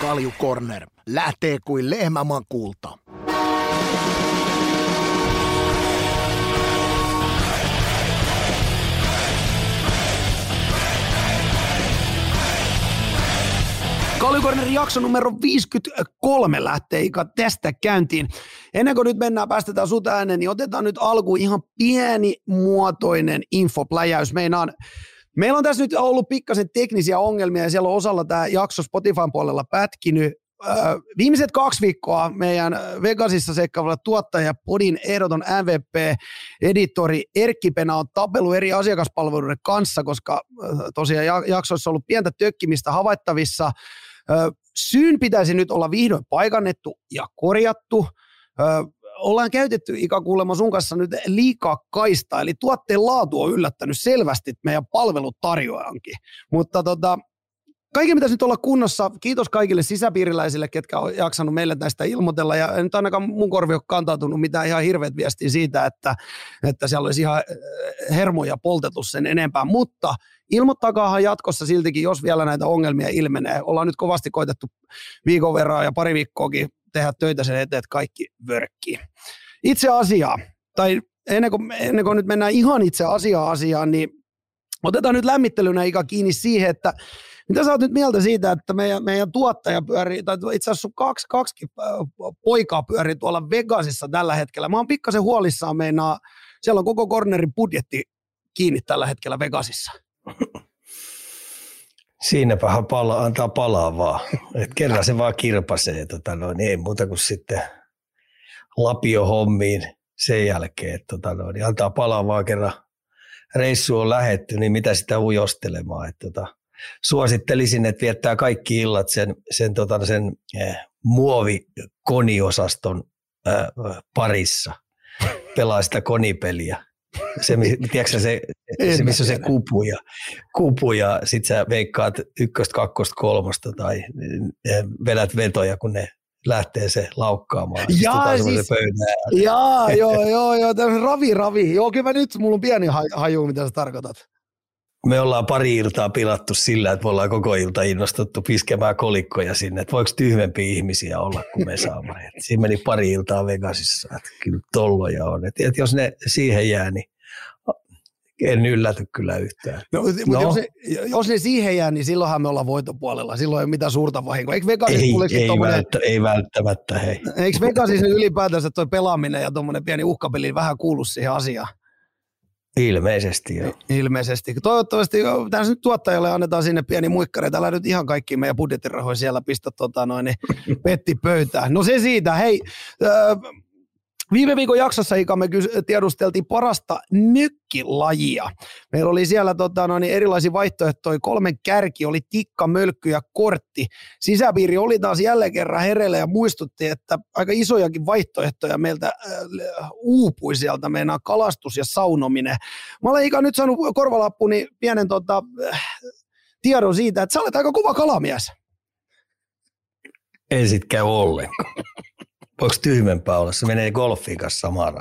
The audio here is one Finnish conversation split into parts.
Kalju Corner lähtee kuin lehmämakulta. Kaljukornerin jakso numero 53 lähtee Ika tästä käyntiin. Ennen kuin nyt mennään, päästetään sut ääneen, niin otetaan nyt alku ihan pieni muotoinen infopläjäys. Meinaan, meillä on tässä nyt ollut pikkasen teknisiä ongelmia ja siellä on osalla tämä jakso Spotifyn puolella pätkinyt. viimeiset kaksi viikkoa meidän Vegasissa seikkaavalla tuottaja Podin ehdoton MVP-editori Erkki Pena on tapellut eri asiakaspalveluiden kanssa, koska tosiaan jaksoissa on ollut pientä tökkimistä havaittavissa – Syyn pitäisi nyt olla vihdoin paikannettu ja korjattu. Ollaan käytetty Ika kuulemma sun kanssa nyt liikaa kaista, eli tuotteen laatu on yllättänyt selvästi meidän palvelutarjoajankin. Mutta tota, kaiken pitäisi nyt olla kunnossa. Kiitos kaikille sisäpiiriläisille, ketkä on jaksanut meille tästä ilmoitella. Ja nyt ainakaan mun korvi ole kantautunut mitään ihan hirveät viestiä siitä, että, että siellä olisi ihan hermoja poltettu sen enempää. Mutta ilmoittakaahan jatkossa siltikin, jos vielä näitä ongelmia ilmenee. Ollaan nyt kovasti koitettu viikon verran ja pari viikkoakin tehdä töitä sen eteen, että kaikki vörkkii. Itse asiaa, tai ennen kuin, ennen kuin nyt mennään ihan itse asiaa asiaan, niin otetaan nyt lämmittelynä ikä kiinni siihen, että mitä sä oot nyt mieltä siitä, että meidän, meidän tuottaja pyörii, tai itse asiassa kaksi, kaksi poikaa pyörii tuolla Vegasissa tällä hetkellä. Mä oon pikkasen huolissaan meinaa, siellä on koko cornerin budjetti kiinni tällä hetkellä Vegasissa. Siinäpähän pala, antaa palaa vaan. Et kerran se vaan kirpasee, tota noin, ei muuta kuin sitten lapio hommiin sen jälkeen. Tota noin, antaa palaa vaan kerran reissu on lähetty, niin mitä sitä ujostelemaan. Että tota, suosittelisin, että viettää kaikki illat sen, sen, tota, sen eh, muovikoniosaston eh, parissa. Pelaa sitä konipeliä se, tiedätkö, se, se, missä on se kupu ja, kupu ja sit sä veikkaat ykköstä, kakkosta, kolmosta tai eh, vedät vetoja, kun ne lähtee se laukkaamaan. Jaa, siis, jaa, joo, joo, joo, ravi, ravi. Joo, kyllä nyt, mulla on pieni haju, mitä sä tarkoitat. Me ollaan pari iltaa pilattu sillä, että me ollaan koko ilta innostuttu piskemään kolikkoja sinne, että voiko tyhmempiä ihmisiä olla kuin me saamme. Siinä meni pari iltaa Vegasissa, että kyllä tolloja on. Että, että jos ne siihen jää, niin en ylläty kyllä yhtään. No, no. Jos, ne, jos ne siihen jää, niin silloinhan me ollaan voitopuolella. Silloin ei ole mitään suurta vahinkoa. Eikö Vegasissa ei, ei, tommonen, välttä, ei välttämättä, hei. Eikö Vegasissa ylipäätänsä tuo pelaaminen ja tuommoinen pieni uhkapeli vähän kuulu siihen asiaan? Ilmeisesti joo. Ilmeisesti. Toivottavasti tässä nyt tuottajalle annetaan sinne pieni muikkari. Täällä nyt ihan kaikki meidän budjettirahoja siellä pistä tota noin, niin petti pöytään. No se siitä. Hei, Viime viikon jaksossa Ika me tiedusteltiin parasta nykkilajia. Meillä oli siellä tota, no niin, erilaisia vaihtoehtoja. Kolmen kärki oli tikka, mölkky ja kortti. Sisäpiiri oli taas jälleen kerran hereillä ja muistutti, että aika isojakin vaihtoehtoja meiltä äh, uupui sieltä meidän kalastus ja saunominen. Mä olen Ika nyt saanut korvalappuni pienen tota, äh, tiedon siitä, että sä olet aika kova kalamies. Ei sit käy ollenkaan. Voiko tyhmempää olla? Se menee golfiin kanssa samaan,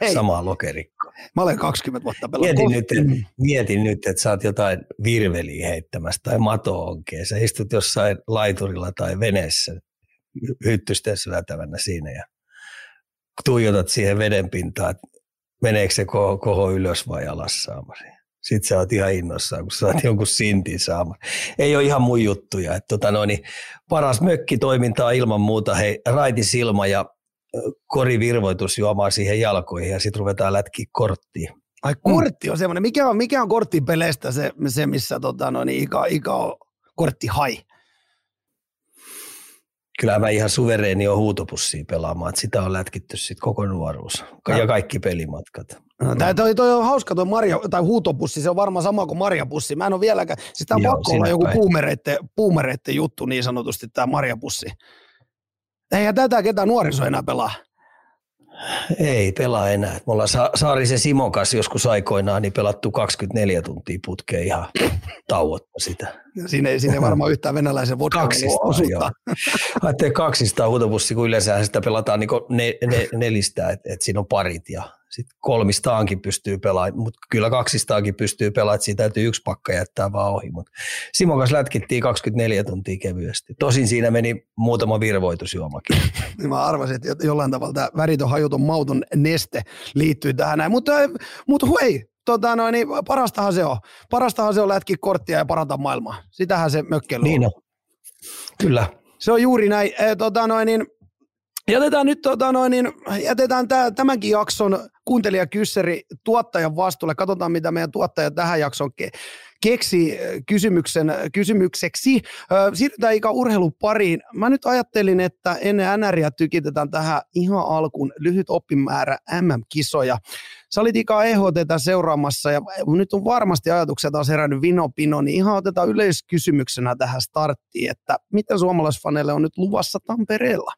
Hei. samaan lokerikkoon. Mä olen 20 vuotta pelannut mietin nyt, että, mietin nyt, että sä oot jotain virveliä heittämässä tai mato onkeen. Sä istut jossain laiturilla tai veneessä hyttysteessä lätävänä siinä ja tuijotat siihen vedenpintaan, että meneekö se koho, koho ylös vai alas saamasi sit sä oot ihan innossaan, kun sä oot jonkun sintin saama. Ei ole ihan mun juttuja. Et tota noin, niin paras mökkitoimintaa ilman muuta, hei, raitisilma ja korivirvoitus juomaan siihen jalkoihin ja sitten ruvetaan lätkiä korttiin. Ai kortti on semmoinen. Mikä on, mikä on korttipeleistä se, se missä tota, no, niin, Ika, Ika on kortti hai? kyllä mä ihan suvereeni on huutopussiin pelaamaan, että sitä on lätkitty sitten koko nuoruus ja kaikki pelimatkat. No, tämä toi, toi on hauska tuo marja, tai huutopussi, se on varmaan sama kuin marjapussi. Mä en ole vieläkään, siis tämä on Joo, pakko olla joku puumereitten, juttu niin sanotusti tämä marjapussi. Eihän tätä ketään nuoriso enää pelaa. Ei pelaa enää. Me ollaan Sa- Saarisen Simon kanssa joskus aikoinaan niin pelattu 24 tuntia putkeen ihan tauotta sitä. Siinä ei, siinä ei varmaan yhtään venäläisen vodka Kaksista, Ajattelin kaksista huutopussi, kun yleensä sitä pelataan niin ne, ne, nelistä, että et siinä on parit ja Sitten kolmistaankin pystyy pelaamaan, mutta kyllä kaksistaankin pystyy pelaamaan, siitä täytyy yksi pakka jättää vaan ohi. Mutta Simon kanssa lätkittiin 24 tuntia kevyesti. Tosin siinä meni muutama virvoitusjuomakin. Niin mä arvasin, että jollain tavalla tämä väritön, hajuton, mauton neste liittyy tähän näin. Mutta, mutta hei, tota noin, niin parastahan se on. Parastahan se on lätki korttia ja parata maailmaa. Sitähän se mökkely niin on. Kyllä. Se on juuri näin. E, tota noin, niin, jätetään nyt tota noin, niin, jätetään tää, tämänkin jakson kuuntelijakyssäri tuottajan vastuulle. Katsotaan, mitä meidän tuottaja tähän jaksoon ke- keksi kysymyksen, kysymykseksi. Siirrytään ikä urheilun pariin. Mä nyt ajattelin, että ennen NRiä tykitetään tähän ihan alkuun lyhyt oppimäärä MM-kisoja. Sä olit Ika EHT seuraamassa ja nyt on varmasti ajatuksia taas herännyt vinopino, niin ihan otetaan yleiskysymyksenä tähän starttiin, että mitä suomalaisfaneille on nyt luvassa Tampereella?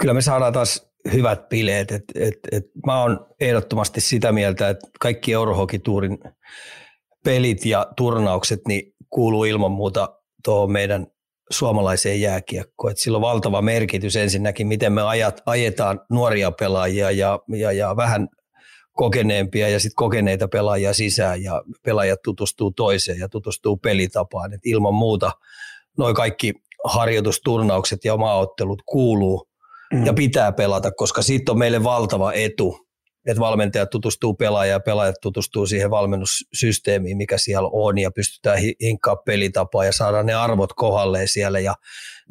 Kyllä me saadaan taas hyvät bileet. Et, et, et mä oon ehdottomasti sitä mieltä, että kaikki Eurohokituurin pelit ja turnaukset niin kuuluu ilman muuta tuohon meidän suomalaiseen jääkiekkoon. Et sillä on valtava merkitys ensinnäkin, miten me ajat, ajetaan nuoria pelaajia ja, ja, ja vähän kokeneempia ja sitten kokeneita pelaajia sisään ja pelaajat tutustuu toiseen ja tutustuu pelitapaan. Et ilman muuta noin kaikki harjoitusturnaukset ja maaottelut kuuluu mm. ja pitää pelata, koska siitä on meille valtava etu, että valmentajat tutustuu pelaajaan ja pelaajat tutustuu siihen valmennussysteemiin, mikä siellä on ja pystytään hinkkaa pelitapaa ja saada ne arvot kohdalleen siellä ja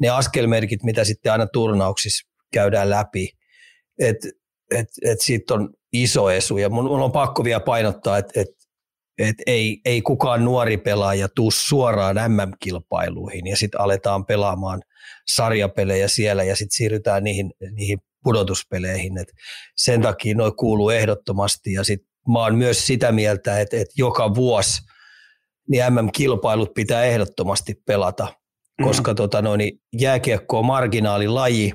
ne askelmerkit, mitä sitten aina turnauksissa käydään läpi, että et, et siitä on iso esu ja mun, mun on pakko vielä painottaa, että et, et ei, ei kukaan nuori pelaaja tuu suoraan MM-kilpailuihin ja sitten aletaan pelaamaan sarjapelejä siellä ja sitten siirrytään niihin, niihin pudotuspeleihin. Et sen takia noin kuuluu ehdottomasti ja sitten mä oon myös sitä mieltä, että, että joka vuosi niin MM-kilpailut pitää ehdottomasti pelata, mm. koska mm. tota, no, niin jääkiekko on marginaalilaji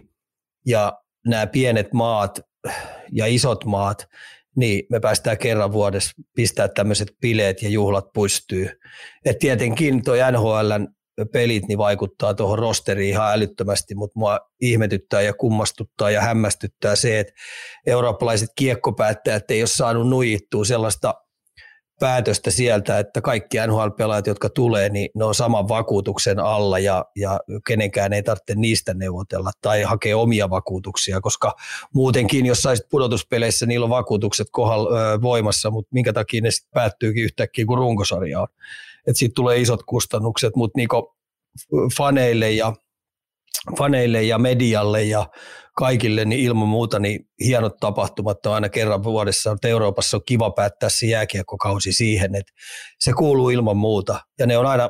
ja nämä pienet maat ja isot maat, niin me päästään kerran vuodessa pistää tämmöiset bileet ja juhlat pystyy. Et tietenkin tuo NHLn pelit niin vaikuttaa tuohon rosteriin ihan älyttömästi, mutta mua ihmetyttää ja kummastuttaa ja hämmästyttää se, että eurooppalaiset kiekkopäättäjät ei ole saanut nuijittua sellaista päätöstä sieltä, että kaikki NHL-pelaajat, jotka tulee, niin ne on saman vakuutuksen alla ja, ja kenenkään ei tarvitse niistä neuvotella tai hakea omia vakuutuksia, koska muutenkin, jos saisit pudotuspeleissä, niillä on vakuutukset kohdalla, voimassa, mutta minkä takia ne sitten päättyykin yhtäkkiä, kun runkosarja on. Että siitä tulee isot kustannukset, mutta niinku faneille ja, faneille ja medialle ja kaikille, niin ilman muuta niin hienot tapahtumat on aina kerran vuodessa, mutta Euroopassa on kiva päättää se jääkiekkokausi siihen, että se kuuluu ilman muuta. Ja ne on aina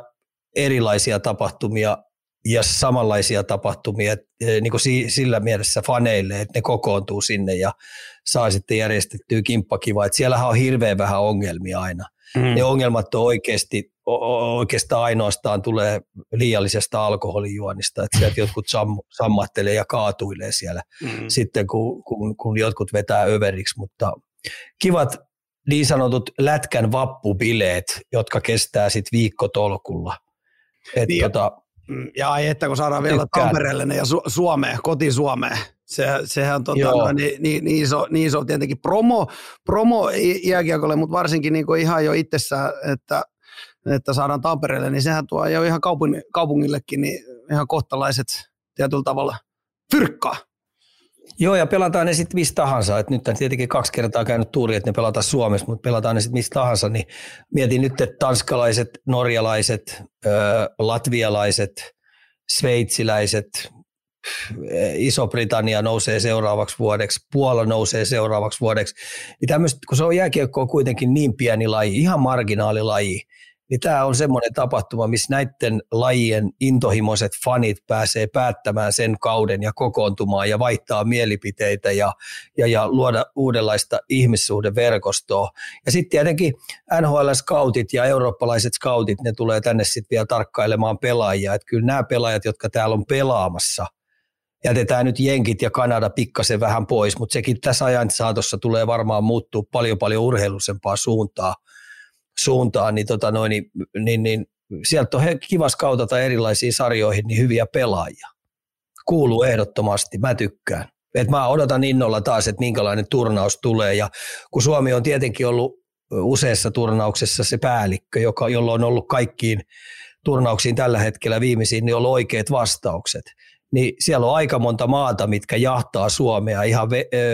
erilaisia tapahtumia ja samanlaisia tapahtumia e, niin kuin sillä mielessä faneille, että ne kokoontuu sinne ja saa sitten järjestettyä kimppakivaa. Että siellähän on hirveän vähän ongelmia aina. Mm. Ne ongelmat on oikeasti oikeastaan ainoastaan tulee liiallisesta alkoholijuonista, että sieltä jotkut sam, sammattelee ja kaatuilee siellä mm. sitten, kun, kun, kun jotkut vetää överiksi, mutta kivat niin sanotut lätkän vappubileet, jotka kestää sitten viikkotolkulla. Et niin, tota, mm, ja ai että kun saadaan vielä tykkään. Tampereelle ja Su- Suomeen, koti Suomeen. Se, sehän on tota, no, niin, niin, niin, iso, niin iso tietenkin promo, promo jääkiekolle, mutta varsinkin niin kuin ihan jo itsessään, että että saadaan Tampereelle, niin sehän tuo jo ihan kaupungin, kaupungillekin niin ihan kohtalaiset tietyllä tavalla fyrkkaa. Joo, ja pelataan ne sitten mistä tahansa. Et nyt on tietenkin kaksi kertaa käynyt tuuri, että ne pelataan Suomessa, mutta pelataan ne sitten mistä tahansa. Niin mietin nyt, että tanskalaiset, norjalaiset, latvialaiset, sveitsiläiset, Iso-Britannia nousee seuraavaksi vuodeksi, Puola nousee seuraavaksi vuodeksi. Niin tämmöset, kun se on jääkiekko on kuitenkin niin pieni laji, ihan marginaalilaji, niin tämä on semmoinen tapahtuma, missä näiden lajien intohimoiset fanit pääsee päättämään sen kauden ja kokoontumaan ja vaihtaa mielipiteitä ja, ja, ja luoda uudenlaista ihmissuhdeverkostoa. Ja sitten tietenkin NHL-scoutit ja eurooppalaiset scoutit, ne tulee tänne sitten vielä tarkkailemaan pelaajia. Että kyllä nämä pelaajat, jotka täällä on pelaamassa, jätetään nyt Jenkit ja Kanada pikkasen vähän pois, mutta sekin tässä ajan saatossa tulee varmaan muuttuu paljon paljon urheilusempaa suuntaa – suuntaan, niin, tota noin, niin, niin, niin sieltä on kiva skautata erilaisiin sarjoihin niin hyviä pelaajia. Kuuluu ehdottomasti, mä tykkään. Et mä odotan innolla taas, että minkälainen turnaus tulee ja kun Suomi on tietenkin ollut useassa turnauksessa se päällikkö, joka, jolla on ollut kaikkiin turnauksiin tällä hetkellä viimeisiin, niin on oikeat vastaukset. Niin siellä on aika monta maata, mitkä jahtaa Suomea ihan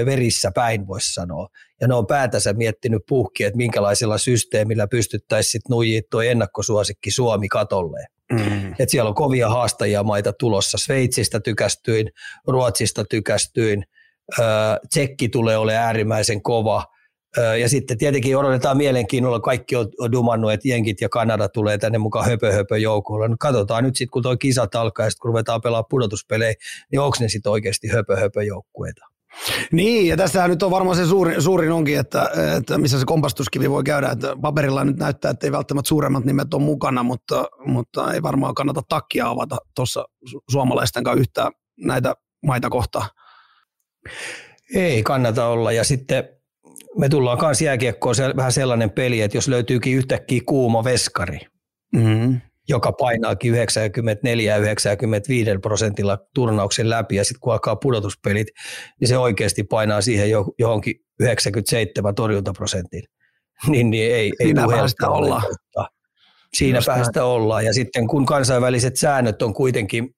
verissä päin, voisi sanoa. Ja ne on päätänsä miettinyt puhki, että minkälaisella systeemillä pystyttäisiin sitten nuijia tuo ennakkosuosikki Suomi katolleen. Mm. Et siellä on kovia haastajia maita tulossa. Sveitsistä tykästyin, Ruotsista tykästyin, Tsekki tulee olemaan äärimmäisen kova. Ja sitten tietenkin odotetaan mielenkiinnolla, kaikki on, dumannut, että Jenkit ja Kanada tulee tänne mukaan höpö höpö joukolla. No katsotaan nyt sitten, kun tuo kisat alkaa ja sitten kun ruvetaan pelaamaan pudotuspelejä, niin onko ne sitten oikeasti höpö höpö joukkueita? Niin, ja tässä nyt on varmaan se suurin, suurin onkin, että, että missä se kompastuskivi voi käydä. Että paperilla nyt näyttää, että ei välttämättä suuremmat nimet ole mukana, mutta, mutta ei varmaan kannata takkia avata tuossa suomalaisten kanssa yhtään näitä maita kohtaan. Ei kannata olla, ja sitten me tullaan myös jääkiekkoon vähän sellainen peli, että jos löytyykin yhtäkkiä kuuma veskari, mm-hmm joka painaakin 94-95 prosentilla turnauksen läpi ja sitten kun alkaa pudotuspelit, niin se oikeasti painaa siihen johonkin 97 torjuntaprosentin. Niin, niin ei, ei Siinä päästä olla. Siinä Just päästä näin. ollaan. Ja sitten kun kansainväliset säännöt on kuitenkin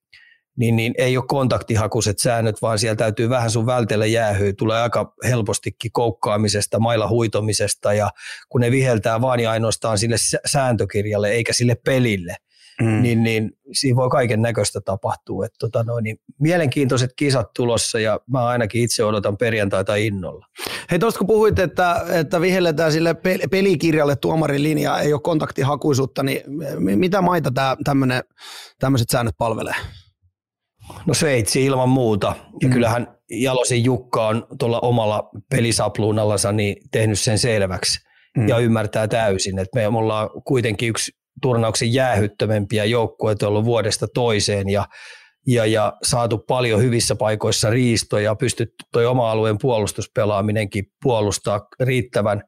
niin, niin ei ole kontaktihakuiset säännöt, vaan siellä täytyy vähän sun vältellä jäähyä. Tulee aika helpostikin koukkaamisesta, mailla huitomisesta ja kun ne viheltää vaan ja ainoastaan sille sääntökirjalle eikä sille pelille, mm. niin, niin siinä voi kaiken näköistä tapahtua. Et, tota noin, niin mielenkiintoiset kisat tulossa ja mä ainakin itse odotan perjantaita innolla. Hei tuosta kun puhuit, että, että vihelletään sille pelikirjalle tuomarin linjaa, ei ole kontaktihakuisuutta, niin mitä maita tämmöiset säännöt palvelee? No Sveitsi ilman muuta. Ja mm. kyllähän Jalosin Jukka on tuolla omalla pelisapluunallansa niin tehnyt sen selväksi mm. ja ymmärtää täysin, että me ollaan kuitenkin yksi turnauksen jäähyttömempiä joukkueita ollut vuodesta toiseen ja, ja, ja saatu paljon hyvissä paikoissa riistoja, pystytty tuo oma alueen puolustuspelaaminenkin puolustaa riittävän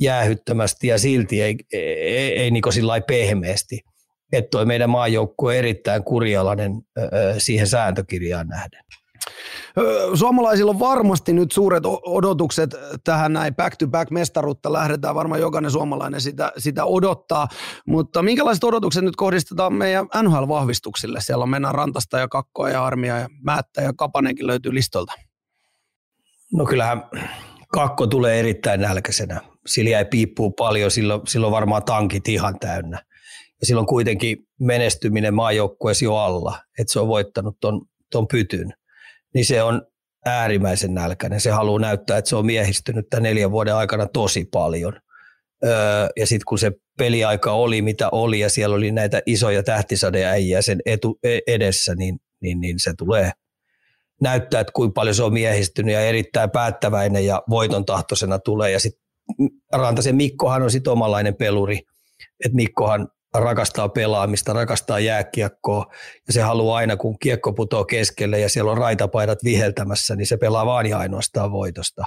jäähyttömästi ja silti ei, ei, ei, ei niin sillä pehmeästi että toi meidän maajoukkue on erittäin kurialainen siihen sääntökirjaan nähden. Suomalaisilla on varmasti nyt suuret odotukset tähän näin back-to-back mestaruutta. Lähdetään varmaan jokainen suomalainen sitä, sitä odottaa. Mutta minkälaiset odotukset nyt kohdistetaan meidän NHL-vahvistuksille? Siellä on mennään Rantasta ja Kakkoa ja Armia ja Määttä ja Kapanenkin löytyy listolta. No kyllähän Kakko tulee erittäin nälkäisenä. Sillä jäi piippuu paljon, silloin, silloin varmaan tankit ihan täynnä silloin kuitenkin menestyminen maajoukkueesi jo alla, että se on voittanut ton, ton pytyn, niin se on äärimmäisen nälkäinen. Se haluaa näyttää, että se on miehistynyt tämän neljän vuoden aikana tosi paljon. Öö, ja sitten kun se peliaika oli mitä oli ja siellä oli näitä isoja tähtisadeäjiä sen etu, e, edessä, niin, niin, niin se tulee näyttää, että kuinka paljon se on miehistynyt ja erittäin päättäväinen ja voiton tahtoisena tulee. Ja sitten Rantasen Mikkohan on sitten omanlainen peluri, että Mikkohan rakastaa pelaamista, rakastaa jääkiekkoa ja se haluaa aina, kun kiekko putoo keskelle ja siellä on raitapaidat viheltämässä, niin se pelaa vaan ja ainoastaan voitosta.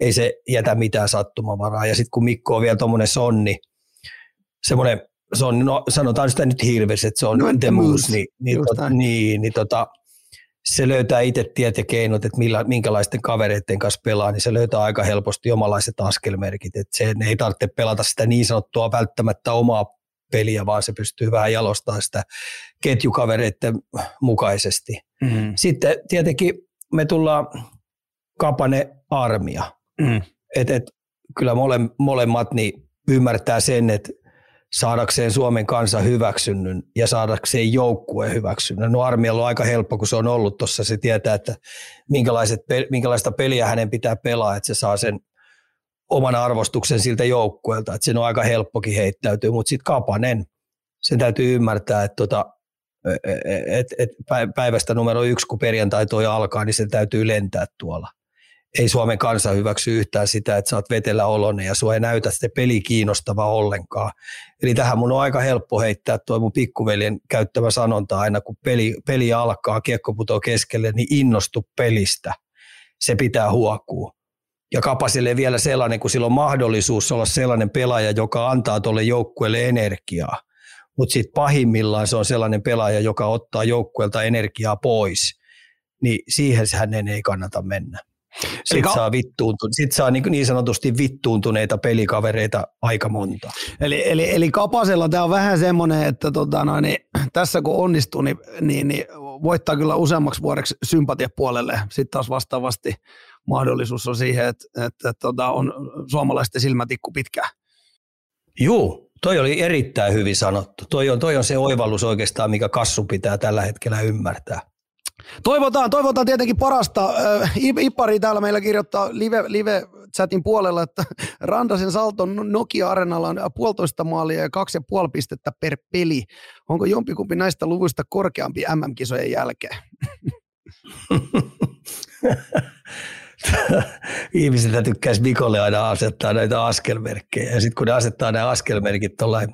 Ei se jätä mitään sattumavaraa. Ja sitten kun Mikko on vielä tuommoinen sonni, semmoinen, se on, no, sanotaan sitä nyt hirveästi, että se on no, the moose, niin, niin, tota, niin, niin tota, se löytää itse tiet ja keinot, että millä, minkälaisten kavereiden kanssa pelaa, niin se löytää aika helposti omalaiset askelmerkit. Että se ei tarvitse pelata sitä niin sanottua välttämättä omaa peliä, vaan se pystyy vähän jalostamaan sitä ketjukavereiden mukaisesti. Mm. Sitten tietenkin me tullaan kapane armia. Mm. Et, et, kyllä mole, molemmat niin ymmärtää sen, että saadakseen Suomen kansa hyväksynnyn ja saadakseen joukkue hyväksynnyn. No armialla on aika helppo, kun se on ollut tuossa. Se tietää, että minkälaiset, minkälaista peliä hänen pitää pelaa, että se saa sen oman arvostuksen siltä joukkueelta, että sen on aika helppokin heittäytyä, mutta sitten Kapanen, sen täytyy ymmärtää, että tota, et, et päivästä numero yksi, kun perjantai toi alkaa, niin sen täytyy lentää tuolla. Ei Suomen kansa hyväksy yhtään sitä, että sä oot vetellä olonen ja sua ei näytä sitä peli kiinnostavaa ollenkaan. Eli tähän mun on aika helppo heittää tuo mun pikkuveljen käyttämä sanonta aina, kun peli, peli alkaa, kiekko putoo keskelle, niin innostu pelistä. Se pitää huokua ja Kapasille vielä sellainen, kun sillä on mahdollisuus olla sellainen pelaaja, joka antaa tuolle joukkueelle energiaa. Mutta sitten pahimmillaan se on sellainen pelaaja, joka ottaa joukkueelta energiaa pois. niin siihen hänen ei kannata mennä. Sitten ka- saa, vittuuntu- sit saa niin, niin sanotusti vittuuntuneita pelikavereita aika monta. Eli, eli, eli Kapasella tämä on vähän semmoinen, että tota noin, niin, tässä kun onnistuu, niin, niin, niin voittaa kyllä useammaksi vuodeksi sympatiapuolelle. Sitten taas vastaavasti mahdollisuus on siihen, että, että, että tota, on suomalaisten silmätikku pitkään. Juu, toi oli erittäin hyvin sanottu. Toi on, toi on se oivallus oikeastaan, mikä kassu pitää tällä hetkellä ymmärtää. Toivotaan, toivotaan tietenkin parasta. Äh, Ipari täällä meillä kirjoittaa live, live chatin puolella, että Randasen salto Nokia-arenalla on puolitoista maalia ja kaksi ja puoli pistettä per peli. Onko jompikumpi näistä luvuista korkeampi MM-kisojen jälkeen? Ihmisiltä tykkäisi Mikolle aina asettaa näitä askelmerkkejä. Ja sitten kun ne asettaa nämä askelmerkit tuollain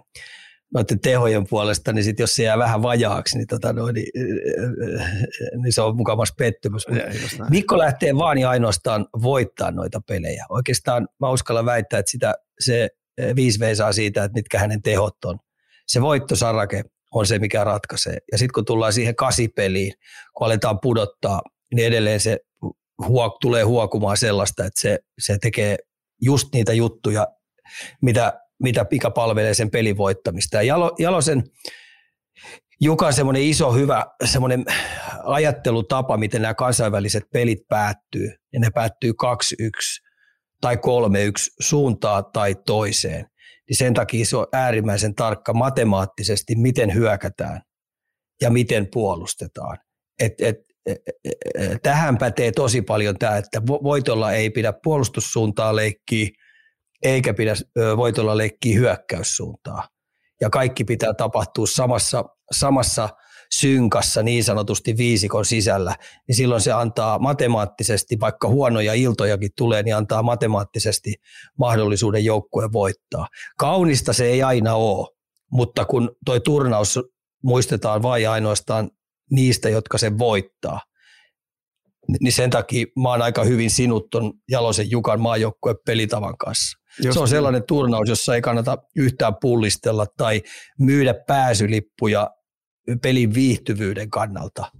noiden tehojen puolesta, niin sit jos se jää vähän vajaaksi, niin, tota noin, niin, niin se on mukavasti pettymys. Mikko lähtee vaan ja ainoastaan voittaa noita pelejä. Oikeastaan mä uskallan väittää, että sitä, se viisi veisaa siitä, että mitkä hänen tehot on. Se voittosarake on se, mikä ratkaisee. Ja sitten kun tullaan siihen kasipeliin, kun aletaan pudottaa, niin edelleen se huok, tulee huokumaan sellaista, että se, se tekee just niitä juttuja, mitä mitä pika palvelee sen pelin voittamista. Ja Jalo, Jalosen Jukan semmoinen iso hyvä semmoinen ajattelutapa, miten nämä kansainväliset pelit päättyy. Ja ne päättyy 2-1 tai 3-1 suuntaa tai toiseen. Niin sen takia se on äärimmäisen tarkka matemaattisesti, miten hyökätään ja miten puolustetaan. Et, et, tähän pätee tosi paljon tämä, että voitolla ei pidä puolustussuuntaa leikkiä, eikä pidä voitolla leikkiä hyökkäyssuuntaa. Ja kaikki pitää tapahtua samassa, samassa synkassa niin sanotusti viisikon sisällä, niin silloin se antaa matemaattisesti, vaikka huonoja iltojakin tulee, niin antaa matemaattisesti mahdollisuuden joukkueen voittaa. Kaunista se ei aina ole, mutta kun toi turnaus muistetaan vain ainoastaan niistä, jotka sen voittaa, niin sen takia mä oon aika hyvin sinut ton Jalosen Jukan maajoukkueen pelitavan kanssa. Just se on sellainen niin. turnaus, jossa ei kannata yhtään pullistella tai myydä pääsylippuja pelin viihtyvyyden kannalta,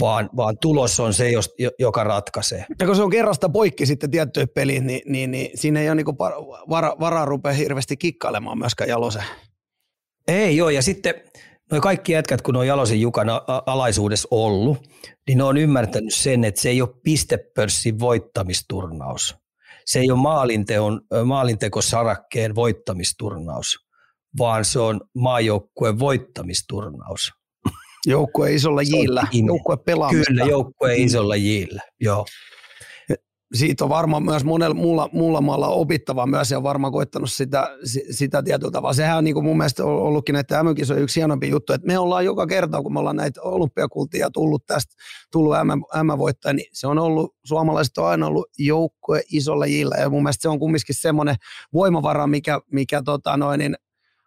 vaan, vaan tulos on se, joka ratkaisee. Ja kun se on kerrasta poikki sitten tiettyyn peliin, niin, niin, niin siinä ei ole niin vara, varaa rupea hirveästi kikkailemaan myöskään Jalosen. Ei joo, ja sitten noin kaikki jätkät, kun on Jalosen Jukan alaisuudessa ollut, niin ne on ymmärtänyt sen, että se ei ole pistepörssin voittamisturnaus se ei ole maalinteon, maalintekosarakkeen voittamisturnaus, vaan se on maajoukkueen voittamisturnaus. Joukkue isolla jillä, joukkue pelaamista. Kyllä, joukkue isolla jillä, joo siitä on varmaan myös monella muulla, muulla maalla opittava myös ja varmaan koittanut sitä, sitä tietyllä tavalla. Sehän on niin kuin mun mielestä ollutkin näitä mm on yksi hienompi juttu, että me ollaan joka kerta, kun me ollaan näitä olympiakultia tullut tästä, tullut M-voittaja, niin se on ollut, suomalaiset on aina ollut joukkue isolla jillä ja mun mielestä se on kumminkin semmoinen voimavara, mikä, mikä tota noin, niin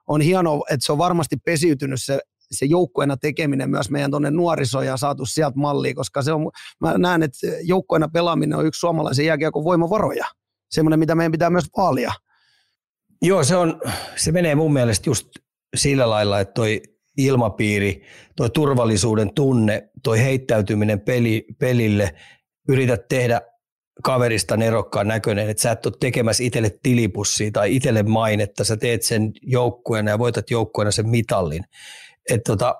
on hienoa, että se on varmasti pesiytynyt se se joukkueena tekeminen myös meidän tuonne nuorisoon ja saatu sieltä malliin, koska se on, mä näen, että joukkueena pelaaminen on yksi suomalaisen jääkiekon voimavaroja. Semmoinen, mitä meidän pitää myös vaalia. Joo, se, on, se menee mun mielestä just sillä lailla, että toi ilmapiiri, toi turvallisuuden tunne, toi heittäytyminen peli, pelille, yrität tehdä kaverista nerokkaan näköinen, että sä et ole tekemässä itselle tilipussia tai itselle mainetta, sä teet sen joukkueena ja voitat joukkueena sen mitallin et tota,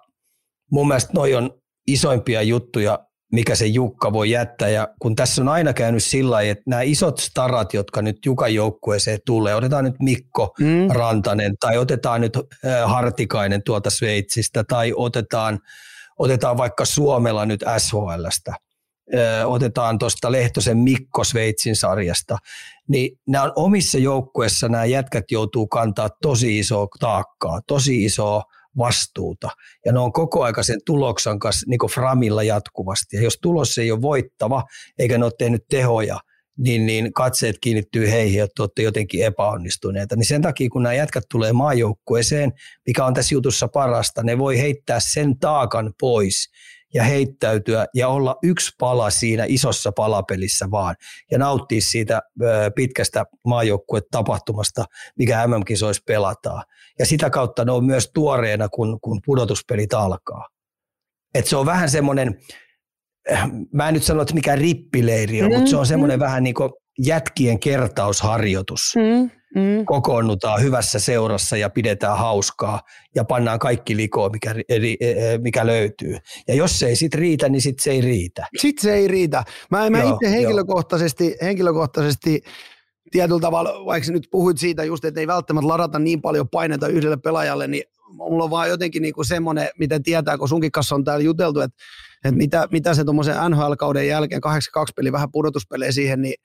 mun mielestä noi on isoimpia juttuja, mikä se Jukka voi jättää. Ja kun tässä on aina käynyt sillä lailla, että nämä isot starat, jotka nyt Jukan joukkueeseen tulee, otetaan nyt Mikko mm. Rantanen tai otetaan nyt Hartikainen tuolta Sveitsistä tai otetaan, otetaan vaikka Suomella nyt SHLstä otetaan tuosta Lehtosen Mikko Sveitsin sarjasta, niin nämä on omissa joukkueissa nämä jätkät joutuu kantaa tosi isoa taakkaa, tosi isoa vastuuta. Ja ne on koko aika sen tuloksen kanssa niin kuin framilla jatkuvasti. Ja jos tulos ei ole voittava, eikä ne ole tehnyt tehoja, niin, niin katseet kiinnittyy heihin, että olette jotenkin epäonnistuneita. Niin sen takia, kun nämä jätkät tulee maajoukkueeseen, mikä on tässä jutussa parasta, ne voi heittää sen taakan pois ja heittäytyä ja olla yksi pala siinä isossa palapelissä vaan ja nauttia siitä pitkästä maajoukkuetapahtumasta, mikä MM-kisoissa pelataan. Ja sitä kautta ne on myös tuoreena, kun, kun pudotuspelit alkaa. Et se on vähän semmoinen mä en nyt sano, että mikä rippileiri on, mm, mutta se on semmoinen mm. vähän niin kuin jätkien kertausharjoitus. Mm, mm. Kokoonnutaan hyvässä seurassa ja pidetään hauskaa ja pannaan kaikki likoon, mikä, e, mikä löytyy. Ja jos se ei sit riitä, niin sit se ei riitä. Sitten se ei riitä. Mä, mä itse henkilökohtaisesti, henkilökohtaisesti tietyllä tavalla, vaikka nyt puhuit siitä just, että ei välttämättä ladata niin paljon paineita yhdelle pelaajalle, niin mulla on vaan jotenkin niinku semmoinen, miten tietää, kun sunkin kanssa on täällä juteltu, että, että mitä, mitä se tuommoisen NHL-kauden jälkeen, 82 peli vähän pudotuspelejä siihen, niin,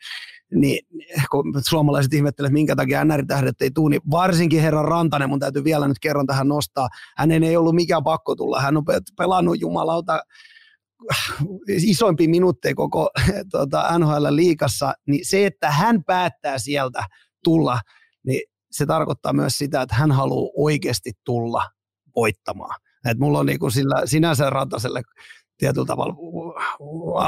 niin kun suomalaiset ihmettelevät, minkä takia NR-tähdet ei tule, niin varsinkin herran Rantanen, mun täytyy vielä nyt kerran tähän nostaa, hänen ei ollut mikään pakko tulla, hän on pelannut jumalauta isoimpia minuutteja koko tuota, NHL-liikassa, niin se, että hän päättää sieltä tulla, niin se tarkoittaa myös sitä, että hän haluaa oikeasti tulla voittamaan. Et mulla on niinku sillä, sinänsä rataselle tietyllä tavalla,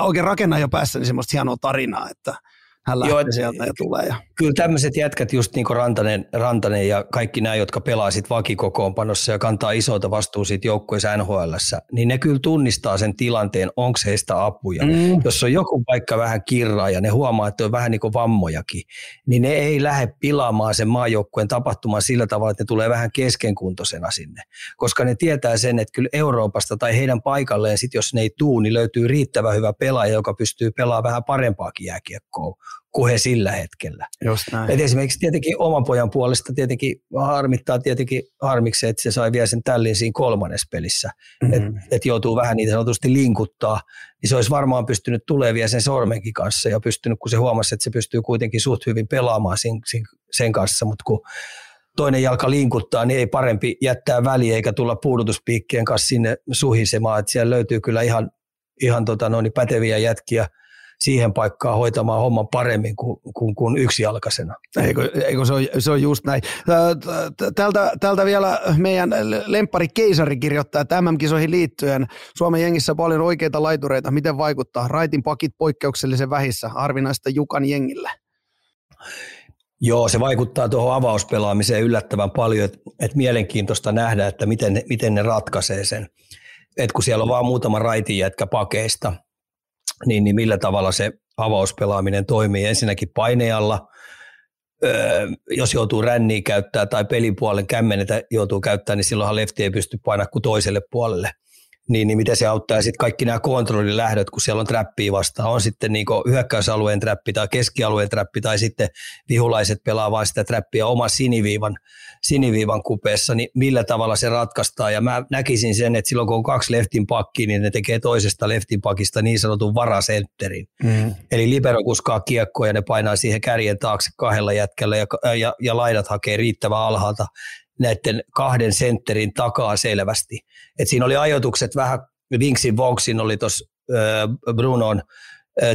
oikein rakennan jo päässä niin semmoista hienoa tarinaa, että – hän lähtee Joo, sieltä ja tulee. Ja. Kyllä tämmöiset jätkät, just niin kuin Rantanen, Rantanen ja kaikki nämä, jotka pelaa sit vakikokoonpanossa ja kantaa isoita vastuuta siitä joukkueessa nhl niin ne kyllä tunnistaa sen tilanteen, onko heistä apuja. Mm. Jos on joku paikka vähän kirraa ja ne huomaa, että on vähän niin kuin vammojakin, niin ne ei lähde pilaamaan sen maajoukkueen tapahtumaan sillä tavalla, että ne tulee vähän keskenkuntoisena sinne. Koska ne tietää sen, että kyllä Euroopasta tai heidän paikalleen, sit jos ne ei tuu, niin löytyy riittävän hyvä pelaaja, joka pystyy pelaamaan vähän parempaakin jääkiekkoa kuin he sillä hetkellä. Just näin. Et esimerkiksi tietenkin oman pojan puolesta tietenkin harmittaa tietenkin harmiksi, että se sai vielä sen tällin siinä kolmannessa pelissä. Mm-hmm. Että et joutuu vähän niitä sanotusti linkuttaa, niin se olisi varmaan pystynyt tulee vielä sen sormenkin kanssa ja pystynyt, kun se huomasi, että se pystyy kuitenkin suht hyvin pelaamaan sen, sen kanssa, mutta kun toinen jalka linkuttaa, niin ei parempi jättää väliä eikä tulla puudutuspiikkien kanssa sinne suhisemaan, että siellä löytyy kyllä ihan, ihan tota noin, päteviä jätkiä – siihen paikkaan hoitamaan homman paremmin kuin, kuin, kuin yksijalkaisena. Eikö, eikö se, on, se on just näin. Tältä, tältä vielä meidän lempari Keisari kirjoittaa, että MM-kisoihin liittyen Suomen jengissä paljon oikeita laitureita. Miten vaikuttaa? Raitin pakit poikkeuksellisen vähissä, harvinaista Jukan jengillä. Joo, se vaikuttaa tuohon avauspelaamiseen yllättävän paljon, että et mielenkiintoista nähdä, että miten, miten ne ratkaisee sen. Et kun siellä on vaan muutama raitin jätkä pakeista – niin, niin millä tavalla se avauspelaaminen toimii. Ensinnäkin painealla, öö, jos joutuu ränniä käyttää tai pelipuolen kämmenetä joutuu käyttämään, niin silloinhan lefti ei pysty painamaan kuin toiselle puolelle niin, niin miten se auttaa. sitten kaikki nämä kontrollilähdöt, kun siellä on trappia vastaan, on sitten niin hyökkäysalueen trappi tai keskialueen trappi tai sitten vihulaiset pelaa vain sitä trappia oma siniviivan, siniviivan kupeessa, niin millä tavalla se ratkaistaan. Ja mä näkisin sen, että silloin kun on kaksi leftin pakkia, niin ne tekee toisesta leftin pakista niin sanotun varasentterin. Mm. Eli libero kuskaa kiekkoa ja ne painaa siihen kärjen taakse kahdella jätkällä ja, ja, ja laidat hakee riittävän alhaalta näiden kahden sentterin takaa selvästi. Et siinä oli ajoitukset vähän, Vinksin Voxin oli tuossa Brunon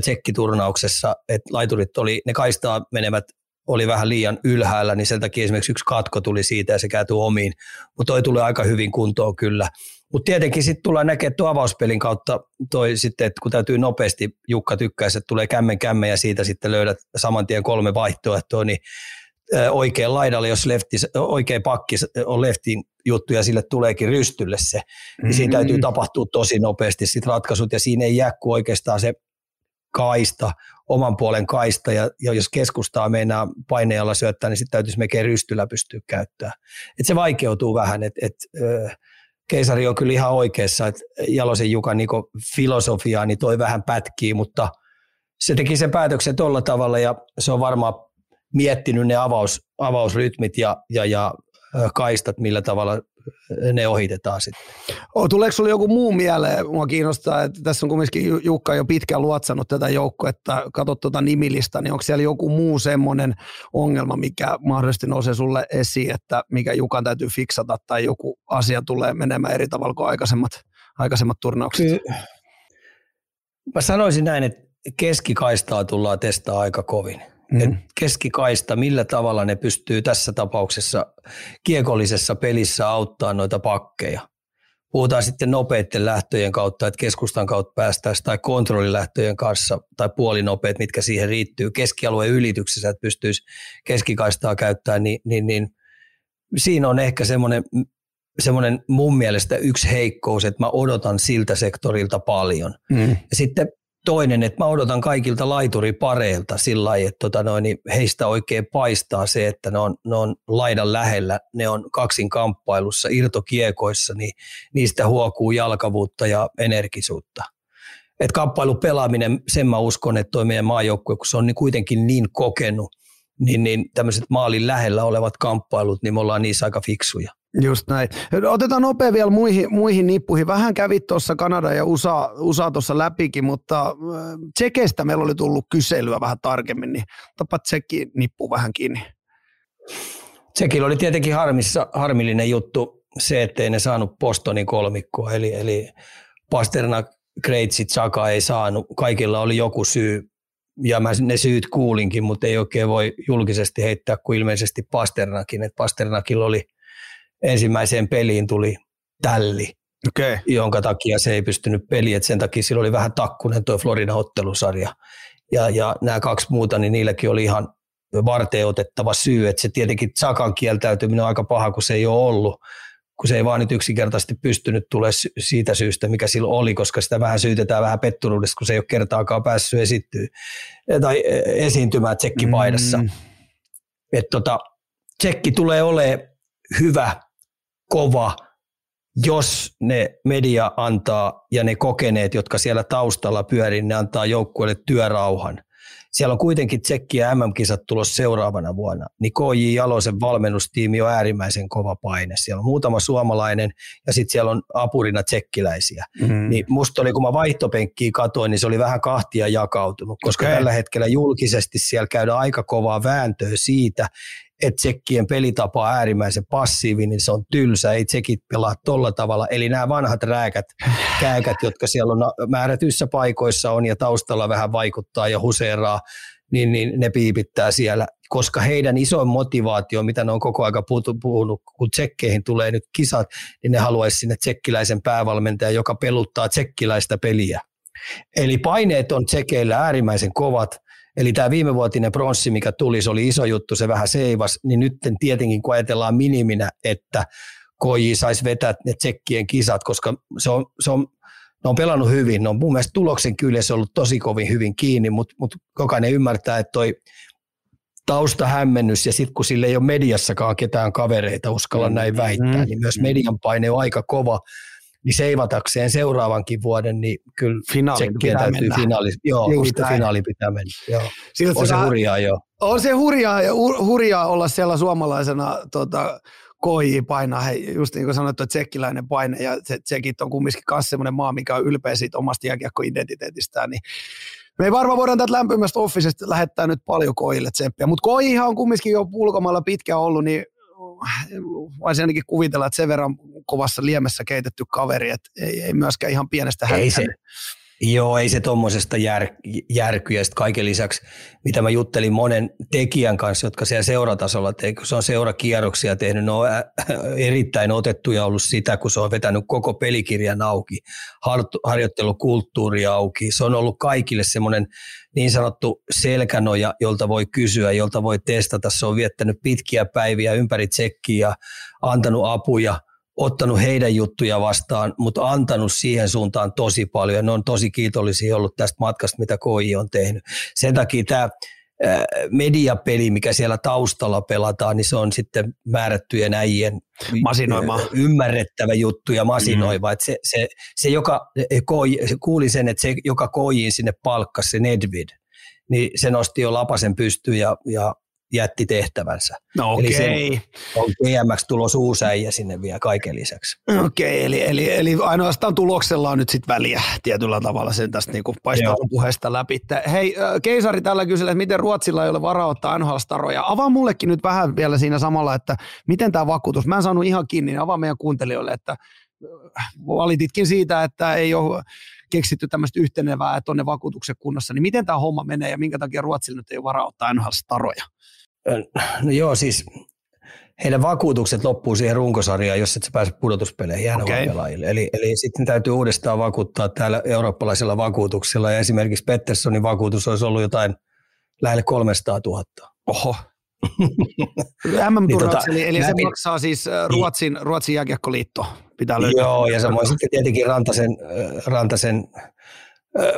tsekkiturnauksessa, että laiturit oli, ne kaistaa menevät oli vähän liian ylhäällä, niin sen takia esimerkiksi yksi katko tuli siitä ja se käytyi omiin. Mutta toi tulee aika hyvin kuntoon kyllä. Mutta tietenkin sitten tulee näkemään tuon avauspelin kautta toi sitten, että kun täytyy nopeasti, Jukka tykkäisi, että tulee kämmen kämmen ja siitä sitten löydät saman tien kolme vaihtoehtoa, niin oikein laidalle, jos lefti, oikein pakki on leftin juttu ja sille tuleekin rystylle se, mm-hmm. niin siinä täytyy mm-hmm. tapahtua tosi nopeasti sit ratkaisut ja siinä ei jää kuin oikeastaan se kaista, oman puolen kaista ja, ja jos keskustaa meinaa paineella syöttää, niin sitten täytyisi melkein rystyllä pystyä käyttämään. Et se vaikeutuu vähän, että et, keisari on kyllä ihan oikeassa, että Jalosen Jukan niin filosofiaa niin toi vähän pätkii, mutta se teki sen päätöksen tuolla tavalla ja se on varmaan miettinyt ne avaus, avausrytmit ja, ja, ja kaistat, millä tavalla ne ohitetaan sitten. Oh, tuleeko sinulle joku muu mieleen? Mua kiinnostaa, että tässä on kumminkin Jukka jo pitkään luotsannut tätä että katsot tuota nimilista, niin onko siellä joku muu semmoinen ongelma, mikä mahdollisesti nousee sulle esiin, että mikä Jukan täytyy fiksata tai joku asia tulee menemään eri tavalla kuin aikaisemmat, aikaisemmat turnaukset? Ky- Mä sanoisin näin, että keskikaistaa tullaan testaa aika kovin mm. keskikaista, millä tavalla ne pystyy tässä tapauksessa kiekollisessa pelissä auttaa noita pakkeja. Puhutaan sitten nopeiden lähtöjen kautta, että keskustan kautta päästäisiin tai kontrollilähtöjen kanssa tai puolinopeet, mitkä siihen riittyy keskialueen ylityksessä, että pystyisi keskikaistaa käyttämään, niin, niin, niin siinä on ehkä semmoinen semmoinen mun mielestä yksi heikkous, että mä odotan siltä sektorilta paljon. Mm. Ja sitten toinen, että mä odotan kaikilta laituripareilta sillä lailla, että tota noin, niin heistä oikein paistaa se, että ne on, ne on laidan lähellä, ne on kaksin kamppailussa, irtokiekoissa, niin niistä huokuu jalkavuutta ja energisuutta. Et kamppailu pelaaminen, sen mä uskon, että toi meidän maajoukkue, kun se on niin kuitenkin niin kokenut, niin, niin tämmöiset maalin lähellä olevat kamppailut, niin me ollaan niissä aika fiksuja. Just näin. Otetaan nopea vielä muihin, muihin nippuihin. Vähän kävit tuossa Kanada ja USA, USA tuossa läpikin, mutta äh, Tsekeistä meillä oli tullut kyselyä vähän tarkemmin, niin tapa Tsekin nippu vähän kiinni. Tsekillä oli tietenkin harmissa, harmillinen juttu se, ettei ne saanut Bostonin kolmikkoa, eli, eli Pasternak, Kreitsit, Saka ei saanut. Kaikilla oli joku syy, ja mä ne syyt kuulinkin, mutta ei oikein voi julkisesti heittää kuin ilmeisesti Pasternakin, että Pasternakilla oli – ensimmäiseen peliin tuli tälli, okay. jonka takia se ei pystynyt peliin, että sen takia sillä oli vähän takkunen tuo Florida ottelusarja. Ja, ja nämä kaksi muuta, niin niilläkin oli ihan varteen otettava syy, että se tietenkin Sakan kieltäytyminen on aika paha, kun se ei ole ollut, kun se ei vaan nyt yksinkertaisesti pystynyt tulemaan siitä syystä, mikä sillä oli, koska sitä vähän syytetään vähän petturuudesta, kun se ei ole kertaakaan päässyt esittyä, tai esiintymään tsekkipaidassa. Mm. Että tota, tsekki tulee olemaan hyvä kova, jos ne media antaa ja ne kokeneet, jotka siellä taustalla pyörii, ne antaa joukkueelle työrauhan. Siellä on kuitenkin Tsekki ja MM-kisat tulossa seuraavana vuonna, niin KJ Jalosen valmennustiimi on äärimmäisen kova paine. Siellä on muutama suomalainen ja sitten siellä on apurina tsekkiläisiä. Mm. Niin musta oli, kun mä vaihtopenkkiä katoin, niin se oli vähän kahtia jakautunut, koska okay. tällä hetkellä julkisesti siellä käydään aika kovaa vääntöä siitä, että tsekkien pelitapa on äärimmäisen passiivinen, niin se on tylsä, ei tsekit pelaa tolla tavalla. Eli nämä vanhat rääkät, käykät, jotka siellä on määrätyissä paikoissa on ja taustalla vähän vaikuttaa ja huseeraa, niin, niin ne piipittää siellä, koska heidän isoin motivaatio, mitä ne on koko aika puhunut, kun tsekkeihin tulee nyt kisat, niin ne haluaisi sinne tsekkiläisen päävalmentajan, joka peluttaa tsekkiläistä peliä. Eli paineet on tsekeillä äärimmäisen kovat, Eli tämä viimevuotinen pronssi, mikä tuli, se oli iso juttu, se vähän seivas, niin nyt tietenkin kun ajatellaan miniminä, että KJ saisi vetää ne tsekkien kisat, koska se on, se on ne on pelannut hyvin. Ne on mun mielestä tuloksen kyllä se on ollut tosi kovin hyvin kiinni, mutta, mutta jokainen ymmärtää, että toi taustahämmennys ja sitten kun sille ei ole mediassakaan ketään kavereita, uskalla mm, näin väittää, mm, niin myös median paine on aika kova niin seivatakseen seuraavankin vuoden, niin kyllä Finaalin pitää täytyy mennä. finaali, joo, Just finaali pitää mennä. Joo. Siltä on se, se hurjaa joo. On se hurjaa, ja hurjaa olla siellä suomalaisena tota, KJ painaa, hei, just niin kuin sanottu, että tsekkiläinen paine, ja se, tsekit on kumminkin myös semmoinen maa, mikä on ylpeä siitä omasta jääkiekkoidentiteetistään, niin me ei varmaan voidaan tätä lämpimästä offisesta lähettää nyt paljon koille tsemppiä, mutta koihan on kumminkin jo ulkomailla pitkään ollut, niin voisin ainakin kuvitella, että sen verran kovassa liemessä keitetty kaveri, että ei, ei myöskään ihan pienestä ei se, Joo, ei se tuommoisesta jär, järkyä. Sitten kaiken lisäksi, mitä mä juttelin monen tekijän kanssa, jotka siellä seuratasolla tekee, kun se on seurakierroksia tehnyt, ne on erittäin otettuja ollut sitä, kun se on vetänyt koko pelikirjan auki, harjoittelukulttuuri auki. Se on ollut kaikille semmoinen niin sanottu selkänoja, jolta voi kysyä, jolta voi testata. Se on viettänyt pitkiä päiviä ympäri tsekkiä antanut apuja – ottanut heidän juttuja vastaan, mutta antanut siihen suuntaan tosi paljon. Ja ne on tosi kiitollisia ollut tästä matkasta, mitä KI on tehnyt. Sen takia tämä mediapeli, mikä siellä taustalla pelataan, niin se on sitten määrättyjen äijien Masinoima. ymmärrettävä juttu ja masinoiva. Mm. se, se, se, joka se kuuli sen, että se, joka koijiin sinne palkkasi, se Nedvid, niin se nosti jo lapasen pystyyn ja, ja jätti tehtävänsä. No okei. Okay. Eli on GMX tulos uusi äijä sinne vielä kaiken lisäksi. Okei, okay, eli, eli, eli ainoastaan tuloksella on nyt sitten väliä tietyllä tavalla sen tästä niin paistaa puheesta läpi. Hei, Keisari tällä kyselee, että miten Ruotsilla ei ole varaa ottaa NHL-staroja. Avaa mullekin nyt vähän vielä siinä samalla, että miten tämä vakuutus, mä en saanut ihan kiinni, niin avaa meidän kuuntelijoille, että valititkin siitä, että ei ole keksitty tämmöistä yhtenevää, että on ne vakuutukset kunnossa, niin miten tämä homma menee ja minkä takia Ruotsilla nyt ei ole varaa ottaa NHL-staroja? No joo, siis heidän vakuutukset loppuu siihen runkosarjaan, jos et sä pääse pudotuspeleihin okay. pelaajille. Eli, eli sitten täytyy uudestaan vakuuttaa täällä eurooppalaisella vakuutuksella. Ja esimerkiksi Petterssonin vakuutus olisi ollut jotain lähelle 300 000. Oho. mm niin tota, eli, eli se maksaa siis äh, niin. Ruotsin, Ruotsin jääkiekkoliitto. Pitää löytää. Joo, ja samoin sitten tietenkin Rantasen, äh, Rantasen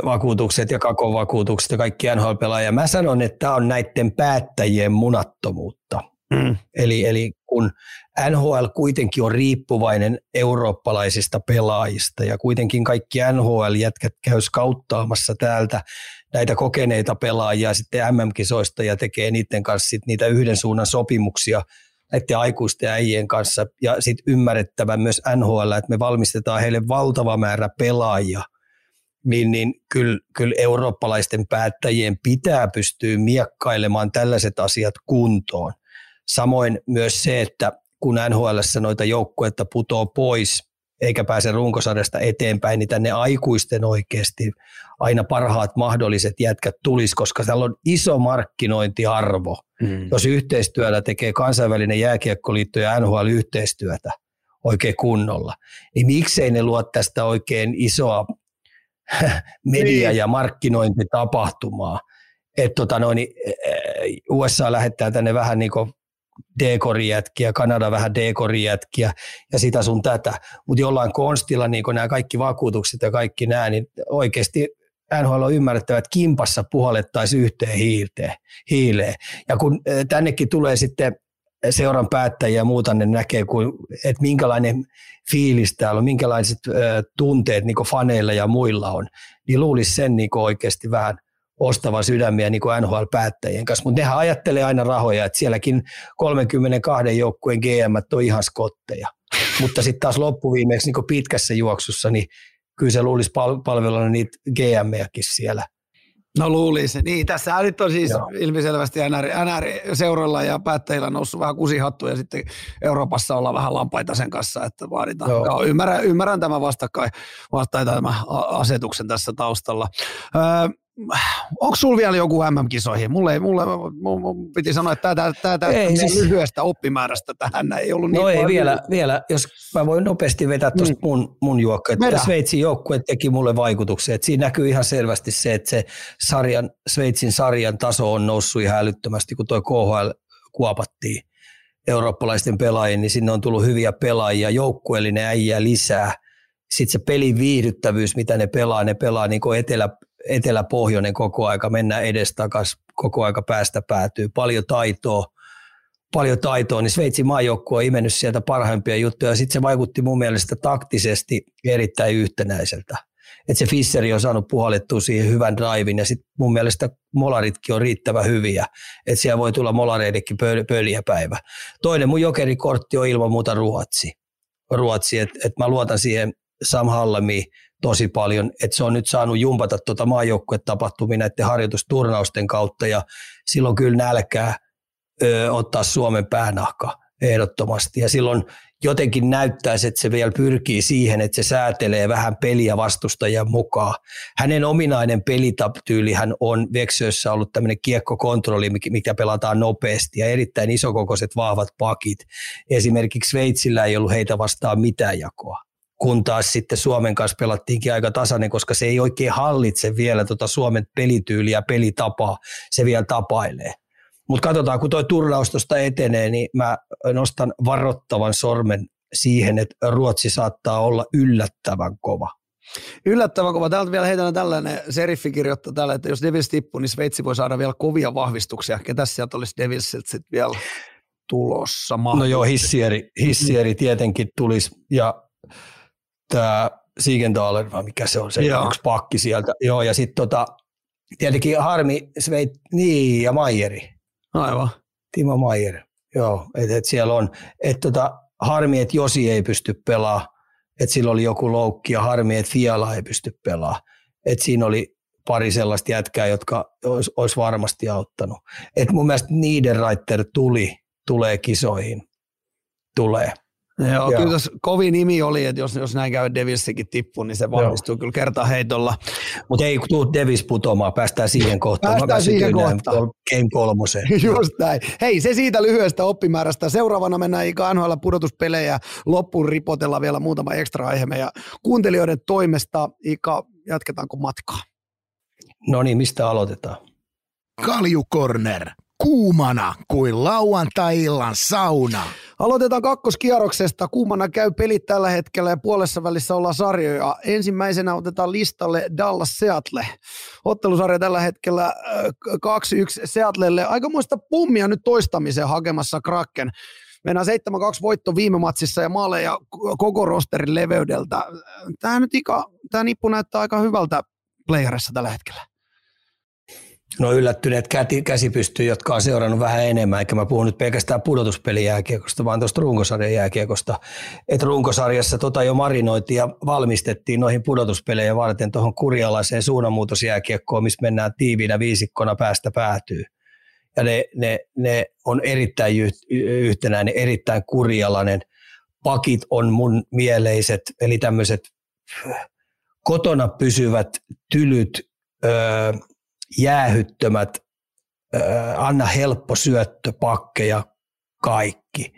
vakuutukset ja kakon vakuutukset ja kaikki NHL-pelaajia. Mä sanon, että tämä on näiden päättäjien munattomuutta. Mm. Eli, eli kun NHL kuitenkin on riippuvainen eurooppalaisista pelaajista ja kuitenkin kaikki NHL-jätkät käy skauttaamassa täältä näitä kokeneita pelaajia sitten MM-kisoista ja tekee niiden kanssa sit niitä yhden suunnan sopimuksia näiden aikuisten äijien kanssa ja sitten ymmärrettävä myös NHL, että me valmistetaan heille valtava määrä pelaajia, niin, niin kyllä, kyllä eurooppalaisten päättäjien pitää pystyä miekkailemaan tällaiset asiat kuntoon. Samoin myös se, että kun NHL noita joukkueita putoo pois eikä pääse runkosarjasta eteenpäin, niin tänne aikuisten oikeasti aina parhaat mahdolliset jätkät tulisi, koska täällä on iso markkinointiarvo. Mm. Jos yhteistyöllä tekee kansainvälinen jääkiekkoliitto ja NHL yhteistyötä oikein kunnolla, niin miksei ne luo tästä oikein isoa media- niin. ja markkinointitapahtumaa. Että tota noin, niin, USA lähettää tänne vähän niin kuin D-korijätkiä, Kanada vähän D-korijätkiä ja sitä sun tätä. Mutta jollain konstilla niin nämä kaikki vakuutukset ja kaikki nämä, niin oikeasti NHL on ymmärrettävä, että kimpassa puhallettaisiin yhteen hiilteen, hiileen. Ja kun tännekin tulee sitten seuran päättäjiä ja muuta, ne näkee, että minkälainen fiilis täällä on, minkälaiset tunteet niin faneilla ja muilla on, niin luulisi sen niin oikeasti vähän – ostava sydämiä niin NHL-päättäjien kanssa, mutta nehän ajattelee aina rahoja, että sielläkin 32 joukkueen GM on ihan skotteja. Mutta sitten taas loppuviimeksi niin pitkässä juoksussa, niin kyllä se luulisi palvella niitä GM-jäkin siellä. No luulisi. Niin, tässä nyt on siis Joo. ilmiselvästi NR, NR-seuroilla ja päättäjillä noussut vähän kusihattu ja sitten Euroopassa ollaan vähän lampaita sen kanssa, että vaaditaan. Joo. Joo, ymmärrän, ymmärrän tämän vastakkain, vastakkain tämän asetuksen tässä taustalla. Öö, onko sulla vielä joku MM-kisoihin? Mulle, mulle mulle piti sanoa, että tämä, tämä, tämä ei, siis... lyhyestä oppimäärästä tähän. Ei ollut niin No ei vielä, vielä, jos mä voin nopeasti vetää tuosta mm. mun, mun juokko, että Sveitsin joukkue teki mulle vaikutuksen, että siinä näkyy ihan selvästi se, että se sarjan, Sveitsin sarjan taso on noussut ihan älyttömästi, kun tuo KHL kuopattiin eurooppalaisten pelaajien, niin sinne on tullut hyviä pelaajia, joukkueellinen äijä lisää, sitten se pelin viihdyttävyys, mitä ne pelaa, ne pelaa niin kuin etelä, eteläpohjoinen koko aika, mennään edestakas koko aika päästä päätyy, paljon taitoa, paljon taitoa, niin Sveitsin maajoukkue on imennyt sieltä parhaimpia juttuja, ja sitten se vaikutti mun mielestä taktisesti erittäin yhtenäiseltä. Että se Fisseri on saanut puhallettua siihen hyvän drivin, ja sitten mun mielestä molaritkin on riittävän hyviä, että siellä voi tulla molareidenkin pöl- pöljäpäivä. Toinen mun jokerikortti on ilman muuta Ruotsi. Ruotsi, että et mä luotan siihen Sam Hallamiin, tosi paljon, että se on nyt saanut jumpata tuota maajoukkuetapahtumia näiden harjoitusturnausten kautta ja silloin kyllä nälkää ö, ottaa Suomen päänahka ehdottomasti ja silloin jotenkin näyttäisi, että se vielä pyrkii siihen, että se säätelee vähän peliä vastustajien mukaan. Hänen ominainen pelityylihän on Veksössä ollut tämmöinen kiekkokontrolli, mikä pelataan nopeasti ja erittäin isokokoiset vahvat pakit. Esimerkiksi Sveitsillä ei ollut heitä vastaan mitään jakoa kun taas sitten Suomen kanssa pelattiinkin aika tasainen, koska se ei oikein hallitse vielä tuota Suomen pelityyliä, pelitapaa, se vielä tapailee. Mutta katsotaan, kun tuo turnaus tuosta etenee, niin mä nostan varoittavan sormen siihen, että Ruotsi saattaa olla yllättävän kova. Yllättävän kova. Täältä vielä heitän tällainen, seriffi kirjoittaa tällä, että jos Devils tippuu, niin Sveitsi voi saada vielä kovia vahvistuksia. Ketä sieltä olisi Devilsiltä sitten vielä tulossa? No joo, hissieri, hissieri tietenkin tulisi ja tämä Siegenthaler, vai mikä se on, se Joo. yksi pakki sieltä. Joo, ja sitten tota, tietenkin harmi Sveit, niin, ja Maijeri. Aivan. Timo Maijer, joo, että et siellä on, että tota, harmi, että Josi ei pysty pelaamaan, että sillä oli joku loukki ja harmi, että Fiala ei pysty pelaamaan. Että siinä oli pari sellaista jätkää, jotka olisi, olisi varmasti auttanut. Et mun mielestä Niederreiter tuli, tulee kisoihin, tulee. Joo, Joo. kyllä tässä kovin nimi oli, että jos, jos näin käy Devilsikin tippu, niin se valmistuu Joo. kyllä kerta heitolla. Mutta ei tuu Devis putoamaan, päästään siihen kohtaan. Päästään siihen kohtaan. Game kolmoseen. Just näin. Hei, se siitä lyhyestä oppimäärästä. Seuraavana mennään NHL pudotuspelejä. Loppuun ripotella vielä muutama ekstra aihe ja kuuntelijoiden toimesta. Ika, jatketaanko matkaa? No niin, mistä aloitetaan? Kalju Corner kuumana kuin lauantai-illan sauna. Aloitetaan kakkoskierroksesta. Kuumana käy pelit tällä hetkellä ja puolessa välissä ollaan sarjoja. Ensimmäisenä otetaan listalle Dallas Seattle. Ottelusarja tällä hetkellä 2-1 Seattlelle. Aikamoista pummia nyt toistamiseen hakemassa Kraken. Mennään 7-2 voitto viime matsissa ja maaleja koko rosterin leveydeltä. Tämä nyt ika, tämä nippu näyttää aika hyvältä playerissa tällä hetkellä. No yllättyneet käsipystyy, jotka on seurannut vähän enemmän, eikä mä puhun nyt pelkästään pudotuspelijääkiekosta, vaan tuosta runkosarjan jääkiekosta. Et runkosarjassa tota jo marinoitiin ja valmistettiin noihin pudotuspelejä varten tuohon kurjalaiseen suunnanmuutosjääkiekkoon, missä mennään tiiviinä viisikkona päästä päätyy. Ja ne, ne, ne on erittäin yhtenäinen, erittäin kurjalainen. Pakit on mun mieleiset, eli tämmöiset kotona pysyvät tylyt, öö, jäähyttömät, anna helppo syöttö, pakkeja, kaikki.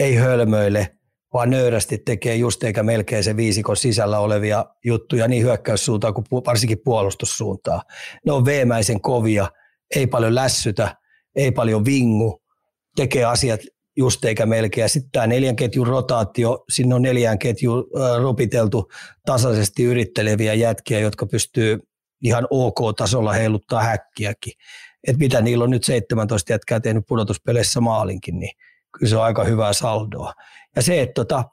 Ei hölmöile, vaan nöyrästi tekee just eikä melkein se viisikon sisällä olevia juttuja niin hyökkäyssuuntaan kuin varsinkin puolustussuuntaan. Ne on veemäisen kovia, ei paljon lässytä, ei paljon vingu, tekee asiat just eikä melkein. Sitten tämä neljän ketjun rotaatio, sinne on neljään ketjuun ropiteltu tasaisesti yritteleviä jätkiä, jotka pystyy ihan OK-tasolla heiluttaa häkkiäkin. Et mitä niillä on nyt 17 jätkää tehnyt pudotuspeleissä maalinkin, niin kyllä se on aika hyvää saldoa. Ja se, että tota,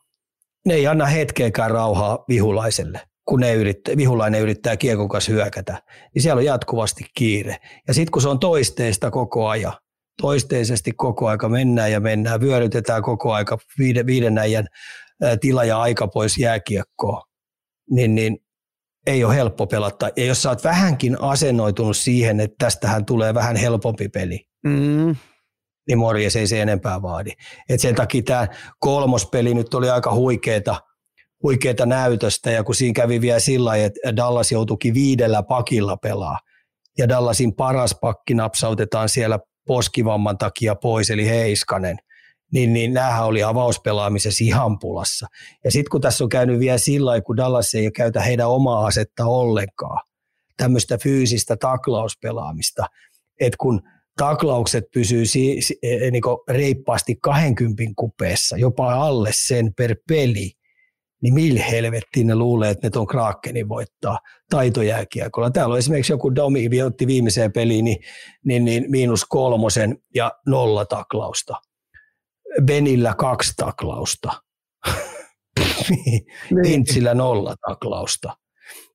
ne ei anna hetkeäkään rauhaa vihulaiselle, kun ne yrittää, vihulainen yrittää kiekon kanssa hyökätä, niin siellä on jatkuvasti kiire. Ja sitten kun se on toisteista koko ajan, toisteisesti koko aika mennään ja mennään, vyörytetään koko aika viiden, viiden äijän tila ja aika pois jääkiekkoon, niin, niin ei ole helppo pelata. Ja jos sä oot vähänkin asennoitunut siihen, että tästähän tulee vähän helpompi peli, mm. niin morjes ei se enempää vaadi. Et sen takia tämä kolmospeli nyt oli aika huikeeta, huikeeta näytöstä, ja kun siinä kävi vielä sillä että Dallas joutuikin viidellä pakilla pelaa, ja Dallasin paras pakki napsautetaan siellä poskivamman takia pois, eli Heiskanen – niin, niin näähän oli avauspelaamisessa ihan pulassa. Ja sitten kun tässä on käynyt vielä sillä kun Dallas ei käytä heidän omaa asetta ollenkaan, tämmöistä fyysistä taklauspelaamista, että kun taklaukset pysyy si- si- niin reippaasti 20 kupeessa, jopa alle sen per peli, niin millä helvettiin ne luulee, että ne tuon Krakenin voittaa taitojääkiekolla. Täällä on esimerkiksi joku Domi otti viimeiseen peliin niin, niin, niin miinus kolmosen ja nolla taklausta. Benillä kaksi taklausta. Pintsillä nolla taklausta.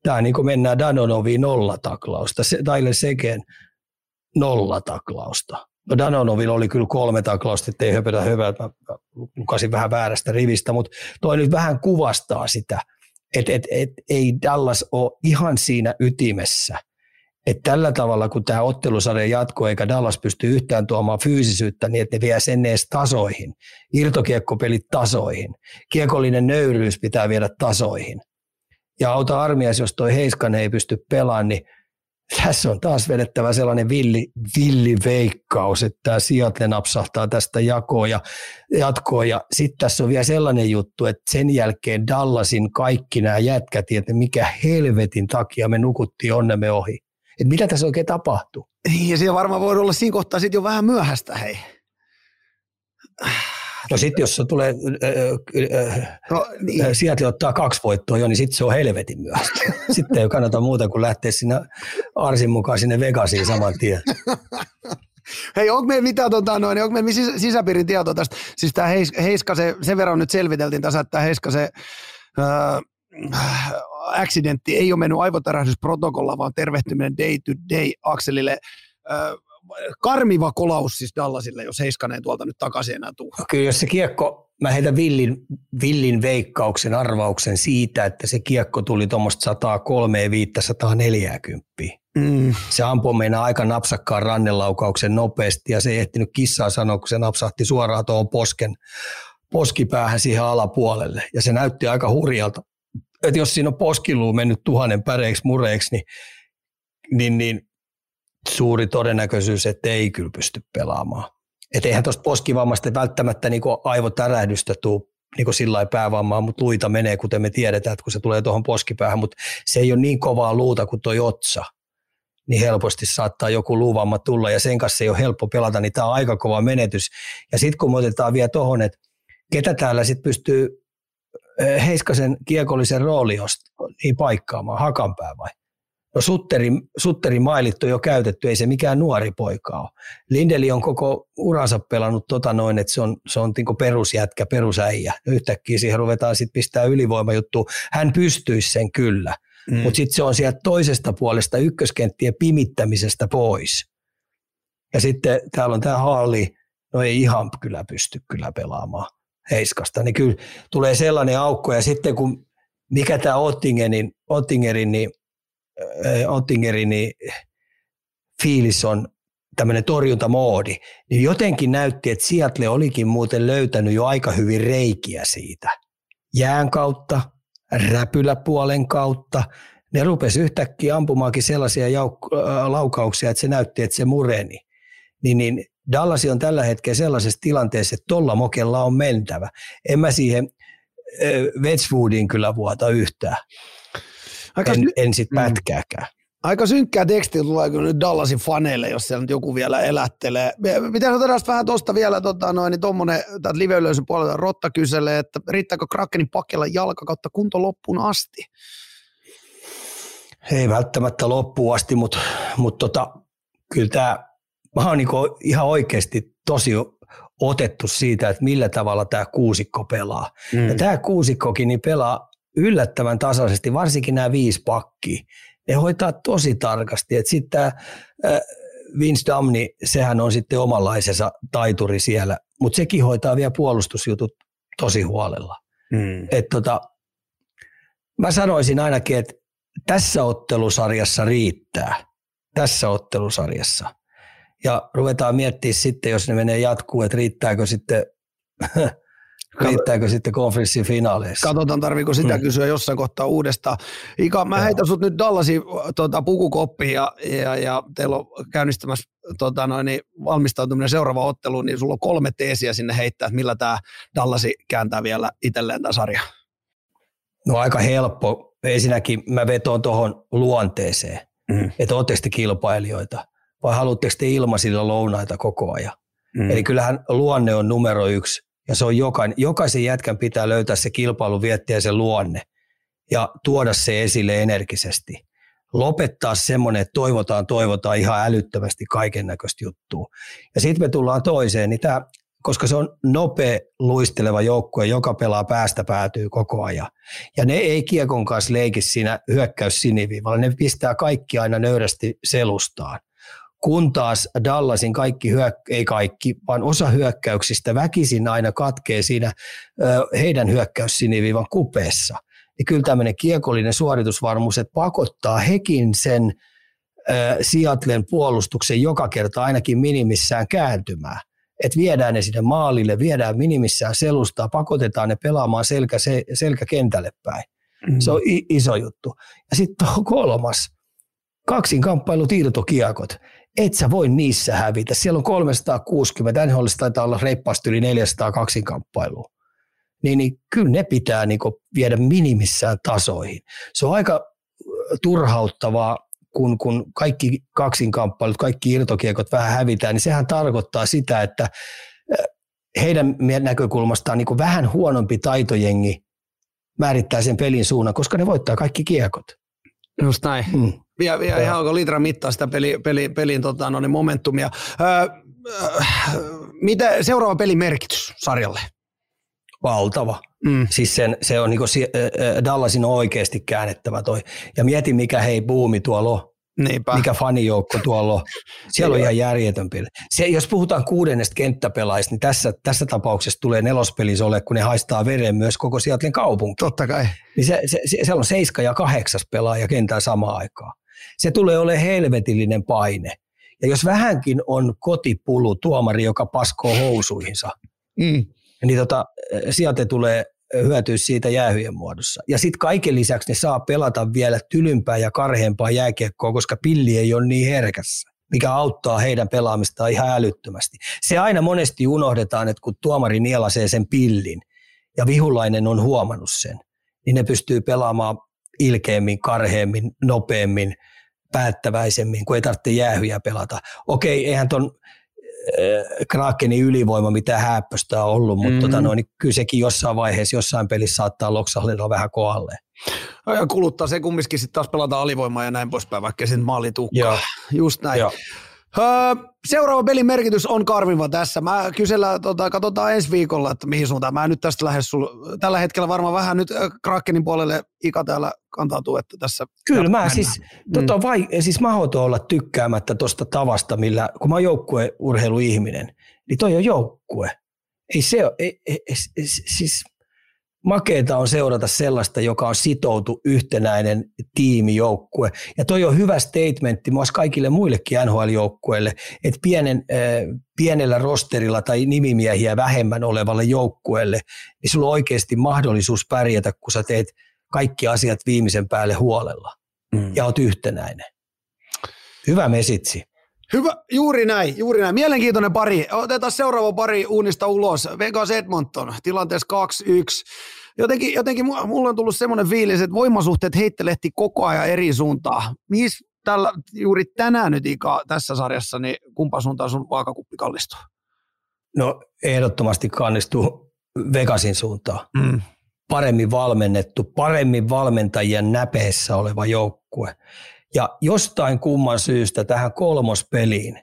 Tämä niin kuin mennään Danonoviin nolla taklausta. Tyler Seken nolla taklausta. No Danonovilla oli kyllä kolme taklausta, ettei höpötä hyvää. Mä lukasin vähän väärästä rivistä, mutta toi nyt vähän kuvastaa sitä, että et, et, ei Dallas ole ihan siinä ytimessä – että tällä tavalla, kun tämä ottelusarja jatkuu, eikä Dallas pysty yhtään tuomaan fyysisyyttä niin, että ne vie sen edes tasoihin, irtokiekkopelit tasoihin, kiekollinen nöyryys pitää viedä tasoihin. Ja auta armias, jos toi Heiskanen ei pysty pelaamaan, niin tässä on taas vedettävä sellainen villi, villi veikkaus, että tämä Seattle napsahtaa tästä jakoa ja jatkoa. Ja sitten tässä on vielä sellainen juttu, että sen jälkeen Dallasin kaikki nämä jätkät, että mikä helvetin takia me nukuttiin onnemme ohi että mitä tässä oikein tapahtuu. Niin, ja siellä varmaan voi olla siinä kohtaa sitten jo vähän myöhäistä, hei. No sitten jos se tulee, äh, äh, no, niin. sieltä ottaa kaksi voittoa jo, niin sitten se on helvetin myöhäistä. sitten ei kannata muuta kuin lähteä sinne Arsin mukaan sinne Vegasiin saman tien. Hei, onko meillä mitään, tota, noin, onko meillä sis- sisäpiirin tietoa tästä? Siis tämä Heis, Heiskase, sen verran nyt selviteltiin tässä, että Heiskase öö, accidentti ei ole mennyt aivotärähdysprotokolla, vaan tervehtyminen day to day akselille. karmiva kolaus siis Dallasille, jos Heiskanen tuolta nyt takaisin enää tuu. Kyllä jos se kiekko, mä heitän villin, villin veikkauksen, arvauksen siitä, että se kiekko tuli tuommoista 103 540. Mm. Se ampui meinaa aika napsakkaan rannelaukauksen nopeasti ja se ei ehtinyt kissaa sanoa, kun se napsahti suoraan tuohon posken, poskipäähän siihen alapuolelle. Ja se näytti aika hurjalta että jos siinä on poskiluu mennyt tuhannen päreiksi mureiksi, niin, niin, niin suuri todennäköisyys, että ei kyllä pysty pelaamaan. Että eihän tuosta poskivammasta välttämättä niin aivotärähdystä tule niin sillä päävammaa, mutta luita menee, kuten me tiedetään, että kun se tulee tuohon poskipäähän, mutta se ei ole niin kovaa luuta kuin tuo otsa. niin helposti saattaa joku luuvamma tulla ja sen kanssa ei ole helppo pelata, niin tämä on aika kova menetys. Ja sitten kun me otetaan vielä tuohon, että ketä täällä sitten pystyy Heiskasen kiekollisen rooli niin paikkaamaan, Hakanpää vai? No Sutteri, Sutteri mailit on jo käytetty, ei se mikään nuori poika ole. Lindeli on koko uransa pelannut tota noin, että se on, se on niinku perusjätkä, perusäijä. Yhtäkkiä siihen ruvetaan sitten pistää ylivoimajuttu. Hän pystyisi sen kyllä, mm. mutta sitten se on sieltä toisesta puolesta ykköskenttien pimittämisestä pois. Ja sitten täällä on tämä Haali, no ei ihan kyllä pysty kyllä pelaamaan Heiskasta, niin kyllä tulee sellainen aukko. Ja sitten kun mikä tämä Ottingerin, Ottingerin niin Ottingerin niin fiilis on tämmöinen torjuntamoodi, niin jotenkin näytti, että Seattle olikin muuten löytänyt jo aika hyvin reikiä siitä. Jään kautta, räpyläpuolen kautta. Ne rupesi yhtäkkiä ampumaankin sellaisia jauk- laukauksia, että se näytti, että se mureni. Niin, niin Dallas on tällä hetkellä sellaisessa tilanteessa, että tolla mokella on mentävä. En mä siihen Wedgwoodiin kyllä vuota yhtään. Aika en, en sit mm. pätkääkään. Aika synkkää tekstiä tulee kyllä nyt Dallasin faneille, jos siellä nyt joku vielä elättelee. Pitäisi ottaa vähän tuosta vielä tota, noin, niin tuommoinen live puolelta Rotta kyselee, että riittääkö Krakenin pakella jalka kautta kunto loppuun asti? Ei välttämättä loppuun asti, mutta, mutta tota, kyllä tämä, mä oon niin ihan oikeasti tosi otettu siitä, että millä tavalla tämä kuusikko pelaa. Mm. Ja tämä kuusikkokin niin pelaa yllättävän tasaisesti, varsinkin nämä viisi pakkia. Ne hoitaa tosi tarkasti. Sitten tämä Vince Damni, sehän on sitten omanlaisensa taituri siellä, mutta sekin hoitaa vielä puolustusjutut tosi huolella. Mm. Et tota, mä sanoisin ainakin, että tässä ottelusarjassa riittää. Tässä ottelusarjassa. Ja ruvetaan miettimään sitten, jos ne menee jatkuu, että riittääkö sitten Riittääkö sitten konferenssin finaaleissa? Katsotaan, tarviiko sitä hmm. kysyä jossain kohtaa uudestaan. Ika, mä heitän sut nyt Dallasin tota, pukukoppiin ja, ja, ja teillä on käynnistämässä tota, noin, niin valmistautuminen seuraava otteluun, niin sulla on kolme teesiä sinne heittää, että millä tämä Dallasi kääntää vielä itselleen tämä sarja. No aika helppo. Ensinnäkin mä vetoon tuohon luonteeseen, mm. että ootteko te kilpailijoita vai haluatteko te ilmaisilla lounaita koko ajan. Mm. Eli kyllähän luonne on numero yksi ja se on jokainen, jokaisen jätkän pitää löytää se kilpailu viettiä se luonne ja tuoda se esille energisesti. Lopettaa semmoinen, että toivotaan, toivotaan ihan älyttömästi kaiken näköistä juttua. Ja sitten me tullaan toiseen, niin tämä, koska se on nopea luisteleva joukkue, joka pelaa päästä päätyy koko ajan. Ja ne ei kiekon kanssa leiki siinä hyökkäys siniviivalla, ne pistää kaikki aina nöyrästi selustaan kun taas Dallasin kaikki, hyök- ei kaikki, vaan osa hyökkäyksistä väkisin aina katkee siinä heidän hyökkäyssiniviivan kupeessa. Niin kyllä tämmöinen kiekollinen suoritusvarmuus, että pakottaa hekin sen Seattlen puolustuksen joka kerta ainakin minimissään kääntymään. Että viedään ne sinne maalille, viedään minimissään selustaa, pakotetaan ne pelaamaan selkä, selkä kentälle päin. Mm. Se on iso juttu. Ja sitten kolmas, kaksin kamppailut irtokiekot et sä voi niissä hävitä. Siellä on 360, NHL taitaa olla reippaasti yli 400 kaksinkamppailua. Niin, niin kyllä ne pitää niin viedä minimissään tasoihin. Se on aika turhauttavaa, kun, kun kaikki kaksinkamppailut, kaikki irtokiekot vähän hävitään, niin sehän tarkoittaa sitä, että heidän näkökulmastaan niin vähän huonompi taitojengi määrittää sen pelin suunnan, koska ne voittaa kaikki kiekot. Just näin. Mm. Vie, vie ihan alkoi litran mittaa sitä peli, peli, pelin tota, no, niin momentumia. Öö, öö, mitä seuraava pelin merkitys sarjalle? Valtava. Mm. Siis sen, se on niinku, Dallasin on oikeasti käännettävä toi. Ja mieti mikä hei buumi tuolla on. Niinpä. mikä fanijoukko tuolla on. Siellä on ihan järjetön peli. Se, jos puhutaan kuudennesta kenttäpelaista, niin tässä, tässä tapauksessa tulee nelospelissä ole, kun ne haistaa veren myös koko Seattlein kaupunki. Totta kai. Niin se, se, se, siellä on seiska ja kahdeksas pelaaja kentää samaan aikaan. Se tulee olemaan helvetillinen paine. Ja jos vähänkin on kotipulu tuomari, joka paskoo housuihinsa, mm. niin tota, sieltä tulee hyötyä siitä jäähyjen muodossa. Ja sitten kaiken lisäksi ne saa pelata vielä tylympää ja karheampaa jääkiekkoa, koska pilli ei ole niin herkässä mikä auttaa heidän pelaamistaan ihan älyttömästi. Se aina monesti unohdetaan, että kun tuomari nielasee sen pillin ja vihulainen on huomannut sen, niin ne pystyy pelaamaan ilkeämmin, karheammin, nopeammin, päättäväisemmin, kun ei tarvitse jäähyjä pelata. Okei, eihän ton äh, Krakenin ylivoima mitään häppöstä on ollut, mutta mm-hmm. tota noin, niin kyllä sekin jossain vaiheessa, jossain pelissä saattaa loksahdella vähän koalle. Ja kuluttaa se kumminkin sitten taas pelata alivoimaa ja näin poispäin, vaikka sen maali tukkaa. Just näin. Joo. Öö, seuraava pelin merkitys on karviva tässä. Mä kysellään, tota, katsotaan ensi viikolla, että mihin suuntaan. Mä nyt tästä lähes sul, tällä hetkellä varmaan vähän nyt Krakenin puolelle Ika täällä kantautuu, että tässä... Kyllä mä siis, mm. tota, vai, siis mahdoton olla tykkäämättä tuosta tavasta, millä, kun mä oon joukkueurheiluihminen, niin toi on joukkue. Ei se ole, ei, ei, ei, siis makeeta on seurata sellaista, joka on sitoutu yhtenäinen tiimijoukkue. Ja toi on hyvä statementti myös kaikille muillekin NHL-joukkueille, että pienen, äh, pienellä rosterilla tai nimimiehiä vähemmän olevalle joukkueelle, niin sulla on oikeasti mahdollisuus pärjätä, kun sä teet kaikki asiat viimeisen päälle huolella mm. ja oot yhtenäinen. Hyvä mesitsi. Hyvä, juuri näin, juuri näin. Mielenkiintoinen pari. Otetaan seuraava pari uunista ulos. Vegas Edmonton, tilanteessa 2-1. Jotenkin, jotenkin mulla on tullut semmoinen fiilis, että voimasuhteet heittelehti koko ajan eri suuntaan. Mihin tällä, juuri tänään nyt Ika tässä sarjassa, niin kumpa suuntaan sun vaakakuppi kallistuu? No ehdottomasti kannistuu Vegasin suuntaan. Mm. Paremmin valmennettu, paremmin valmentajien näpeessä oleva joukkue. Ja jostain kumman syystä tähän kolmospeliin,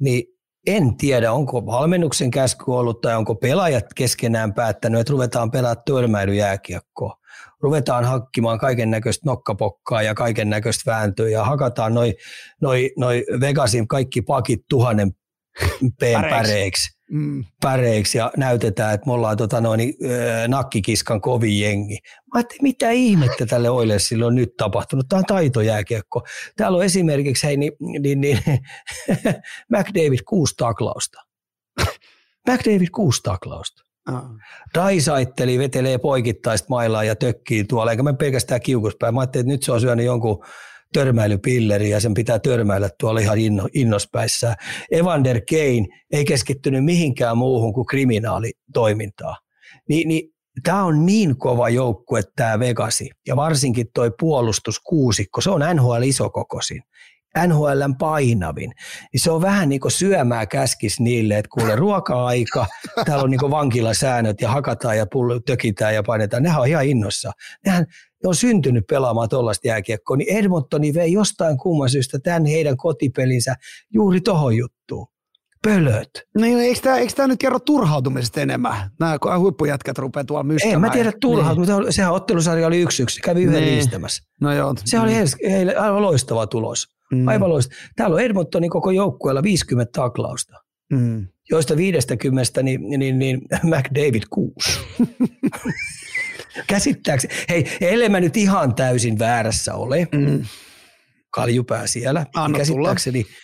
niin en tiedä, onko valmennuksen käsky ollut tai onko pelaajat keskenään päättänyt, että ruvetaan pelaamaan törmäilyjääkiekkoa. Ruvetaan hakkimaan kaiken näköistä nokkapokkaa ja kaiken näköistä vääntöä ja hakataan noin noi, noi Vegasin kaikki pakit tuhannen päreiksi mm. päreiksi ja näytetään, että me ollaan tota noin, äh, nakkikiskan kovin jengi. Mä ajattelin, mitä ihmettä tälle Oilersille on nyt tapahtunut. Tämä on taitojääkiekko. Täällä on esimerkiksi, hei, niin, niin, niin McDavid kuusi taklausta. McDavid kuusi taklausta. Daisaitteli, vetelee poikittaista mailaa ja tökkii tuolla, eikä me pelkästään kiukuspäin. Mä ajattelin, että nyt se on syönyt jonkun törmäilypilleri ja sen pitää törmäillä tuolla ihan inno, innospäissään. Evander Kane ei keskittynyt mihinkään muuhun kuin kriminaalitoimintaa. Ni, niin tämä on niin kova joukkue tämä Vegasi ja varsinkin toi puolustuskuusikko, se on NHL isokokoisin. NHLn painavin, niin se on vähän niin kuin syömää käskis niille, että kuule ruoka-aika, täällä on niin kuin vankilasäännöt ja hakataan ja pullo, tökitään ja painetaan. Nehän on ihan innossa. Nehän on syntynyt pelaamaan tuollaista jääkiekkoa, niin Edmontoni vei jostain kumman syystä tämän heidän kotipelinsä juuri tohon juttuun. Pölöt. No eikö tämä, eikö tämä nyt kerro turhautumisesta enemmän? Nämä huippujätkät rupeaa tuolla mystämään. En mä tiedä turhautumista. Niin. Sehän ottelusarja oli yksi yksi. Kävi yhden niin. liistämässä. No joo. Se oli heille aivan loistava tulos. Mm. Aivan loistava. Täällä on Edmontonin koko joukkueella 50 taklausta. Mm. Joista 50 niin, niin, niin McDavid 6. Käsittääkseni. Hei, ellei mä nyt ihan täysin väärässä ole, mm. kaljupää siellä, Anna käsittääkseni tulla.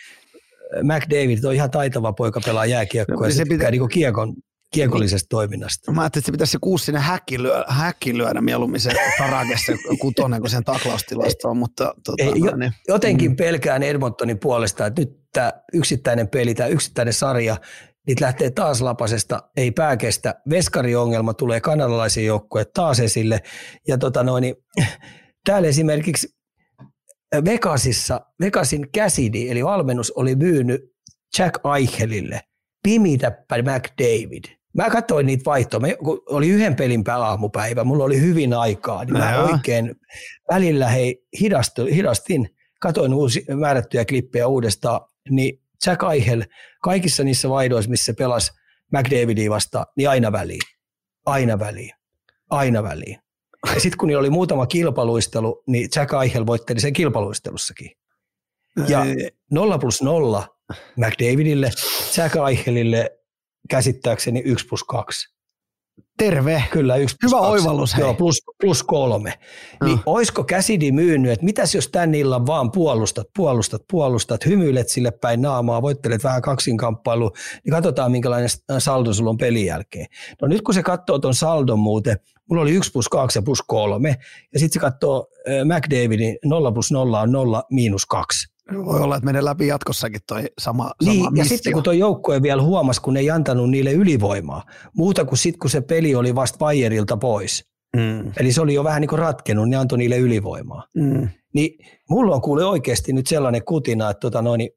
McDavid on ihan taitava poika pelaa jääkiekkoa no, ja se pitää niin kiekon, kiekollisesta toiminnasta. Mä ajattelin, että se pitäisi se kuusi sinne häkkiin lyödä, häkkiin lyödä mieluummin se Paragessa kutonen kuin sen taklaustilastoon, mutta tota, Ei, jo, niin. jotenkin mm. pelkään Edmontonin puolesta, että nyt tämä yksittäinen peli, tämä yksittäinen sarja, niitä lähtee taas lapasesta, ei pääkestä. Veskariongelma tulee kanadalaisen joukkueen taas esille. Ja tota noin, täällä esimerkiksi Vegasissa, Vegasin käsidi, eli valmennus oli myynyt Jack Eichelille pimitäpä McDavid. Mä katsoin niitä vaihtoja. Mä, kun oli yhden pelin aamupäivä, mulla oli hyvin aikaa, niin mä oikein välillä hei, hidastu, hidastin, katoin uusi, määrättyjä klippejä uudestaan, niin Jack Eichel kaikissa niissä vaihdoissa, missä se pelasi McDavidia vastaan, niin aina väliin. Aina väliin. Aina väliin. Ja sitten kun niillä oli muutama kilpaluistelu, niin Jack Eichel voitteli sen kilpaluistelussakin. Ja 0 plus 0 McDavidille, Jack Eichelille käsittääkseni 1 plus 2. Terve. Kyllä, yksi Hyvä kaksi. oivallus. Hei. Joo, plus, plus kolme. No. Niin olisiko käsidi myynyt, että mitäs jos tän illan vaan puolustat, puolustat, puolustat, hymyilet sille päin naamaa, voittelet vähän kaksinkamppailu, niin katsotaan minkälainen saldo sulla on pelin jälkeen. No nyt kun se katsoo ton saldon muuten, mulla oli 1 plus 2 ja plus 3, ja sitten se katsoo McDavidin 0 plus 0 on 0 miinus 2. Voi olla, että menee läpi jatkossakin toi sama, niin, sama ja sitten kun tuo joukkue vielä huomasi, kun ei antanut niille ylivoimaa, muuta kuin sitten kun se peli oli vasta Bayerilta pois, Mm. Eli se oli jo vähän niin kuin ratkennut, niin antoi niille ylivoimaa. Mm. Niin mulla on kuule oikeasti nyt sellainen kutina, että tota noin,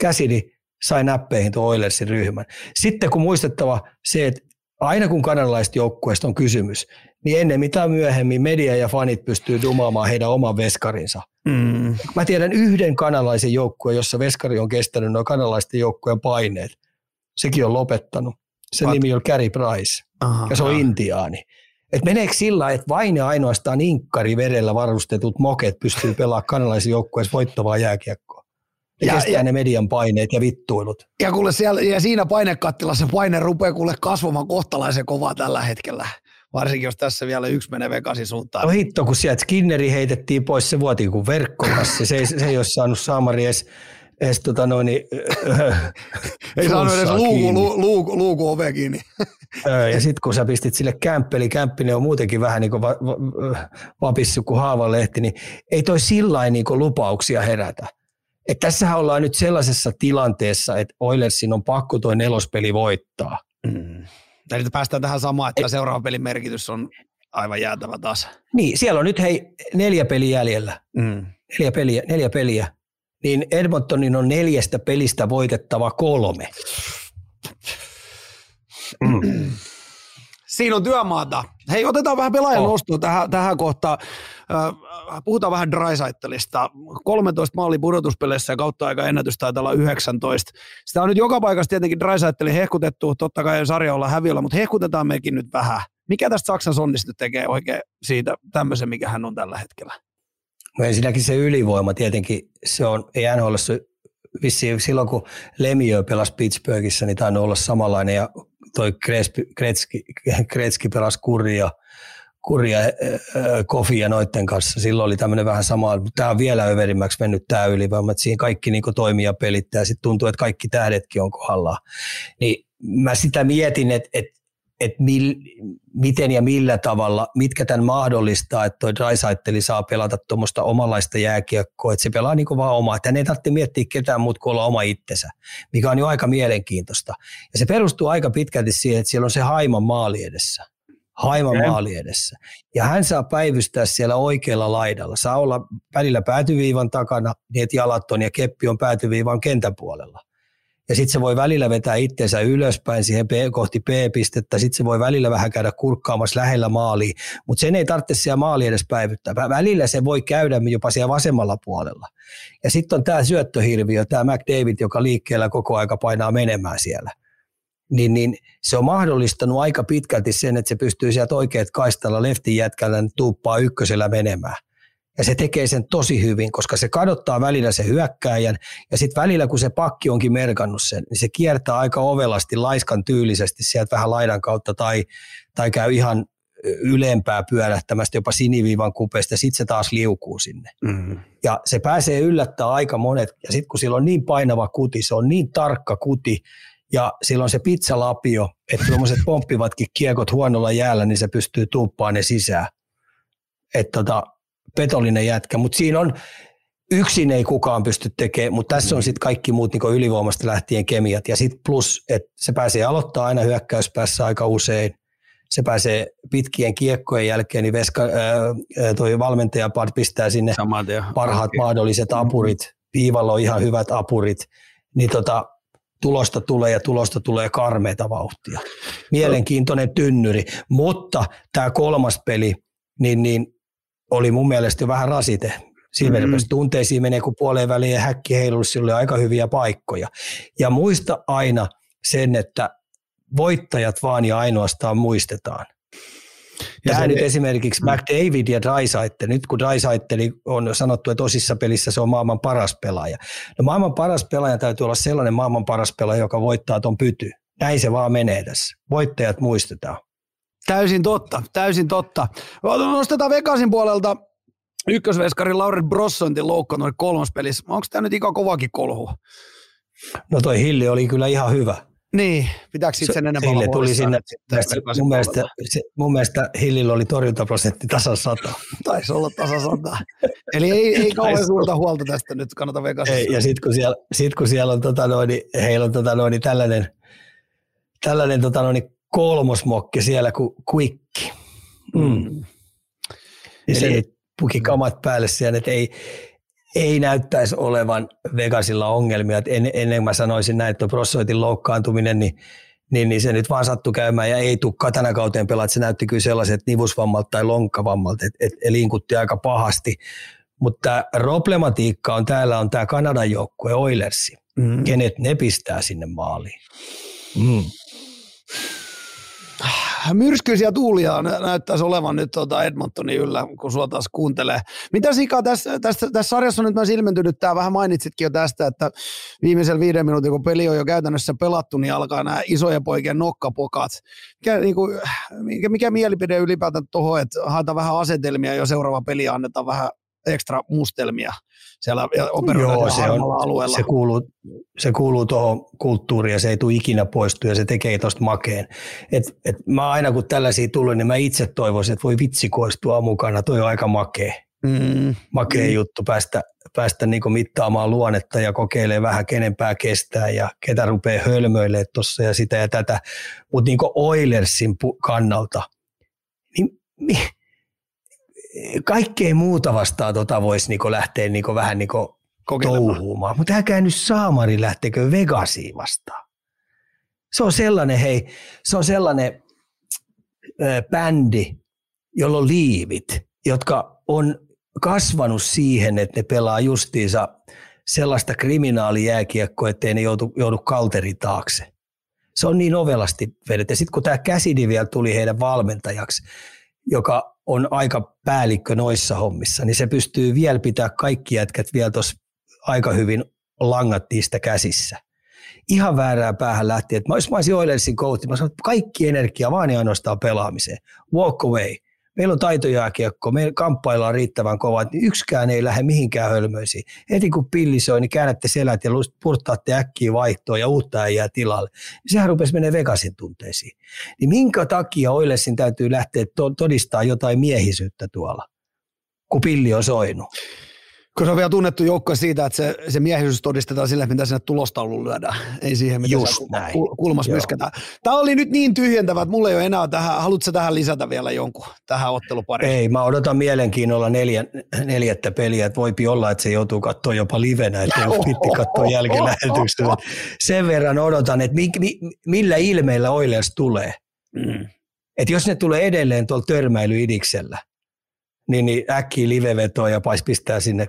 käsini sai näppeihin tuon Oilersin ryhmän. Sitten kun muistettava se, että aina kun kanadalaisista joukkueesta on kysymys, niin ennen mitä myöhemmin media ja fanit pystyy dumaamaan heidän oman veskarinsa. Mm. Mä tiedän yhden kanalaisen joukkueen, jossa veskari on kestänyt noin kanalaisten joukkueen paineet. Sekin on lopettanut. Sen What? nimi on Gary Price aha, ja se on aha. intiaani. Et meneekö sillä, että vain ja ainoastaan inkkari verellä varustetut moket pystyy pelaamaan kanalaisen joukkueessa voittavaa jääkiekkoa? Ne ja, kestää ja, ne median paineet ja vittuilut. Ja, kuule siellä, ja siinä painekattilassa paine rupeaa kuule kasvamaan kohtalaisen kovaa tällä hetkellä. Varsinkin jos tässä vielä yksi menee vekasi suuntaan. No hitto, kun sieltä Skinneri heitettiin pois, se vuotiin kuin verkkokassi. Se ei, se ei ole saanut Saamari edes edes tota noin, äh, Ei saanut edes luuku, luuku, luuku, luuku ove kiinni. ja sitten kun sä pistit sille kämppeli, kämppinen on muutenkin vähän niin kuin va, va, vapissu kuin haavanlehti, niin ei toi sillä niin lupauksia herätä. Et tässähän ollaan nyt sellaisessa tilanteessa, että Oilersin on pakko toi nelospeli voittaa. Mm. Eli päästään tähän samaan, että Et, seuraavan pelin merkitys on aivan jäätävä taas. Niin, siellä on nyt hei neljä peliä jäljellä. Mm. Neljä peliä, neljä peliä niin Edmontonin on neljästä pelistä voitettava kolme. Mm. Siinä on työmaata. Hei, otetaan vähän pelaajan oh. nostoa tähän, tähän kohtaan. Puhutaan vähän Drysaitelista. 13 maali pudotuspeleissä ja kautta aika ennätys taitaa olla 19. Sitä on nyt joka paikassa tietenkin Drysaitelin hehkutettu, totta kai sarja olla häviöllä, mutta hehkutetaan mekin nyt vähän. Mikä tästä Saksan sonnista tekee oikein siitä tämmöisen, mikä hän on tällä hetkellä? No ensinnäkin se ylivoima tietenkin, se on, ei NHL vissiin silloin kun Lemieux pelasi Pittsburghissa, niin tainnut olla samanlainen ja toi Kretski, Kretski pelasi kurja, kurja äh, Kofi ja noitten kanssa. Silloin oli tämmöinen vähän sama, tämä on vielä överimmäksi mennyt tämä ylivoima, että siinä kaikki niin toimii ja pelittää ja sitten tuntuu, että kaikki tähdetkin on kohdallaan. Niin mä sitä mietin, että, että että mil, miten ja millä tavalla, mitkä tämän mahdollistaa, että toi Drysaitteli saa pelata tuommoista omanlaista jääkiekkoa, että se pelaa niin vaan omaa, hän ei tarvitse miettiä ketään muut kuin olla oma itsensä, mikä on jo aika mielenkiintoista. Ja se perustuu aika pitkälti siihen, että siellä on se Haiman maali edessä. Haiman okay. maali edessä. Ja hän saa päivystää siellä oikealla laidalla. Saa olla välillä päätyviivan takana, niin että jalat on ja keppi on päätyviivan kentän puolella ja sitten se voi välillä vetää itsensä ylöspäin siihen P, kohti P-pistettä, sitten se voi välillä vähän käydä kurkkaamassa lähellä maaliin, mutta sen ei tarvitse siellä maali edes päivyttää. Välillä se voi käydä jopa siellä vasemmalla puolella. Ja sitten on tämä syöttöhirviö, tämä McDavid, joka liikkeellä koko aika painaa menemään siellä. Niin, niin se on mahdollistanut aika pitkälti sen, että se pystyy sieltä oikeat kaistalla leftin jätkällä tuuppaa ykkösellä menemään. Ja se tekee sen tosi hyvin, koska se kadottaa välillä se hyökkääjän ja sitten välillä kun se pakki onkin merkannut sen, niin se kiertää aika ovelasti, laiskan tyylisesti sieltä vähän laidan kautta tai, tai käy ihan ylempää pyörähtämästä jopa siniviivan kupeesta ja sitten se taas liukuu sinne. Mm-hmm. Ja se pääsee yllättää aika monet ja sitten kun sillä on niin painava kuti, se on niin tarkka kuti ja silloin se pizzalapio, että tuommoiset pomppivatkin kiekot huonolla jäällä, niin se pystyy tuuppaan ne sisään. Että tota, petollinen jätkä, mutta siinä on, yksin ei kukaan pysty tekemään, mutta tässä on sitten kaikki muut niin ylivoimasta lähtien kemiat. Ja sitten plus, että se pääsee aloittaa aina hyökkäyspäässä aika usein. Se pääsee pitkien kiekkojen jälkeen, niin veska, ää, toi valmentaja pistää sinne parhaat okay. mahdolliset apurit. Viivalla on ihan hyvät apurit. Niin tota, tulosta tulee ja tulosta tulee karmeita vauhtia. Mielenkiintoinen tynnyri, mutta tämä kolmas peli, niin, niin oli mun mielestä jo vähän rasite. Siinä mm-hmm. tunteisiin menee, kun puoleen väliin ja häkki heiluisi, sillä oli aika hyviä paikkoja. Ja muista aina sen, että voittajat vaan ja ainoastaan muistetaan. Ja Tähän nyt esimerkiksi mm. McDavid ja Drysaitel, nyt kun Drysaitel on sanottu, että osissa pelissä se on maailman paras pelaaja. No maailman paras pelaaja täytyy olla sellainen maailman paras pelaaja, joka voittaa ton pyty. Näin se vaan menee tässä. Voittajat muistetaan. Täysin totta, täysin totta. Nostetaan Vegasin puolelta ykkösveskari Lauri Brossontin loukkaantunut kolmas pelissä. Onko tämä nyt ikä kovakin kolhu? No toi Hilli oli kyllä ihan hyvä. Niin, pitääkö sitten sen enemmän Hilli tuli sinne, mun mielestä, se, mun mielestä Hillillä oli torjuntaprosentti tasan sata. Taisi olla tasan sata. Eli ei, ei kauhean suurta huolta tästä nyt kannata Vegasissa. Ei, ja sitten kun, siellä, sit kun siellä on, tota noin, heillä on tota noin, tällainen, tällainen tota noin, kolmosmokki siellä kuin Quick. Mm. Eli se puki kamat päälle siellä, että ei, ei näyttäisi olevan Vegasilla ongelmia. Et en, ennen mä sanoisin näin, että Brossoitin loukkaantuminen, niin, niin, niin, se nyt vaan sattui käymään ja ei tule tänä kauteen pelaa. Se näytti kyllä sellaiset nivusvammalta tai lonkkavammalta, että et, et linkutti aika pahasti. Mutta problematiikka on täällä on tämä Kanadan joukkue Oilersi, mm. kenet ne pistää sinne maaliin. Mm myrskyisiä tuulia näyttäisi olevan nyt tuota Edmontonin yllä, kun sua taas kuuntelee. Mitä Sika tässä, tässä, tässä sarjassa on nyt mä ilmentynyt, tämä vähän mainitsitkin jo tästä, että viimeisellä viiden minuutin, kun peli on jo käytännössä pelattu, niin alkaa nämä isojen poikien nokkapokat. Mikä, niin kuin, mikä, mikä mielipide ylipäätään tuohon, että haetaan vähän asetelmia jo seuraava peli annetaan vähän ekstra mustelmia siellä Joo, se, on, alueella. Se kuuluu, se kuuluu tuohon kulttuuriin ja se ei tule ikinä poistua ja se tekee tuosta makeen. Et, et mä aina kun tällaisia tulee, niin mä itse toivoisin, että voi vitsi koistua mukana, toi on aika makee. Mm. Makea mm. juttu päästä, päästä niinku mittaamaan luonnetta ja kokeilee vähän kenenpää kestää ja ketä rupeaa hölmöilemään tuossa ja sitä ja tätä. Mutta niinku Oilersin kannalta, niin kaikkea muuta vastaan tota voisi niinku lähteä niinku vähän niinku touhuumaan. Mutta älkää nyt saamari lähtekö Vegasiin vastaan. Se on sellainen, hei, se on sellainen ö, bändi, jolla on liivit, jotka on kasvanut siihen, että ne pelaa justiinsa sellaista kriminaalijääkiekkoa, ettei ne joudu, joudu kalterin taakse. Se on niin ovelasti vedetty. Ja sitten kun tämä Käsidi vielä tuli heidän valmentajaksi, joka on aika päällikkö noissa hommissa, niin se pystyy vielä pitää kaikki jätkät vielä tuossa aika hyvin langat niistä käsissä. Ihan väärää päähän lähti, että mä, olisin Oilersin coach, mä sanoin, että kaikki energia vaan ja ainoastaan pelaamiseen. Walk away meillä on taitojääkiekko, me kamppaillaan riittävän kovaa, niin yksikään ei lähde mihinkään hölmöisiin. Heti kun pilli soi, niin käännätte selät ja purttaatte äkkiä vaihtoa ja uutta ei jää tilalle. Niin sehän rupesi menee Vegasin tunteisiin. Niin minkä takia Oilesin täytyy lähteä todistaa jotain miehisyyttä tuolla, kun pilli on soinut? Kun se on vielä tunnettu joukko siitä, että se, se miehisyys todistetaan sille, mitä sinne tulostauluun lyödään. Ei siihen, mitä Just näin. kulmas myskätään. Tämä oli nyt niin tyhjentävä, että mulla ei ole enää tähän. Haluatko tähän lisätä vielä jonkun tähän ottelupariin? Ei, mä odotan mielenkiinnolla neljä, neljättä peliä. Että voipi olla, että se joutuu katsoa jopa livenä, että ei pitti katsoa jälkilähetyksellä. Sen verran odotan, että mi, mi, millä ilmeillä Oilers tulee. Mm. Että jos ne tulee edelleen tuolla törmäilyidiksellä, niin, niin äkkiä livevetoa ja pais pistää sinne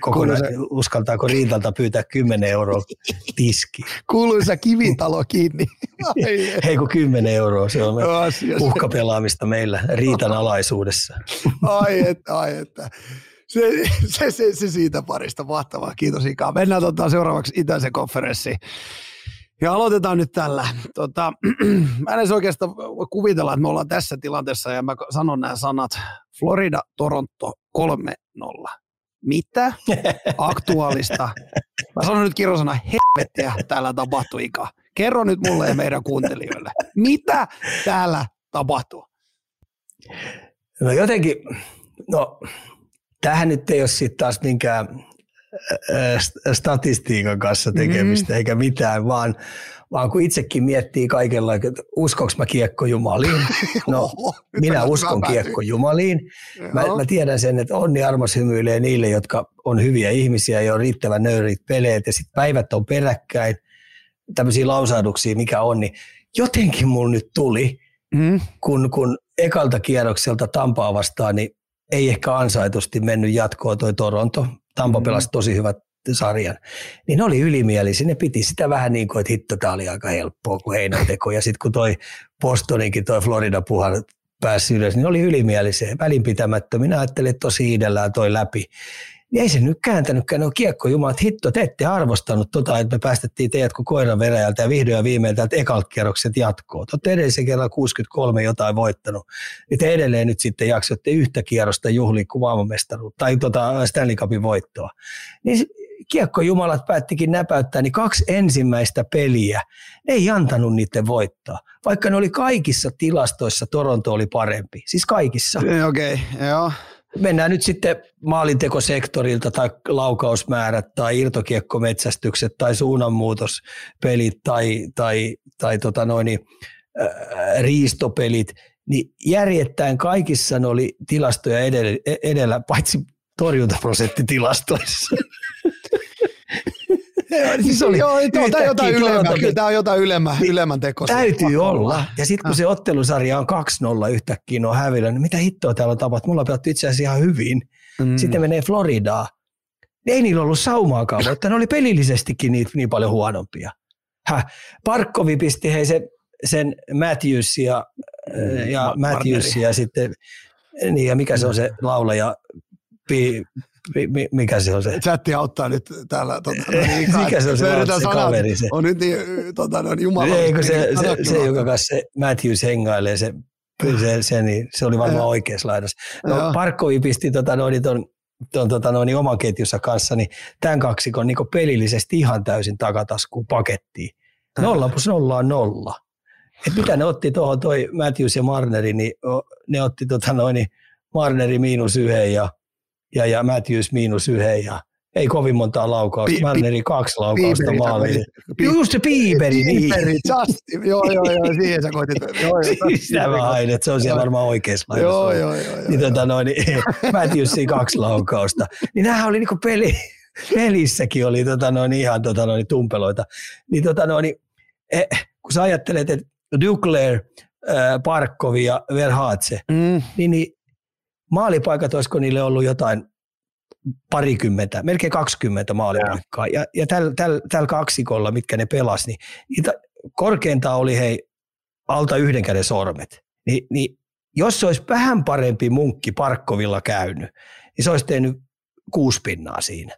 kokonaan, Kuuluisa... uskaltaako Riitalta pyytää 10 euroa tiski. Kuuluisa kivitalo kiinni. Hei kun 10 euroa, se on uhkapelaamista meillä Riitan alaisuudessa. ai että, ai että. Se, se, se, se, siitä parista, mahtavaa, kiitos Ika. Mennään tota, seuraavaksi itäisen konferenssiin. Ja aloitetaan nyt tällä. Tota, mä en edes oikeastaan kuvitella, että me ollaan tässä tilanteessa ja mä sanon nämä sanat. Florida, Toronto 3-0 mitä aktuaalista, mä sanon nyt kirosana, helvettiä täällä tapahtuu Ika. Kerro nyt mulle ja meidän kuuntelijoille, mitä täällä tapahtuu? No jotenkin, no tähän nyt ei ole sitten taas minkään statistiikan kanssa tekemistä mm. eikä mitään, vaan vaan kun itsekin miettii kaikella, että uskoks mä kiekko Jumaliin? No, minä uskon kiekko Jumaliin. Mä, mä tiedän sen, että onni armos hymyilee niille, jotka on hyviä ihmisiä ja on riittävän nöyrit peleet ja sitten päivät on peräkkäin, tämmöisiä lausahduksia, mikä on, niin jotenkin mulla nyt tuli, mm. kun, kun ekalta kierrokselta Tampaa vastaan, niin ei ehkä ansaitusti mennyt jatkoon toi Toronto. Tampa mm. pelasi tosi hyvät sarjan, niin ne oli ylimielisiä. Ne piti sitä vähän niin kuin, että hitto, tämä oli aika helppoa kuin heinänteko. Ja sitten kun toi Bostoninkin, toi Florida puhan pääsi ylös, niin oli ylimielisiä, välinpitämättömiä. ajattelin, että tosi idellään toi läpi. Niin ei se nyt kääntänytkään, ne on kiekko että hitto, te ette arvostanut tota, että me päästettiin teidät kuin koiran veräjältä ja vihdoin ja viimein täältä ekalta kierrokset jatkoo. Te olette edellisen kerran 63 jotain voittanut, niin te edelleen nyt sitten jaksoitte yhtä kierrosta juhliin kuin tai tota Stanley Cupin voittoa. Niin kiekkojumalat päättikin näpäyttää, niin kaksi ensimmäistä peliä, ne ei antanut niiden voittaa. Vaikka ne oli kaikissa tilastoissa, Toronto oli parempi. Siis kaikissa. Okei, okay, joo. Mennään nyt sitten maalintekosektorilta tai laukausmäärät tai irtokiekkometsästykset tai suunnanmuutospelit tai, tai, tai tota noin, äh, riistopelit, niin järjettäen kaikissa ne oli tilastoja edellä, edellä paitsi torjuntaprosenttitilastoissa. siis oli joo, tämä on jotain ylemmän, kyllä tämä on jotain ylemmän, ylemmän teko. Täytyy olla. Ja sitten kun se ottelusarja on 2-0 yhtäkkiä, on hävillä, niin mitä hittoa täällä on tapahtunut? Mulla on pelattu itse asiassa ihan hyvin. Mm. Sitten menee Floridaan. Ei niillä ollut saumaakaan, mutta ne oli pelillisestikin niitä niin paljon huonompia. Häh. Parkkovi pisti hei se, sen Matthews ja, mm, ja Matthews ja sitten, niin ja mikä se on se laulaja, Pi, mi, mikä se on se? Chatti auttaa nyt täällä. Tota, no niin, mikä se on se, se kaveri? Se. On nyt niin, tota, no, jumala. Eikö se, se, se, joka kanssa se Matthews hengailee, se, se, se, niin, se oli varmaan oikeassa laidassa. No, Parkkovi pisti tota, no, niin ton, ton, tota, no, niin oman ketjussa kanssa, niin tämän kaksikon niin pelillisesti ihan täysin takataskuun pakettiin. Nolla plus nolla on nolla. Et mitä ne otti tuohon toi Matthews ja Marneri, niin ne otti tota, noin, niin Marneri miinus yhden ja ja, ja Matthews miinus yhden ja ei kovin montaa laukausta. Pi, Manneri kaksi laukausta maaliin. Just se Piiperi. Niin. just, joo, joo, joo, siihen sä koitit. Joo, joo, Sitä mä hain, että se on siellä varmaan oikeassa laidassa. Joo, joo, joo. Niin, tota noin, niin, Matthewsin kaksi laukausta. Niin nämähän oli niinku peli, pelissäkin oli tota noin, ihan tota noin, tumpeloita. Niin, tota noin, eh, kun sä ajattelet, että Duclair, äh, Parkkovi ja Verhaatse, mm. niin, niin maalipaikat, olisiko niille ollut jotain parikymmentä, melkein 20 maalipaikkaa. Ja, ja tällä täl, täl kaksikolla, mitkä ne pelas, niin niitä korkeintaan oli hei alta yhden käden sormet. Ni, niin jos se olisi vähän parempi munkki Parkkovilla käynyt, niin se olisi tehnyt kuusi pinnaa siinä.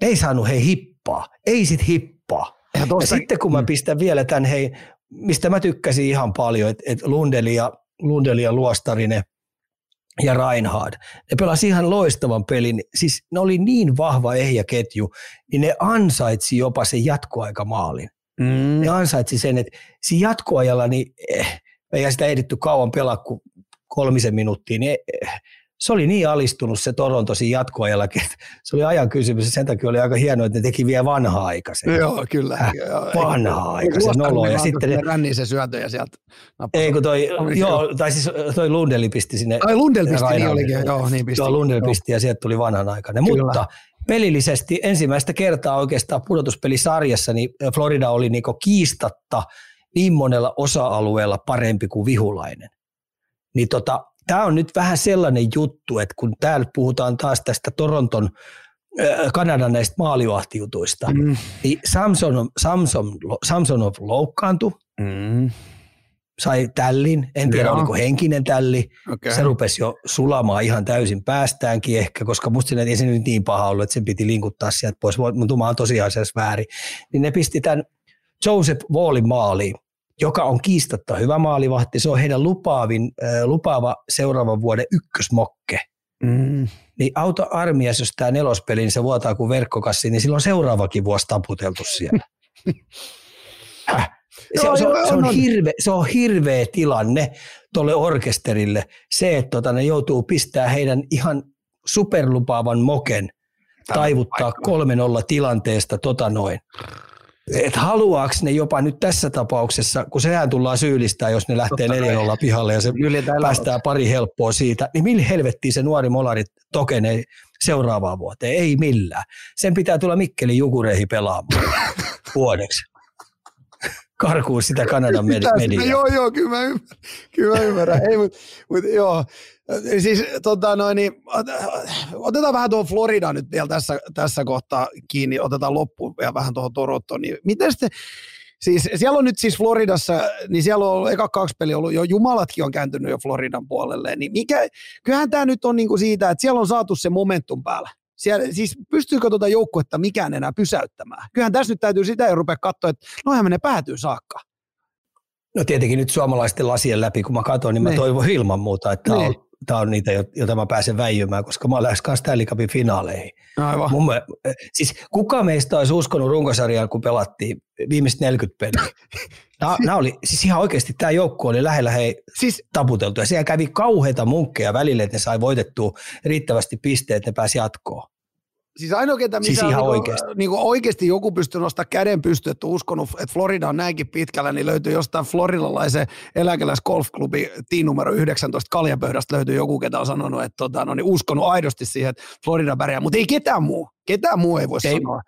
Ne ei saanut hei hippaa, ei sit hippaa. Ja, ja sitten kun mä mm. pistän vielä tämän hei, mistä mä tykkäsin ihan paljon, että et Lundeli ja, Lundeli ja Luostarinen – ja Reinhard. Ne pelasi ihan loistavan pelin. Siis ne oli niin vahva ehjäketju, niin ne ansaitsi jopa sen jatkoaikamaalin. Mm. Ne ansaitsi sen, että siinä jatkoajalla niin, eh, ei sitä ehditty kauan pelaa kuin kolmisen minuuttia, niin eh, se oli niin alistunut se Toronto siinä jatkoajallakin, että se oli ajan kysymys ja sen takia oli aika hienoa, että ne teki vielä vanhaa aikaisen. Joo, kyllä. Äh, vanhaa aikaisen nolo. Ja sitten ne ränni se syöntö ja sieltä Ei kun toi, joo, tai siis toi Lundeli pisti sinne. Ai Lundel pisti, niin olikin, joo, niin pisti. Joo, Lundel pisti ja sieltä tuli vanhan aikainen. Kyllä. Mutta pelillisesti ensimmäistä kertaa oikeastaan pudotuspelisarjassa, niin Florida oli niinku kiistatta niin monella osa-alueella parempi kuin vihulainen. Niin tota, tämä on nyt vähän sellainen juttu, että kun täällä puhutaan taas tästä Toronton Kanadan näistä maalivahtijutuista, mm. niin Samson, Samson, Samsonov loukkaantui, mm. sai tällin, en tiedä Joo. oliko henkinen tälli, okay. se rupesi jo sulamaan ihan täysin päästäänkin ehkä, koska musta ei se nyt niin paha ollut, että sen piti linkuttaa sieltä pois, mutta mä oon tosiaan väärin, niin ne pisti tämän Joseph Wallin maaliin, joka on kiistatta hyvä maalivahti. Se on heidän lupaavin, äh, lupaava seuraavan vuoden ykkösmokke. Mm. Niin autoarmias, jos tämä nelospeli, niin se vuotaa kuin verkkokassi, niin silloin seuraavakin vuosi taputeltu siellä. Häh? Se, joo, se, joo, se, on on. Hirve, se on hirveä tilanne tuolle orkesterille. Se, että tota, ne joutuu pistää heidän ihan superlupaavan moken Tämä taivuttaa 3-0 tilanteesta tota noin että haluaako ne jopa nyt tässä tapauksessa, kun sehän tullaan syyllistää, jos ne lähtee 4-0 pihalle ja se päästää pari helppoa siitä, niin millä helvettiin se nuori molari tokenee seuraavaan vuoteen? Ei millään. Sen pitää tulla Mikkelin jukureihin pelaamaan vuodeksi. Karkuun sitä Kanadan mediaa. Joo, joo, kyllä mä ymmärrän. Kyllä mä ymmärrän. Ei, mutta, mutta joo, Siis tota noin, niin, otetaan vähän tuohon Florida nyt vielä tässä, tässä kohtaa kiinni, otetaan loppuun ja vähän tuohon Torontoon. Niin miten sitten, siis siellä on nyt siis Floridassa, niin siellä on ollut eka kaksi peliä ollut, jo jumalatkin on kääntynyt jo Floridan puolelle, niin mikä, kyllähän tämä nyt on niinku siitä, että siellä on saatu se momentum päällä. Siellä, siis pystyykö tuota joukkuetta mikään enää pysäyttämään? Kyllähän tässä nyt täytyy sitä jo rupea katsoa, että noihän menee päätyy saakka. No tietenkin nyt suomalaisten lasien läpi, kun mä katson, niin mä niin. toivon ilman muuta, että niin. on tämä on niitä, joita mä pääsen väijymään, koska mä kanssa Stanley Cupin finaaleihin. Aivan. Mun, siis kuka meistä olisi uskonut runkosarjaan, kun pelattiin viimeiset 40 peliä? Nämä, nämä oli, siis ihan oikeasti tämä joukko oli lähellä hei siis, taputeltu ja siellä kävi kauheita munkkeja välille, että ne sai voitettua riittävästi pisteet, että ne pääsi jatkoon. Siis ainoa, ketä Siis ihan niinku, oikeasti. Niinku oikeasti joku pystyy nostamaan käden pystyyn, että on uskonut, että Florida on näinkin pitkällä, niin löytyy jostain floridalaisen eläkeläis golfklubi tiin numero 19 kaljapöydästä löytyy joku, ketä on sanonut, että tota, no, niin uskonut aidosti siihen, että Florida pärjää, mutta ei ketään muu. Ketään muu ei voi Ei. sanoa.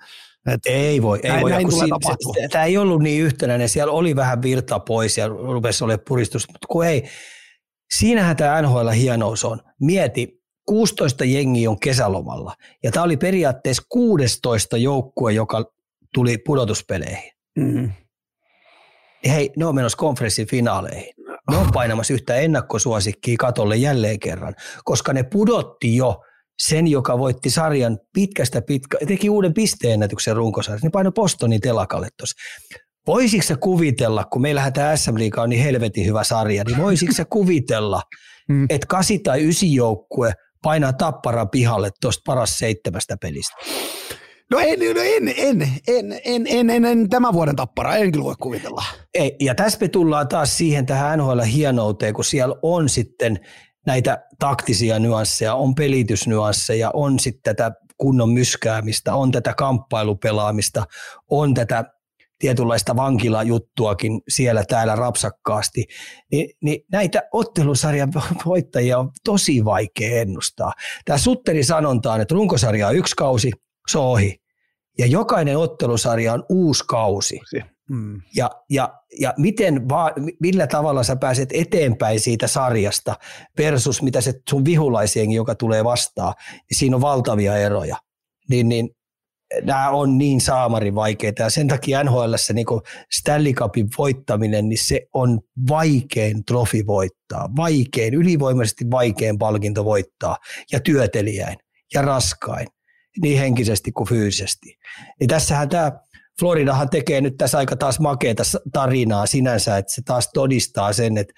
Et, Ei voi, ei Näin- voi. Näin siinä- se- Tämä ei ollut niin yhtenäinen, siellä oli vähän virta pois ja rupesi olemaan puristus, mutta kun ei, siinähän tämä NHL hienous on. Mieti, 16 jengi on kesälomalla ja tämä oli periaatteessa 16 joukkue, joka tuli pudotuspeleihin. mm, Hei, ne on menossa konferenssin finaaleihin. Ne on painamassa yhtä ennakkosuosikkia katolle jälleen kerran, koska ne pudotti jo sen, joka voitti sarjan pitkästä pitkä, teki uuden pisteennätyksen runkosarjassa. Ne painoi Bostonin telakalle tuossa. Voisitko sä kuvitella, kun meillähän tämä SM Liiga on niin helvetin hyvä sarja, niin voisitko sä kuvitella, Mm. että kasi tai ysi joukkue painaa tapparan pihalle tuosta paras seitsemästä pelistä? No en, no en, en, en, en, en, en, en, tämän vuoden tappara, en kyllä voi kuvitella. Ei, ja tässä me tullaan taas siihen tähän NHL hienouteen, kun siellä on sitten näitä taktisia nyansseja, on pelitysnyansseja, on sitten tätä kunnon myskäämistä, on tätä kamppailupelaamista, on tätä tietynlaista vankilajuttuakin siellä täällä rapsakkaasti, niin, niin näitä ottelusarjan voittajia on tosi vaikea ennustaa. Tämä Sutteri sanonta on, että runkosarja on yksi kausi, se on ohi. Ja jokainen ottelusarja on uusi kausi Mm. ja, ja, ja miten va, millä tavalla sä pääset eteenpäin siitä sarjasta versus mitä se sun vihulaisienkin, joka tulee vastaan, niin siinä on valtavia eroja. Niin, niin nämä on niin saamarin vaikeita ja sen takia NHL niin Stanley Cupin voittaminen, niin se on vaikein trofi voittaa, vaikein, ylivoimaisesti vaikein palkinto voittaa ja työtelijäin ja raskain, niin henkisesti kuin fyysisesti. Niin tässähän tämä Floridahan tekee nyt tässä aika taas makeata s- tarinaa sinänsä, että se taas todistaa sen, että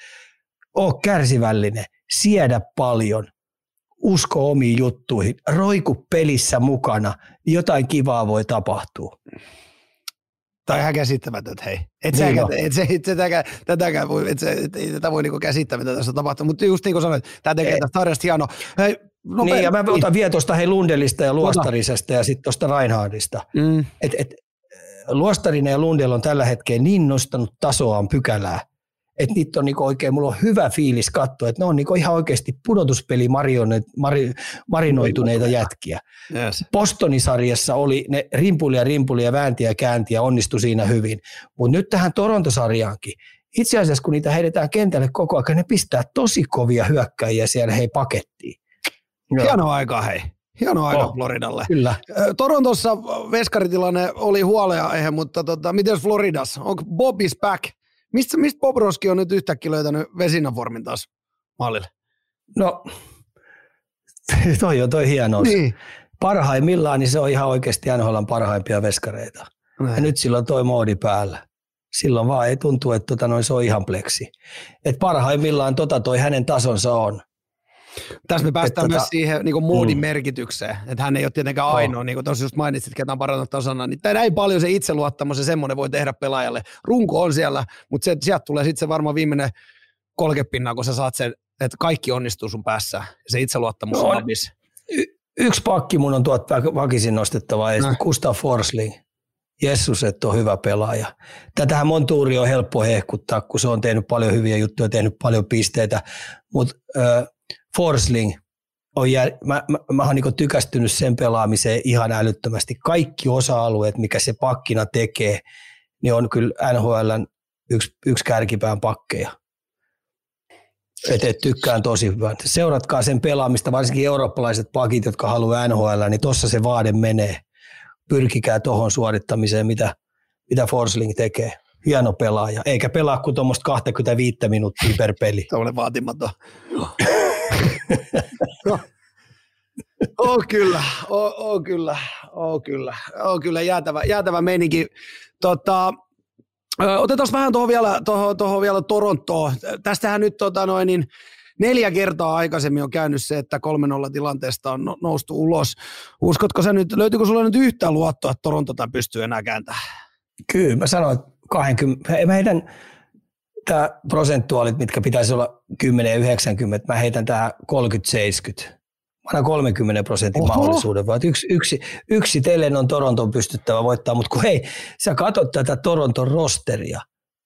oo kärsivällinen, siedä paljon, usko omiin juttuihin, roiku pelissä mukana, niin jotain kivaa voi tapahtua. Tai ihan käsittämätöntä, hei. Et Niin niin on. et, et, et, tätäkään, tätäkään voi, et, et, ei tätä voi niinku käsittää, mitä tässä tapahtuu. Mutta just niin kuin sanoit, tämä tekee tästä sarjasta hienoa. Hei, no niin, ja mä otan vielä tuosta hei Lundelista ja Luostarisesta ja sitten tuosta Reinhardista. Mm. Et, et, Luostarinen ja Lundell on tällä hetkellä niin nostanut tasoaan pykälää, että niitä on niinku oikein, mulla on hyvä fiilis katsoa, että ne on niinku ihan oikeasti pudotuspeli mari, marinoituneita jätkiä. Yes. Bostonin sarjassa oli ne rimpuli ja rimpuli ja väänti ja käänti ja onnistui siinä hyvin. Mutta nyt tähän Torontosarjaankin. Itse asiassa kun niitä heitetään kentälle koko ajan, ne pistää tosi kovia hyökkäjiä siellä hei pakettiin. Joo, Hienoa aikaa, hei. Hienoa aikaa Oh. Floridalle. Kyllä. Torontossa veskaritilanne oli huolea mutta tota, miten Floridas? Onko Bob is back? Mistä, mistä Bob Roski on nyt yhtäkkiä löytänyt vesinäformin taas mallille? No, toi on toi hienous. Niin. Parhaimmillaan niin se on ihan oikeasti NHLn parhaimpia veskareita. Ja nyt sillä on toi moodi päällä. Silloin vaan ei tuntu, että tota noin, se on ihan pleksi. Et parhaimmillaan tota toi hänen tasonsa on. Tässä me päästään Että myös tota- siihen niin moodin Mm. merkitykseen, että hän ei ole tietenkään Joo. ainoa, niin kuin tuossa just mainitsit, ketä on parannut tasana, niin näin paljon se itseluottamus ja semmoinen voi tehdä pelaajalle. Runko on siellä, mutta se, sieltä tulee sitten se varmaan viimeinen kolkepinna, kun sä saat sen, että kaikki onnistuu sun päässä, se itseluottamus No on. Y- yksi pakki mun on tuot väkisin nostettava. Näin. Gustav Forsling. Jessus, että on hyvä pelaaja. Tätähän Montuuri on helppo hehkuttaa, kun se on tehnyt paljon hyviä juttuja, tehnyt paljon pisteitä, mutta äh, Forsling on jär... mä, mä, mä oon niinku tykästynyt sen pelaamiseen ihan älyttömästi. Kaikki osa-alueet, mikä se pakkina tekee, niin on kyllä NHLn yksi, yksi kärkipään pakkeja. Et, et tykkään tosi hyvän. Seuratkaa sen pelaamista, varsinkin eurooppalaiset pakit, jotka haluaa NHL, niin tuossa se vaade menee. Pyrkikää tuohon suorittamiseen, mitä, mitä Forsling tekee. Hieno pelaaja, eikä pelaa kuin tuommoista 25 minuuttia per peli. Tuollainen vaatimaton. On kyllä, on, on kyllä, on kyllä, on kyllä jäätävä, jäätävä meininki. Tota, otetaan vähän tuohon vielä, tuohon, tuohon vielä Torontoon. Tästähän nyt tota noin, niin neljä kertaa aikaisemmin on käynyt se, että 3-0 tilanteesta on no- noustu ulos. Uskotko sä nyt, löytyykö sulla nyt yhtään luottoa, että Toronto pystyy enää kääntämään? Kyllä, mä sanoin, että 20, mä heitän tämä prosentuaalit, mitkä pitäisi olla 10 ja 90, mä heitän tähän 30-70. Mä annan 30 prosentin Oho. mahdollisuuden, vaan yksi, yksi, yksi tellen on Toronton pystyttävä voittaa, mutta kun hei, sä katsot tätä Toronton rosteria,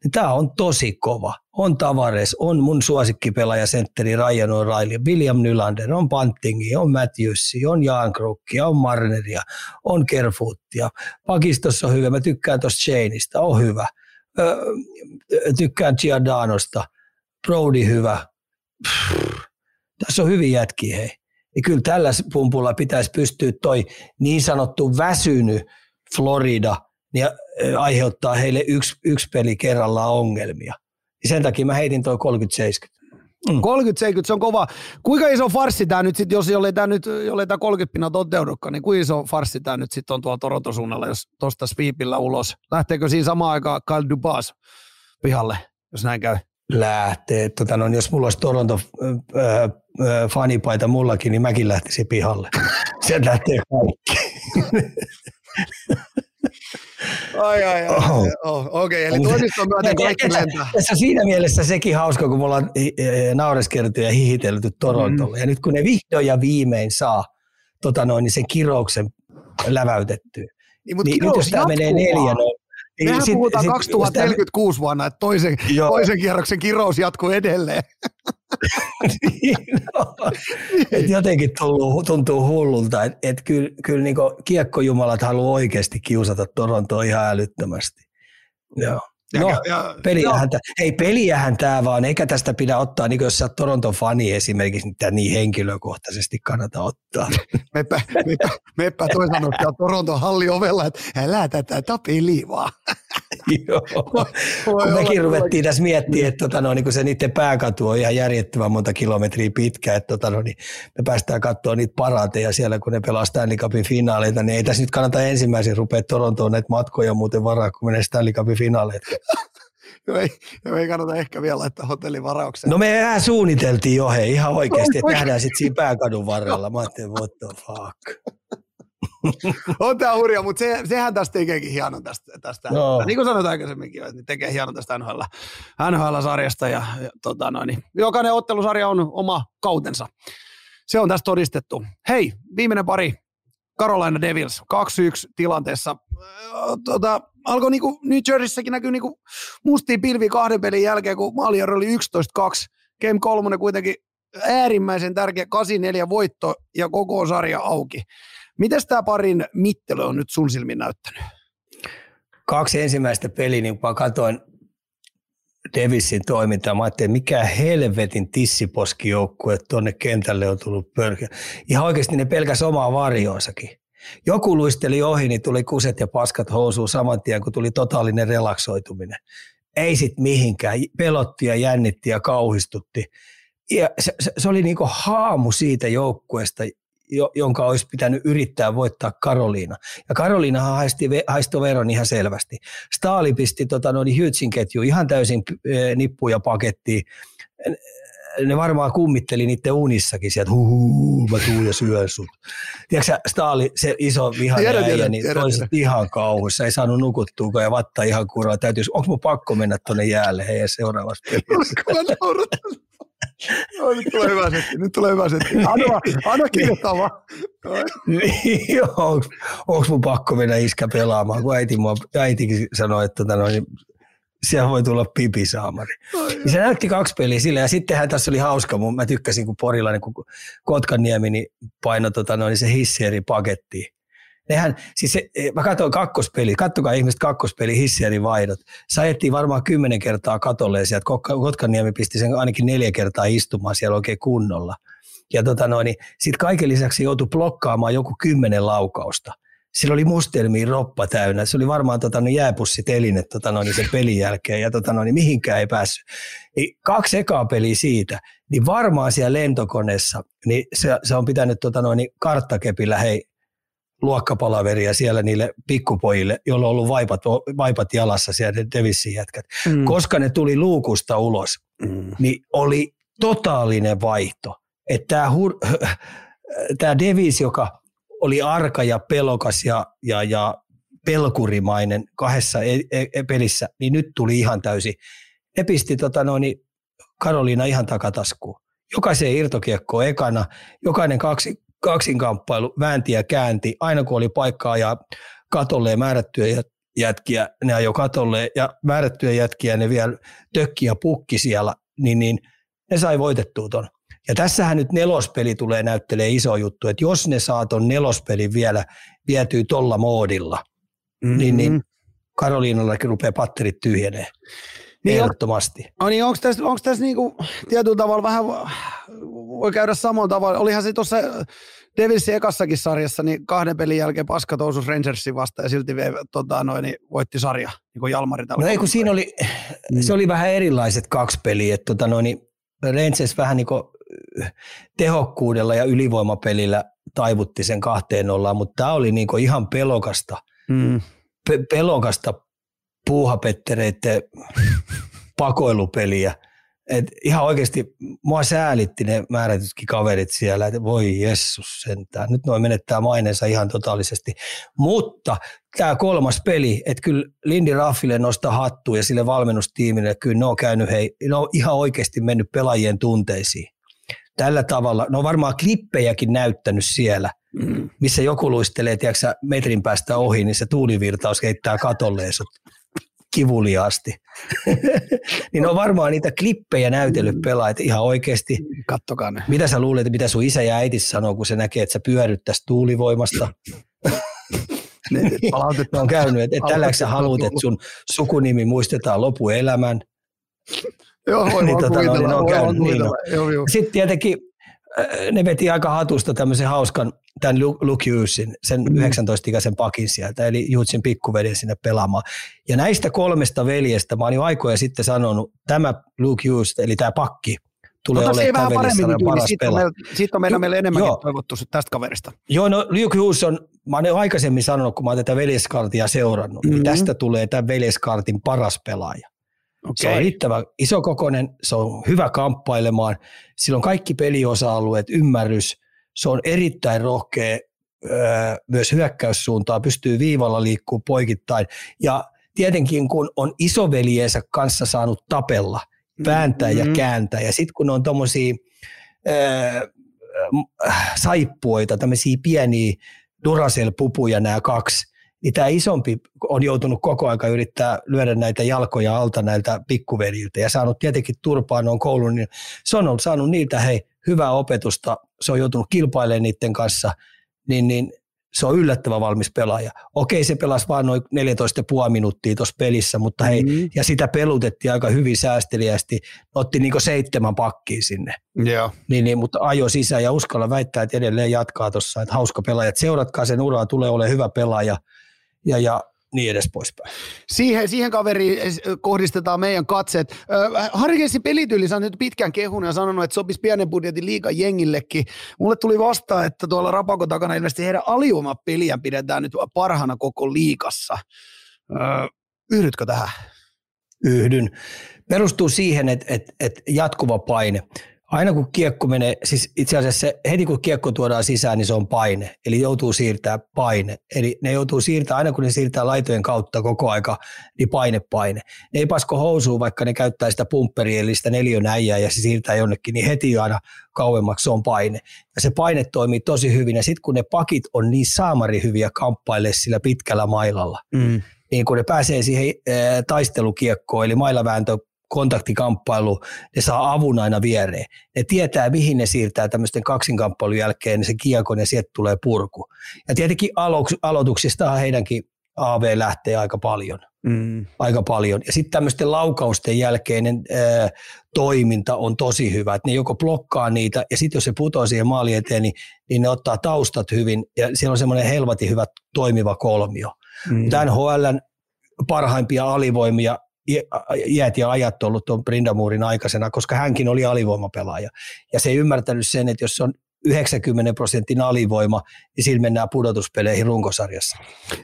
niin tämä on tosi kova. On Tavares, on mun suosikkipelaaja sentteri Ryan O'Reilly, William Nylander, on Pantingi, on Matthews, on Krukki, on Marneria, on Kerfootia. Pakistossa on hyvä, mä tykkään tuosta Shaneista, on hyvä. Tykkään Giordanosta, Brody hyvä. Pff, tässä on hyviä jätkiä, hei. Niin kyllä tällä pumpulla pitäisi pystyä toi niin sanottu väsynyt Florida niin aiheuttaa heille yksi, yksi peli kerrallaan ongelmia. Ja sen takia mä heitin toi 30-70. Mm. 30-70, se on kova. Kuinka iso farssi tämä nyt sitten, jos jollei tämä nyt, jollei tämä 30 pinnan toteudukaan, niin kuinka iso farssi tämä nyt sitten on tuolla Toronton suunnalla, jos tuosta sweepillä ulos? Lähteekö siinä samaan aikaan Kyle Dubas pihalle, jos näin käy? Lähtee. Tota, no, jos mulla olisi Toronto äh, äh, fanipaita mullakin, niin mäkin lähtisin pihalle. Sieltä lähtee kaikki. Ai, ai, ai. Oh. Oh, Okei, okay, eli toimiston myöten kaikki lentää. Tässä siinä mielessä sekin hauska, kun me ollaan naureskeltu ja hihitelty Torontolle. Mm. Ja nyt kun ne vihdoin ja viimein saa tota noin, niin sen kirouksen läväytettyä. Niin, mutta niin nyt jos tämä menee neljä, niin Mehän sit, puhutaan sit, 2046 sit, vuonna, että toisen, toisen kierroksen kirous jatkuu edelleen. niin, et jotenkin tullut, tuntuu hullulta, että et kyllä, kyllä niin kiekkojumalat haluaa oikeasti kiusata Torontoa ihan älyttömästi. Joo. No, ja, ja, peliähän, tää, hei, peliähän tämä vaan, eikä tästä pidä ottaa, niin jos sä Toronton fani esimerkiksi, niin niin henkilökohtaisesti kannata ottaa. meppä, meppä, meppä toisaalta ottaa Toronton halli ovella, että älä tätä tapiliivaa. Joo, kun mekin ruvettiin tässä miettimään, että tota, no, niin kun se niiden pääkatu on ihan järjettömän monta kilometriä pitkä, että tota, no, niin me päästään katsoa niitä parateja siellä, kun ne pelaa Stanley Cupin finaaleita, niin ei tässä nyt kannata ensimmäisenä rupea Torontoon näitä matkoja muuten varaa, kun menee Stanley Cupin finaaleita. No ei, ei kannata ehkä vielä laittaa hotellivaraukseen. No me vähän suunniteltiin jo hei, ihan oikeasti, että nähdään sitten siinä pääkadun varrella. Mä ajattelin, what the fuck. on tämä hurja, mutta se, sehän tästä tekeekin hienon tästä. tästä. No. Niin kuin sanoit aikaisemminkin, että tekee hienon tästä NHL, NHL-sarjasta ja, ja tota noin, niin jokainen ottelusarja on oma kautensa. Se on tästä todistettu. Hei, viimeinen pari. Carolina Devils 2-1 tilanteessa. Tota, alkoi niinku New Jerseysäkin näkyy niinku mustia pilvi kahden pelin jälkeen, kun maaliero oli 11-2. Game kolmonen kuitenkin äärimmäisen tärkeä 8-4 voitto ja koko sarja auki. Miten tämä parin mittely on nyt sun silmin näyttänyt? Kaksi ensimmäistä peliä, niin kun katsoin Davisin toimintaa, mä ajattelin, mikä helvetin tissiposkijoukkue tuonne kentälle on tullut pörkiä. Ihan oikeasti ne pelkäs omaa varjoonsakin. Joku luisteli ohi, niin tuli kuset ja paskat housuun saman tien, kun tuli totaalinen relaksoituminen. Ei sit mihinkään. Pelotti ja jännitti ja kauhistutti. Ja se, se, se oli niinku haamu siitä joukkueesta, jonka olisi pitänyt yrittää voittaa Karoliina. Ja Karoliinahan haisti, haistoi veron ihan selvästi. Staali pisti tota, noin ketju ihan täysin e, nippuja pakettiin. Ne varmaan kummitteli niiden unissakin sieltä, huu, mä tuun ja syön sut. Tiedätkö Staali, se iso vihainen äijä, niin toiset ihan kauhuissa, ei saanut nukuttua ja vatta ihan kuraa. Täytyisi, onko mun pakko mennä tuonne jäälle heidän seuraavassa pelissä? No, nyt tulee hyvä setti, nyt tulee hyvä setti. Anna, anna kirjoittaa vaan. Niin, onko mun pakko mennä iskä pelaamaan, kun äiti, mua, äitikin sanoi, että tota, noin, siellä voi tulla pipisaamari. Niin se näytti kaksi peliä sille ja sittenhän tässä oli hauska, mä tykkäsin kun porilainen, kun Kotkaniemi niin painoi tota, noin, se hissieri pakettiin nehän, siis se, eh, mä katsoin kakkospeli, kattokaa ihmiset kakkospeli hissierin vaihdot. Sä varmaan kymmenen kertaa katolle ja sieltä Kotkaniemi pisti sen ainakin neljä kertaa istumaan siellä oikein kunnolla. Ja tota noin, niin sitten kaiken lisäksi joutui blokkaamaan joku kymmenen laukausta. Sillä oli mustelmia roppa täynnä. Se oli varmaan tota, no, jääpussiteline tota, no, niin sen pelin jälkeen ja tota, no, niin mihinkään ei päässyt. Niin kaksi ekaa peliä siitä, niin varmaan siellä lentokoneessa, niin se, se on pitänyt tota, no, niin karttakepillä, hei, luokkapalaveria siellä niille pikkupojille, joilla on ollut vaipat, vaipat jalassa siellä Devissin jätkät. Mm. Koska ne tuli luukusta ulos, mm. niin oli totaalinen vaihto. Että tämä, hur- tämä Devis, joka oli arka ja pelokas ja, ja, ja pelkurimainen kahdessa e- e- pelissä, niin nyt tuli ihan täysi. Ne pisti tota noin, Karoliina ihan takataskuun. Jokaiseen irtokiekkoon ekana, jokainen kaksi, kaksinkamppailu, väänti ja käänti, aina kun oli paikkaa ja katolle määrättyä jätkiä, ne ajoi katolle ja määrättyjä jätkiä, ne vielä tökki ja pukki siellä, niin, niin ne sai voitettua ton. Ja tässähän nyt nelospeli tulee näyttelee iso juttu, että jos ne saa ton nelospelin vielä vietyä tolla moodilla, mm-hmm. niin, niin Karoliinallakin rupeaa patterit tyhjenee. Niin ehdottomasti. On, niin onko tässä, onko tässä niinku, tietyllä tavalla vähän, voi käydä samalla tavalla. Olihan se tuossa Devilsin ekassakin sarjassa, niin kahden pelin jälkeen paska tousus Rangersin vasta ja silti vei, tota, noin, niin voitti sarja, niin kuin Jalmari No ei kun siinä oli, mm. se oli vähän erilaiset kaksi peliä, että tota, noin, niin Rangers vähän niin kuin tehokkuudella ja ylivoimapelillä taivutti sen kahteen ollaan, mutta tämä oli niin kuin ihan pelokasta, mm. pe- pelokasta puuhapettereiden pakoilupeliä. Et ihan oikeasti mua säälitti ne määrätytkin kaverit siellä, että voi jessus sentään, nyt noin menettää maineensa ihan totaalisesti. Mutta tämä kolmas peli, että kyllä Lindy Raffille nostaa hattu ja sille valmennustiimille, kyllä ne on käynyt, hei, ne on ihan oikeasti mennyt pelaajien tunteisiin. Tällä tavalla, ne on varmaan klippejäkin näyttänyt siellä, mm. missä joku luistelee, tiedätkö, metrin päästä ohi, niin se tuulivirtaus heittää katolle ja kivuliaasti. niin on varmaan niitä klippejä näytellyt pelaajat ihan oikeasti. Kattokaa ne. Mitä sä luulet, mitä sun isä ja äiti sanoo, kun se näkee, että sä pyöryt tästä tuulivoimasta? Palautetta on käynyt, että, että tälläkö sä haluat, että sun sukunimi muistetaan lopuelämän. Joo, niin, tota, no, niin on käynyt, niin, no. Sitten tietenkin äh, ne veti aika hatusta tämmöisen hauskan tämän Luke Hughesin, sen mm. 19-ikäisen pakin sieltä, eli Hughesin pikkuveljen sinne pelaamaan. Ja näistä kolmesta veljestä, mä oon jo aikoja sitten sanonut, tämä Luke Hughes, eli tämä pakki, tulee no, olemaan tämän veljessarjan paras siitä pelaaja. Siitä on meillä, meillä enemmänkin joo. toivottu tästä kaverista. Joo, no Luke Hughes on, mä oon jo aikaisemmin sanonut, kun mä oon tätä veljeskartia seurannut, mm-hmm. niin tästä tulee tämän veljeskartin paras pelaaja. Okay. Se on riittävä isokokoinen, se on hyvä kamppailemaan, sillä on kaikki peliosa-alueet, ymmärrys – se on erittäin rohkea myös hyökkäyssuuntaan, pystyy viivalla liikkuu poikittain. Ja tietenkin kun on isoveljensä kanssa saanut tapella, vääntää mm-hmm. ja kääntää, ja sitten kun on tuommoisia saippuoita, tämmöisiä pieniä Duracell-pupuja nämä kaksi, niin tämä isompi on joutunut koko aika yrittää lyödä näitä jalkoja alta näiltä pikkuveljiltä ja saanut tietenkin turpaan noin koulun, niin se on saanut niiltä hei hyvää opetusta, se on joutunut kilpailemaan niiden kanssa, niin, niin se on yllättävän valmis pelaaja. Okei, se pelasi vain noin 14,5 minuuttia tuossa pelissä, mutta hei, mm-hmm. ja sitä pelutettiin aika hyvin säästeliästi. Otti niinku seitsemän pakkiin sinne. Yeah. Niin, niin, mutta ajo sisään ja uskalla väittää, että edelleen jatkaa tuossa, että hauska pelaaja. Seuratkaa sen uraa, tulee olemaan hyvä pelaaja. Ja, ja niin edes poispäin. Siihen, siihen kaveriin kohdistetaan meidän katseet. Harkessi pelityyli on nyt pitkän kehun ja sanonut, että sopisi pienen budjetin liiga jengillekin. Mulle tuli vastaan, että tuolla Rapako takana ilmeisesti heidän aliumapeliä pidetään nyt parhana koko liikassa. Yhdytkö tähän? Yhdyn. Perustuu siihen, että, että, että jatkuva paine aina kun kiekko menee, siis itse asiassa se, heti kun kiekko tuodaan sisään, niin se on paine, eli joutuu siirtää paine. Eli ne joutuu siirtää, aina kun ne siirtää laitojen kautta koko aika, niin paine, paine. Ne ei pasko housuun, vaikka ne käyttää sitä pumpperia, eli sitä neljönäijää, ja se siirtää jonnekin, niin heti aina kauemmaksi se on paine. Ja se paine toimii tosi hyvin, ja sitten kun ne pakit on niin saamari hyviä kamppaille sillä pitkällä mailalla, mm niin kun ne pääsee siihen taistelukiekkoon, eli mailavääntö kontaktikamppailu, ne saa avun aina viereen. Ne tietää, mihin ne siirtää tämmöisten kaksinkamppailun jälkeen se kiekon ja sieltä tulee purku. Ja tietenkin alo- aloituksista heidänkin AV lähtee aika paljon. Mm. Aika paljon. Ja sitten tämmöisten laukausten jälkeinen ää, toiminta on tosi hyvä, että ne joko blokkaa niitä, ja sitten jos se putoaa siihen maali eteen, niin, niin ne ottaa taustat hyvin, ja siellä on semmoinen helvati hyvä toimiva kolmio. Mm. Tämän HLn parhaimpia alivoimia iät ja ajat ollut tuon Brindamurin aikaisena, koska hänkin oli alivoimapelaaja. Ja se ei ymmärtänyt sen, että jos on 90 prosentin alivoima, niin sillä mennään pudotuspeleihin runkosarjassa.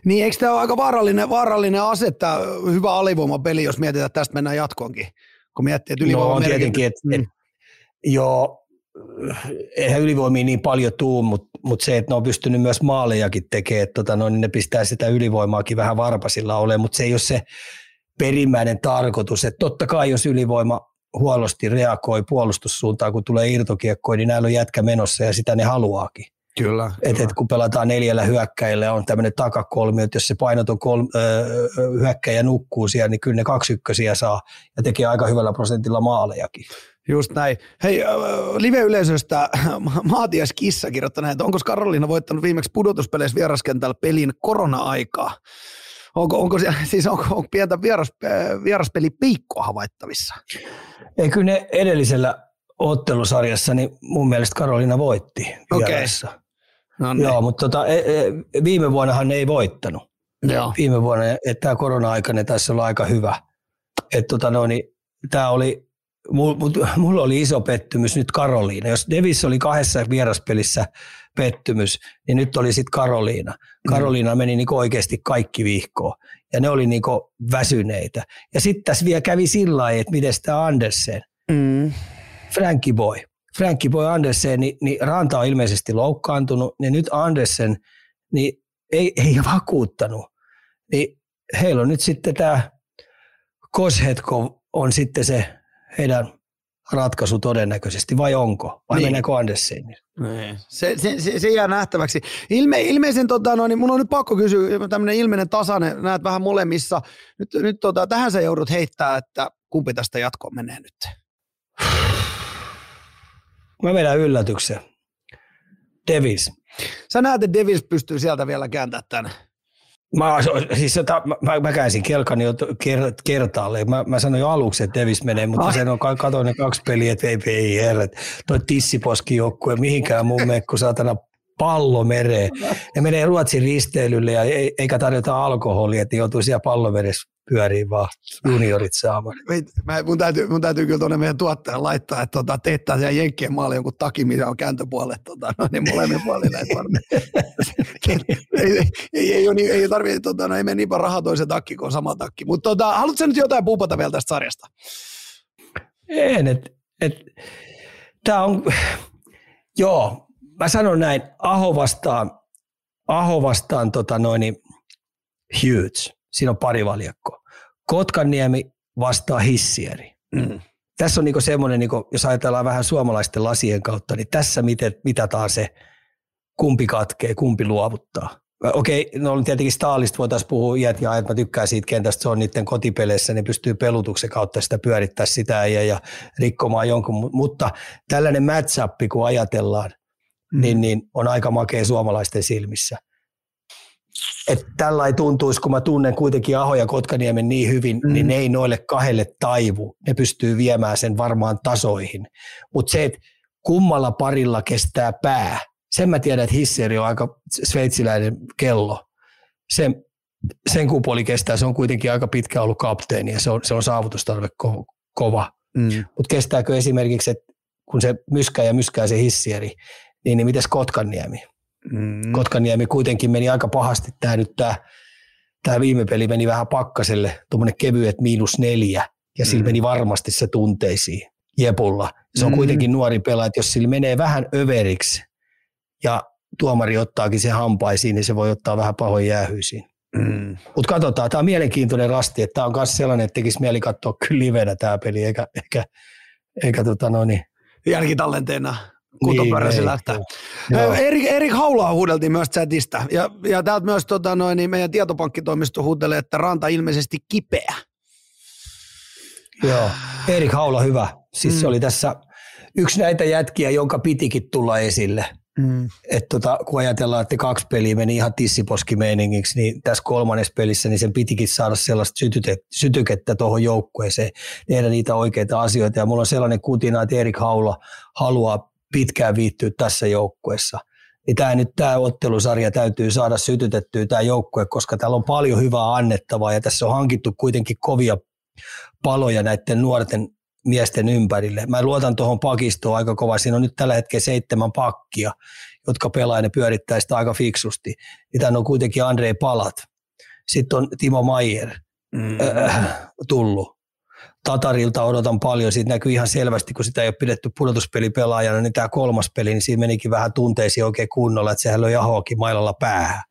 Niin, eikö tämä ole aika vaarallinen, vaarallinen ase, tämä hyvä alivoimapeli, jos mietitään, että tästä mennään jatkoonkin? Kun miettii, että ylivoima no, on tietenkin, että, mm. et, joo, eihän ylivoimia niin paljon tuu, mutta mut se, että ne on pystynyt myös maalejakin tekemään, että tota, no, niin ne pistää sitä ylivoimaakin vähän varpasilla ole, mutta se ei ole se, perimmäinen tarkoitus. Että totta kai jos ylivoima huollosti reagoi puolustussuuntaan, kun tulee irtokiekkoja, niin näillä on jätkä menossa ja sitä ne haluaakin. Kyllä. Et, et kun pelataan neljällä hyökkäillä on tämmöinen takakolmio, että jos se painoton kol, ö, hyökkäjä nukkuu siellä, niin kyllä ne kaksi ykkösiä saa ja tekee aika hyvällä prosentilla maalejakin. Just näin. Hei, live-yleisöstä Maatias Kissa kirjoittanut, että onko Karoliina voittanut viimeksi pudotuspeleissä vieraskentällä pelin korona-aikaa? Onko, onko, siis onko, onko pientä vieras, vieraspeli peikkoa havaittavissa? Ei, kyllä ne edellisellä ottelusarjassa, niin mun mielestä Karoliina voitti Okei. No niin. Joo, mutta tota, e, e, viime vuonnahan ne ei voittanut. Joo. Viime vuonna, että tämä korona-aika ne taisi olla aika hyvä. Että tota, no, niin, tämä oli, mulla oli iso pettymys nyt Karoliina. Jos Davis oli kahdessa vieraspelissä pettymys, niin nyt oli sitten Karoliina. Mm. Karoliina meni niin oikeasti kaikki vihkoon ja ne oli niin väsyneitä. Ja sitten tässä vielä kävi sillä lailla, että miten tämä Andersen, mm. Frankie Boy, Frankie Boy Andersen, niin, niin Ranta on ilmeisesti loukkaantunut, niin nyt Andersen niin ei, ei vakuuttanut. Niin heillä on nyt sitten tämä Koshetko on sitten se heidän ratkaisu todennäköisesti, vai onko? Vai niin. meneekö Andersen? Niin. Se, se, se, se, jää nähtäväksi. Ilme, ilmeisen, tota, no, niin mun on nyt pakko kysyä, tämmöinen ilmeinen tasainen, näet vähän molemmissa. Nyt, nyt tota, tähän sä joudut heittää, että kumpi tästä jatkoon menee nyt? Mä vedän yllätyksen. Davis. Sä näet, että Davis pystyy sieltä vielä kääntämään tänne. Mä, siis jota, mä, mä käänsin kelkani jo kertaalle. Mä, mä sanoin jo aluksi, että Davis menee, mutta sen on katoin ne kaksi peliä, että ei, ei herrat. Toi tissiposki joukkue, mihinkään mun mekko saatana pallo mereen. Ne menee Ruotsin risteilylle ja eikä tarjota alkoholia, että joutuu siellä pallomeressä pyörii vaan juniorit saamaan. Mä, mun, täytyy, mun täytyy kyllä tuonne meidän tuottajan laittaa, että tota, teettää siellä Jenkkien maalle jonkun taki, missä on kääntöpuolet, tota, no niin molemmin puolin näitä ei, ei, ei, ei, ei, ei, tarvitse, tota, no, ei mene niinpä rahaa toisen takki kuin sama takki. Mutta tota, haluatko nyt jotain puupata vielä tästä sarjasta? En, että et, tämä on, joo, mä sanon näin, Aho vastaan, Aho vastaan tota noin, huge siinä on pari valjakkoa. Kotkaniemi vastaa hissieri. Mm. Tässä on niinku semmoinen, niinku, jos ajatellaan vähän suomalaisten lasien kautta, niin tässä mitataan se, kumpi katkee, kumpi luovuttaa. Okei, no on tietenkin Staalista voitaisiin puhua iät ja ajat, mä tykkään siitä kentästä, se on niiden kotipeleissä, niin pystyy pelutuksen kautta sitä pyörittää sitä ja, ja rikkomaan jonkun, mutta tällainen match kun ajatellaan, mm. niin, niin on aika makea suomalaisten silmissä että tällä ei tuntuisi, kun mä tunnen kuitenkin Aho ja Kotkaniemen niin hyvin, mm. niin ne ei noille kahdelle taivu. Ne pystyy viemään sen varmaan tasoihin. Mutta se, että kummalla parilla kestää pää, sen mä tiedän, että Hisseri on aika sveitsiläinen kello. Sen, sen kupuoli kestää, se on kuitenkin aika pitkä ollut kapteeni ja se on, se on saavutustarve ko, kova. Mm. Mutta kestääkö esimerkiksi, että kun se myskää ja myskää se hissieri, niin, niin mites Kotkaniemi? Mm. Kotkaniemi kuitenkin meni aika pahasti. Tämä nyt tämä, tämä viime peli meni vähän pakkaselle, tuommoinen kevyet miinus neljä, ja mm. sillä meni varmasti se tunteisiin Jepulla. Se on mm. kuitenkin nuori pelaaja, että jos sillä menee vähän överiksi ja tuomari ottaakin sen hampaisiin, niin se voi ottaa vähän pahoin jäähyisiin. Mm. Mutta katsotaan, tämä on mielenkiintoinen rasti, että tämä on myös sellainen, että tekisi mieli katsoa kyllä livenä tämä peli, eikä, eikä, eikä tota no niin. Jälkitallenteena kutopyöräisellä. Niin, Erik, Erik Haulaa huudeltiin myös chatista. Ja, ja täältä myös tota, noin, niin meidän tietopankkitoimisto huutelee, että Ranta ilmeisesti kipeä. Joo, Erik Haula hyvä. Siis mm. se oli tässä yksi näitä jätkiä, jonka pitikin tulla esille. Mm. Et tota, kun ajatellaan, että kaksi peliä meni ihan tissiposkimeiningiksi, niin tässä kolmannessa pelissä niin sen pitikin saada sellaista sytyte, sytykettä tuohon joukkueeseen, tehdä niitä oikeita asioita. Ja mulla on sellainen kutina, että Erik Haula haluaa pitkään viittyä tässä joukkueessa. Niin tämä nyt tämä ottelusarja täytyy saada sytytettyä tämä joukkue, koska täällä on paljon hyvää annettavaa ja tässä on hankittu kuitenkin kovia paloja näiden nuorten miesten ympärille. Mä luotan tuohon pakistoon aika kova. Siinä on nyt tällä hetkellä seitsemän pakkia, jotka pelaa ja ne pyörittää sitä aika fiksusti. Ja tämän on kuitenkin Andre Palat. Sitten on Timo Maier mm. äh, tullut. Tatarilta odotan paljon. Siitä näkyy ihan selvästi, kun sitä ei ole pidetty pudotuspelipelaajana, niin tämä kolmas peli, niin siinä menikin vähän tunteisiin oikein kunnolla, että sehän löi Ahoakin mailalla päähän.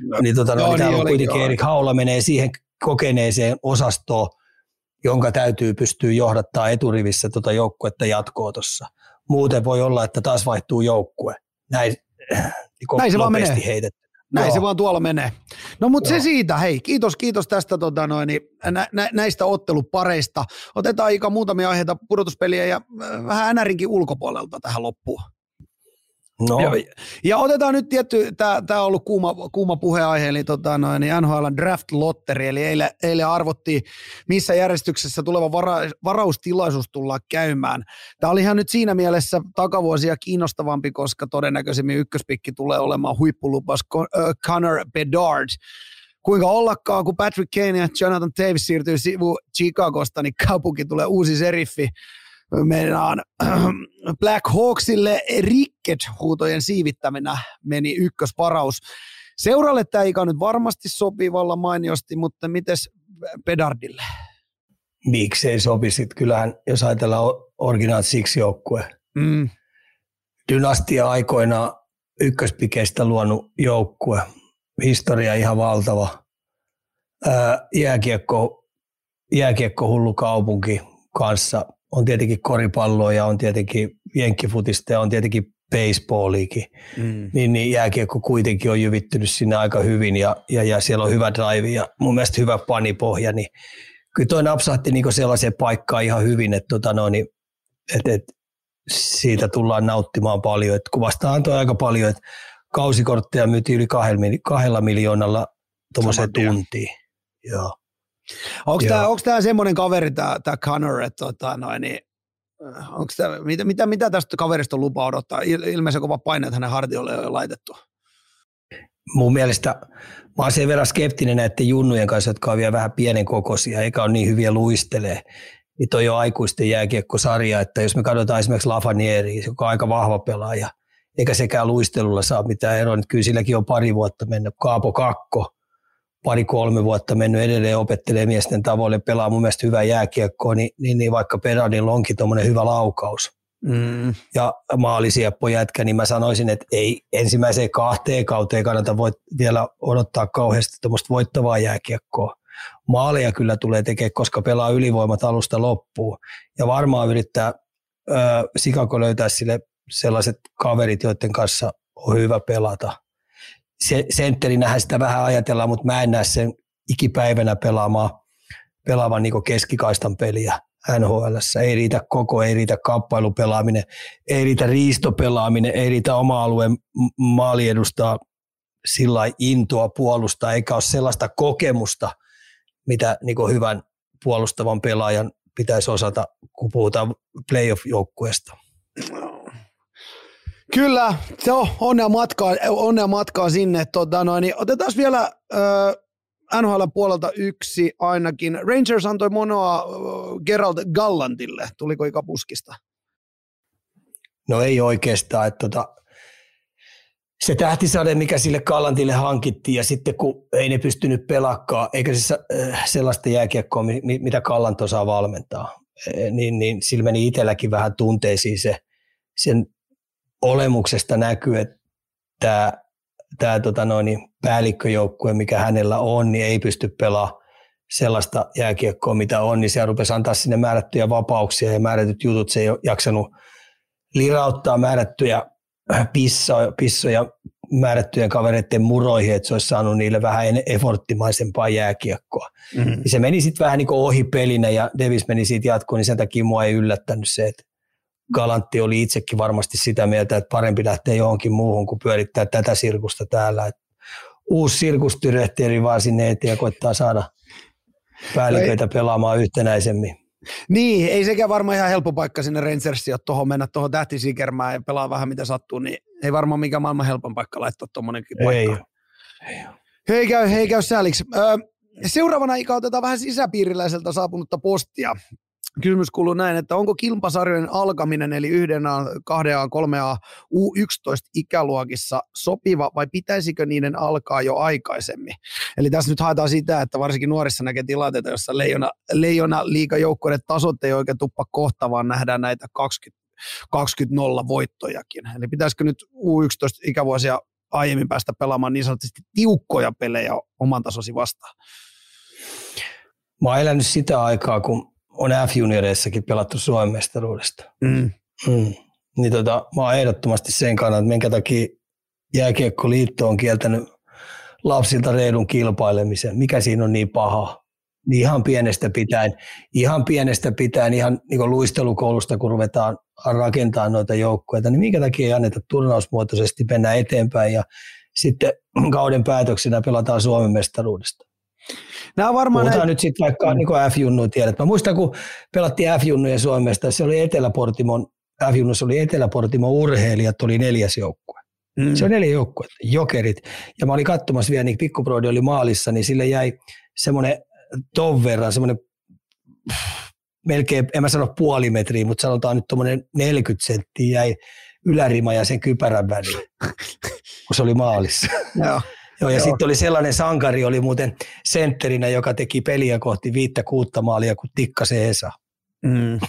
No, niin, tota, no, niin täällä on kuitenkin. Erik Haula menee siihen kokeneeseen osastoon, jonka täytyy pystyä johdattaa eturivissä tuota joukkuetta jatkoa tuossa. Muuten voi olla, että taas vaihtuu joukkue. Näin, niin Näin se vaan menee. heitetty. Näin Joo. se vaan tuolla menee. No mutta se siitä, hei, kiitos, kiitos tästä tota noin, niin, nä, nä, näistä ottelupareista. Otetaan Ika muutamia aiheita pudotuspeliä ja äh, vähän NRinkin ulkopuolelta tähän loppuun. No, Ja, ja otetaan nyt tietty, tämä on ollut kuuma, kuuma puheenaihe, eli tota noin, niin NHL Draft Lotteri, eli eilen, eilen arvottiin, missä järjestyksessä tuleva vara, varaustilaisuus tullaan käymään. Tämä oli ihan nyt siinä mielessä takavuosia kiinnostavampi, koska todennäköisemmin ykköspikki tulee olemaan huippulupas Con- Connor Bedard. Kuinka ollakaan, kun Patrick Kane ja Jonathan Taves siirtyy sivu Chicagosta, niin kaupunki tulee uusi seriffi. Meidän Black Hawksille Ricket-huutojen siivittämänä meni ykkösvaraus. Seuralle tämä ikä nyt varmasti sopii vallan mainiosti, mutta mites Pedardille? miksei sopisi. Kyllähän, jos ajatellaan Original Six-joukkue, Mm. dynastia aikoina ykköspikeistä luonut joukkue, historia ihan valtava, Ää, jääkiekko, jääkiekko hullu kaupunki kanssa, on tietenkin koripalloa ja on tietenkin jenkkifutista ja on tietenkin baseballiakin, Mm. niin, niin jääkiekko kuitenkin on jyvittynyt sinne aika hyvin ja, ja, ja siellä on hyvä drive ja mun mielestä hyvä panipohja, niin kyllä toi napsahti niin sellaiseen paikkaan ihan hyvin, että tota no, niin, et, et, siitä tullaan nauttimaan paljon. Et kuvasta antoi aika paljon, että kausikortteja myytiin yli kahdella, kahdella miljoonalla tuommoiseen tuntiin. Joo. Onko tämä, onko tämä semmoinen kaveri, tämä, tämä Connor, että tota, noin, niin, onko tämä, mitä, mitä, mitä tästä kaverista on lupa odottaa? Il- Ilmeisen kova paine, että hänen hartiolle on jo laitettu. Mun mielestä mä oon sen verran skeptinen näiden junnujen kanssa, jotka on vielä vähän pienen kokoisia, eikä ole niin hyviä luistelee. Niin toi on aikuisten jääkiekkosarja, että jos me katsotaan esimerkiksi Lafanieri, joka on aika vahva pelaaja, eikä sekään luistelulla saa mitään eroa, niin kyllä silläkin on pari vuotta mennyt. Kaapo Kakko, pari-kolme vuotta mennyt edelleen opettelee miesten tavoille, pelaa mun mielestä hyvää jääkiekkoa, niin, niin, niin vaikka Peradilla onkin tuommoinen hyvä laukaus Mm. ja maalisieppo jätkä, niin mä sanoisin, että ei ensimmäiseen kahteen kauteen kannata voit vielä odottaa kauheasti tuommoista voittavaa jääkiekkoa. Maaleja kyllä tulee tekemään, koska pelaa ylivoimat alusta loppuun. Ja varmaan yrittää ö, Sikako löytää sille sellaiset kaverit, joiden kanssa on hyvä pelata. Se, sentterinähän sitä vähän ajatellaan, mutta mä en näe sen ikipäivänä pelaamaan, pelaavan niin keskikaistan peliä. NHL. Ei riitä koko, ei riitä kamppailupelaaminen, ei riitä riistopelaaminen, ei riitä oma alueen m- maali edustaa sillä intoa puolustaa, eikä ole sellaista kokemusta, mitä niin hyvän puolustavan pelaajan pitäisi osata, kun puhutaan playoff-joukkueesta. Kyllä, se on onnea matkaa, onnea matkaa sinne. Tota noin, niin otetaan vielä äh, NHL puolelta yksi ainakin. Rangers antoi monoa äh, Gerald Gallantille. Tuliko Ika puskista? No ei oikeastaan. Että tota, se tähtisade, mikä sille Kallantille hankittiin, ja sitten kun ei ne pystynyt pelaakaan, eikä se sellaista jääkiekkoa, mi- mitä Kallant osaa valmentaa, eh, niin, niin sillä meni itselläkin vähän tunteisiin se, sen olemuksesta näkyy, että tämä, tämä tota noin, niin päällikköjoukkue, mikä hänellä on, niin ei pysty pelaamaan sellaista jääkiekkoa, mitä on, niin se rupesi antaa sinne määrättyjä vapauksia ja määrätyt jutut, se ei ole jaksanut lirauttaa määrättyjä pissoja, pissoja määrättyjen kavereiden muroihin, että se olisi saanut niille vähän efforttimaisempaa jääkiekkoa. Mm-hmm. Se meni sitten vähän niin kuin ohi pelinä ja Davis meni siitä jatkoon, niin sen takia mua ei yllättänyt se, että Galantti oli itsekin varmasti sitä mieltä, että parempi lähteä johonkin muuhun kuin pyörittää tätä sirkusta täällä. Et uusi sirkustyrehteeri vaan sinne eteen ja koittaa saada päälliköitä pelaamaan yhtenäisemmin. Niin, ei sekään varmaan ihan helppo paikka sinne Rangersiin, että tuohon mennä tuohon tähtisikermään ja pelaa vähän mitä sattuu, niin ei varmaan mikään maailman helpon paikka laittaa tuommoinenkin paikka. Ei, ei. Hei käy, hei käy sääliksi. Öö, seuraavana Ika otetaan vähän sisäpiiriläiseltä saapunutta postia. Kysymys kuuluu näin, että onko kilpasarjojen alkaminen, eli yhden A, kahden A, kolme A, U11 ikäluokissa sopiva vai pitäisikö niiden alkaa jo aikaisemmin? Eli tässä nyt haetaan sitä, että varsinkin nuorissa näkee tilanteita, jossa leijona, leijona liikajoukkueiden tasot ei oikein tuppa kohta, vaan nähdään näitä 20, 20 0 voittojakin. Eli pitäisikö nyt U11 ikävuosia aiemmin päästä pelaamaan niin sanotusti tiukkoja pelejä oman tasosi vastaan? Mä oon elänyt sitä aikaa, kun on F-junioreissakin pelattu Suomen mestaruudesta. Mm. Mm. Niin tota, mä oon ehdottomasti sen kannalta, että minkä takia jääkiekkoliitto on kieltänyt lapsilta reilun kilpailemisen. Mikä siinä on niin paha? Niin ihan pienestä pitäen, ihan pienestä pitäen, ihan niin luistelukoulusta, kun ruvetaan rakentaa noita joukkoja, niin minkä takia ei anneta turnausmuotoisesti mennä eteenpäin ja sitten kauden päätöksenä pelataan Suomen mestaruudesta. Nämä on varmaan Puhutaan näin... nyt sitten vaikka niin F-junnu tiedät. Mä muistan, kun pelattiin F-junnujen Suomesta, se oli Etelä-Portimon, F-junnussa oli Etelä-Portimon urheilijat, oli neljäs joukkue. Mm. Se on neljä joukkuetta, jokerit. Ja mä olin katsomassa vielä, niin pikkuproidi oli maalissa, niin sille jäi semmoinen ton verran, semmoinen melkein, en mä sano puoli metriä, mutta sanotaan nyt tuommoinen 40 senttiä jäi ylärima ja sen kypärän väliin, kun se oli maalissa. Joo. Joo, ja sitten oli sellainen sankari, oli muuten sentterinä, joka teki peliä kohti viittä kuutta maalia kuin Tikka Esa. Mm.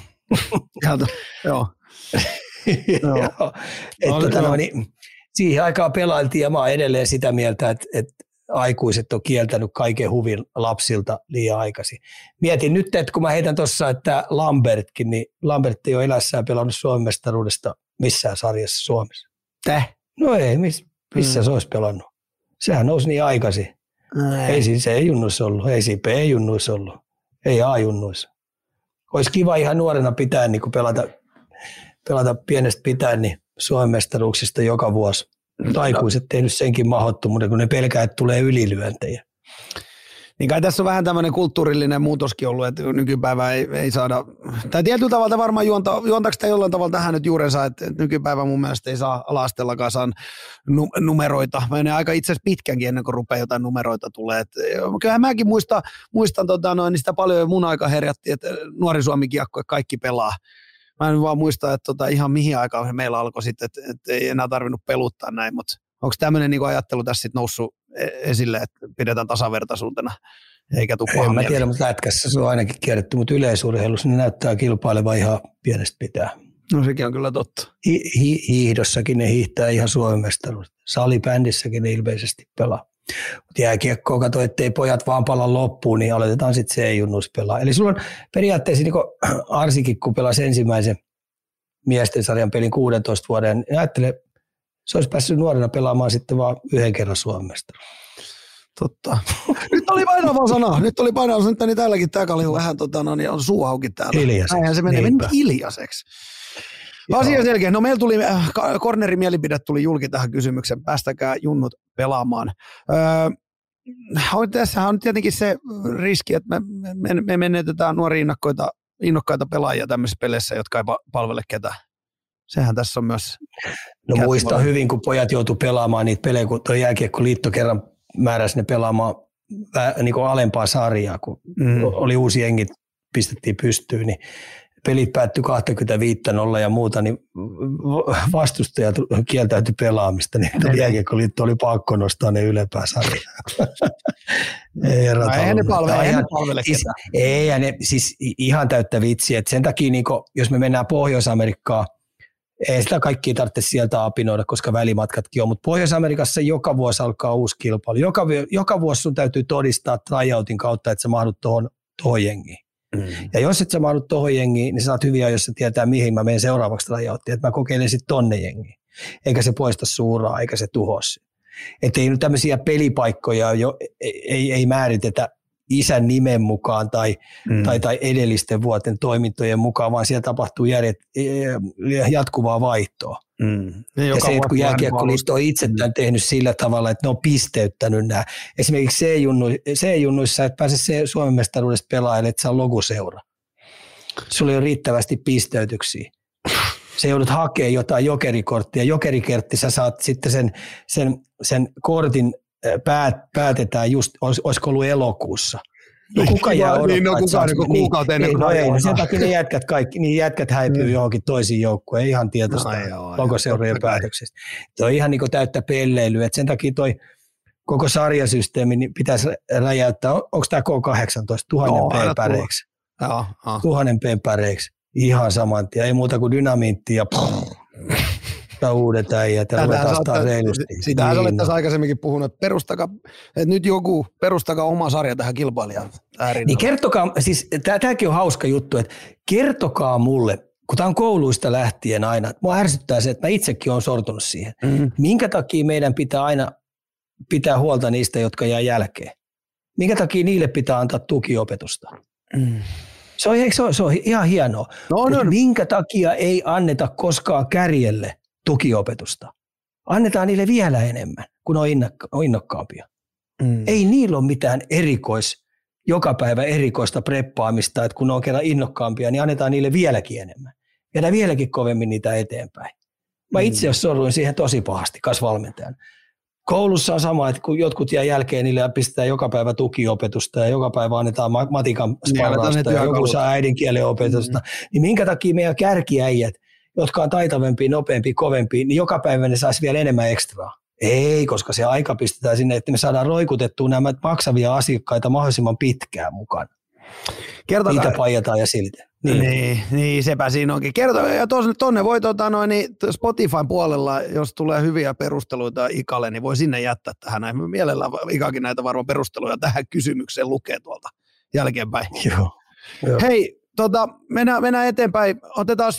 joo. joo. joo. Että, tota, no, niin, siihen aikaan pelailtiin ja mä oon edelleen sitä mieltä, että, että aikuiset on kieltänyt kaiken huvin lapsilta liian aikaisin. Mietin nyt, että kun mä heitän tuossa, että Lambertkin, niin Lambert ei ole elässään pelannut Suomen mestaruudesta missään sarjassa Suomessa. Täh? No ei, miss, missä mm. se olisi pelannut? Sehän nousi niin aikaisin. Ei. ei siis ei junnuissa ollut, ei siinä ei junnuissa ollut, ei A-junnuissa. Olisi kiva ihan nuorena pitää, niin kun pelata, pelata pienestä pitäen, niin Suomen mestaruuksista joka vuosi. Mutta aikuiset tehnyt senkin mahdottomuuden, kun ne pelkää, että tulee ylilyöntejä. Niin kai tässä on vähän tämmöinen kulttuurillinen muutoskin ollut, että nykypäivä ei, ei saada, tai tietyllä tavalla varmaan juonta, juontaako sitä jollain tavalla tähän nyt juurensa, että nykypäivä mun mielestä ei saa alastellakaan saa numeroita. Menee aika itse asiassa pitkänkin ennen kuin rupeaa jotain numeroita tulee. Et, kyllähän mäkin muistan, muistan tota, noin, niin sitä paljon mun aika herjatti, että nuori Suomi kiekko, kaikki pelaa mä en vaan muista, että tota, ihan mihin aikaan meillä alkoi sitten, että, että ei enää tarvinnut peluttaa näin, mutta onko tämmöinen niin ajattelu tässä sitten noussut e-, esille, että pidetään tasavertaisuutena? Eikä tule En mä tiedä, mutta lätkässä se on ainakin kierretty, mutta yleisurheilussa ne näyttää kilpaileva ihan pienestä pitää. No sekin on kyllä totta. Hi- hi- hiihdossakin ne hiihtää ihan Suomen mestaruus. Salibändissäkin ne ilmeisesti pelaa. Mutta jääkiekkoa kato, ettei pojat vaan pala loppuun, niin aloitetaan sitten se junnus pelaa. Eli sulla on periaatteessa niin Arsikin, kun pelasi ensimmäisen miesten sarjan pelin 16 vuoden, niin ajattele, se olisi päässyt nuorena pelaamaan sitten vaan yhden kerran Suomesta. Totta. Nyt oli painava sana. Nyt oli painava sana, niin täälläkin tämä kalju vähän tota, no, niin on suu auki täällä. Hiljaiseksi. Näinhän se menee. Meni hiljaiseksi. Asia selkeä. No meillä tuli, äh, kornerin mielipide tuli julki tähän kysymykseen. Päästäkää junnut pelaamaan. Öö, tässä on tietenkin se riski, että me, me, me menetetään nuoria innokkaita, innokkaita pelaajia tämmöisissä peleissä, jotka ei palvele ketään. Sehän tässä on myös... No muista hyvin, kun pojat joutu pelaamaan niitä pelejä, kun tuo jääkiekkoliitto kerran määräsi ne pelaamaan niin kuin alempaa sarjaa, kun mm. oli uusi jengi, pistettiin pystyyn, niin pelit päättyi 25 0 ja muuta, niin vastustajat kieltäytyi pelaamista, niin tuli jääkiekkoliitto oli pakko nostaa ne ylempää sarjaa. ei, no, ei ne palvele, ei, ihan, palvele siis, ei, ja ne, siis ihan täyttä vitsiä, sen takia niin kun, jos me mennään Pohjois-Amerikkaan, ei sitä kaikki tarvitse sieltä apinoida, koska välimatkatkin on, mutta Pohjois-Amerikassa joka vuosi alkaa uusi kilpailu. Joka, joka vuosi sun täytyy todistaa tryoutin kautta, että sä mahdut tuohon jengiin. Mm. Ja jos et sä mahdu tuohon jengiin, niin sä saat hyviä, jos sä tietää, mihin mä menen seuraavaksi rajauttiin, että mä kokeilen sitten tonne jengiin. Eikä se poista suuraa, eikä se tuhosi. Että ei nyt tämmöisiä pelipaikkoja jo, ei, ei määritetä isän nimen mukaan tai, mm. tai, tai edellisten vuoten toimintojen mukaan, vaan siellä tapahtuu järjet, e, jatkuvaa vaihtoa. Mm. Ja, ja se, että kun jääkiekkoliitto on itse tämän tehnyt sillä tavalla, että ne on pisteyttänyt nämä. Esimerkiksi C-junnuissa et pääse se Suomen mestaruudesta pelaajalle, että saa logoseura. Sulla ei ole riittävästi pisteytyksiä. Se joudut hakemaan jotain jokerikorttia. Jokerikertti sä saat sitten sen, sen, sen kortin päät, päätetään just, olis, olisiko ollut elokuussa. No kuka jää odottaa, niin, no kuka, niin, kuukautta ennen kuin niin, no ei, sen takia ne jätkät kaikki, niin jätkät häipyy mm. johonkin toisiin joukkueen ihan tietoista no, logoseurojen päätöksestä. Tuo on ihan niin täyttä pelleilyä, että sen takia toi koko sarjasysteemi niin pitäisi räjäyttää, onko tämä K18, tuhannen no, p-päreiksi? Tuhannen p-päreiksi, ihan saman tien, ei muuta kuin dynamiitti ja ottaa uudet äijät ja ruvetaan taas reilusti. Sitähän niin, olet tässä aikaisemminkin puhunut, että, perustaka, että nyt joku perustakaa oma sarja tähän kilpailijaan. Niin kertokaa, siis tämäkin on hauska juttu, että kertokaa mulle, kun tämä on kouluista lähtien aina, mua ärsyttää se, että mä itsekin olen sortunut siihen. Mm. Minkä takia meidän pitää aina pitää huolta niistä, jotka jää jälkeen? Minkä takia niille pitää antaa tukiopetusta? Mm. Se on, se, on, se on ihan hienoa. No, no, no. Minkä takia ei anneta koskaan kärjelle tukiopetusta? Annetaan niille vielä enemmän, kun on, innokka, on innokkaampia. Mm. Ei niillä ole mitään erikois, joka päivä erikoista preppaamista, että kun ne on kerran innokkaampia, niin annetaan niille vieläkin enemmän. Viedään vieläkin kovemmin niitä eteenpäin. Mä mm. itse sorruin siihen tosi pahasti kasvalmentajan. Koulussa on sama, että kun jotkut jää jälkeen, niille pistetään joka päivä tukiopetusta ja joka päivä annetaan matikan niin, sparrausta ja joku saa äidinkielen opetusta. Mm. Niin minkä takia meidän kärkiäijät, jotka on taitavempi, nopeampi, kovempi, niin joka päivä ne saisi vielä enemmän ekstraa. Ei, koska se aika pistetään sinne, että me saadaan roikutettua nämä maksavia asiakkaita mahdollisimman pitkään mukaan. Kertokaa. Niitä pajataan ja silti. Niin. niin, niin sepä siinä onkin. Kerto, ja tonne, tonne voi tota noin, niin Spotifyn puolella, jos tulee hyviä perusteluita Ikalle, niin voi sinne jättää tähän näin. Mielellään Ikakin näitä varmaan perusteluja tähän kysymykseen lukee tuolta jälkeenpäin. Joo. Joo. Hei, Tota, mennään, mennään eteenpäin. Otetaan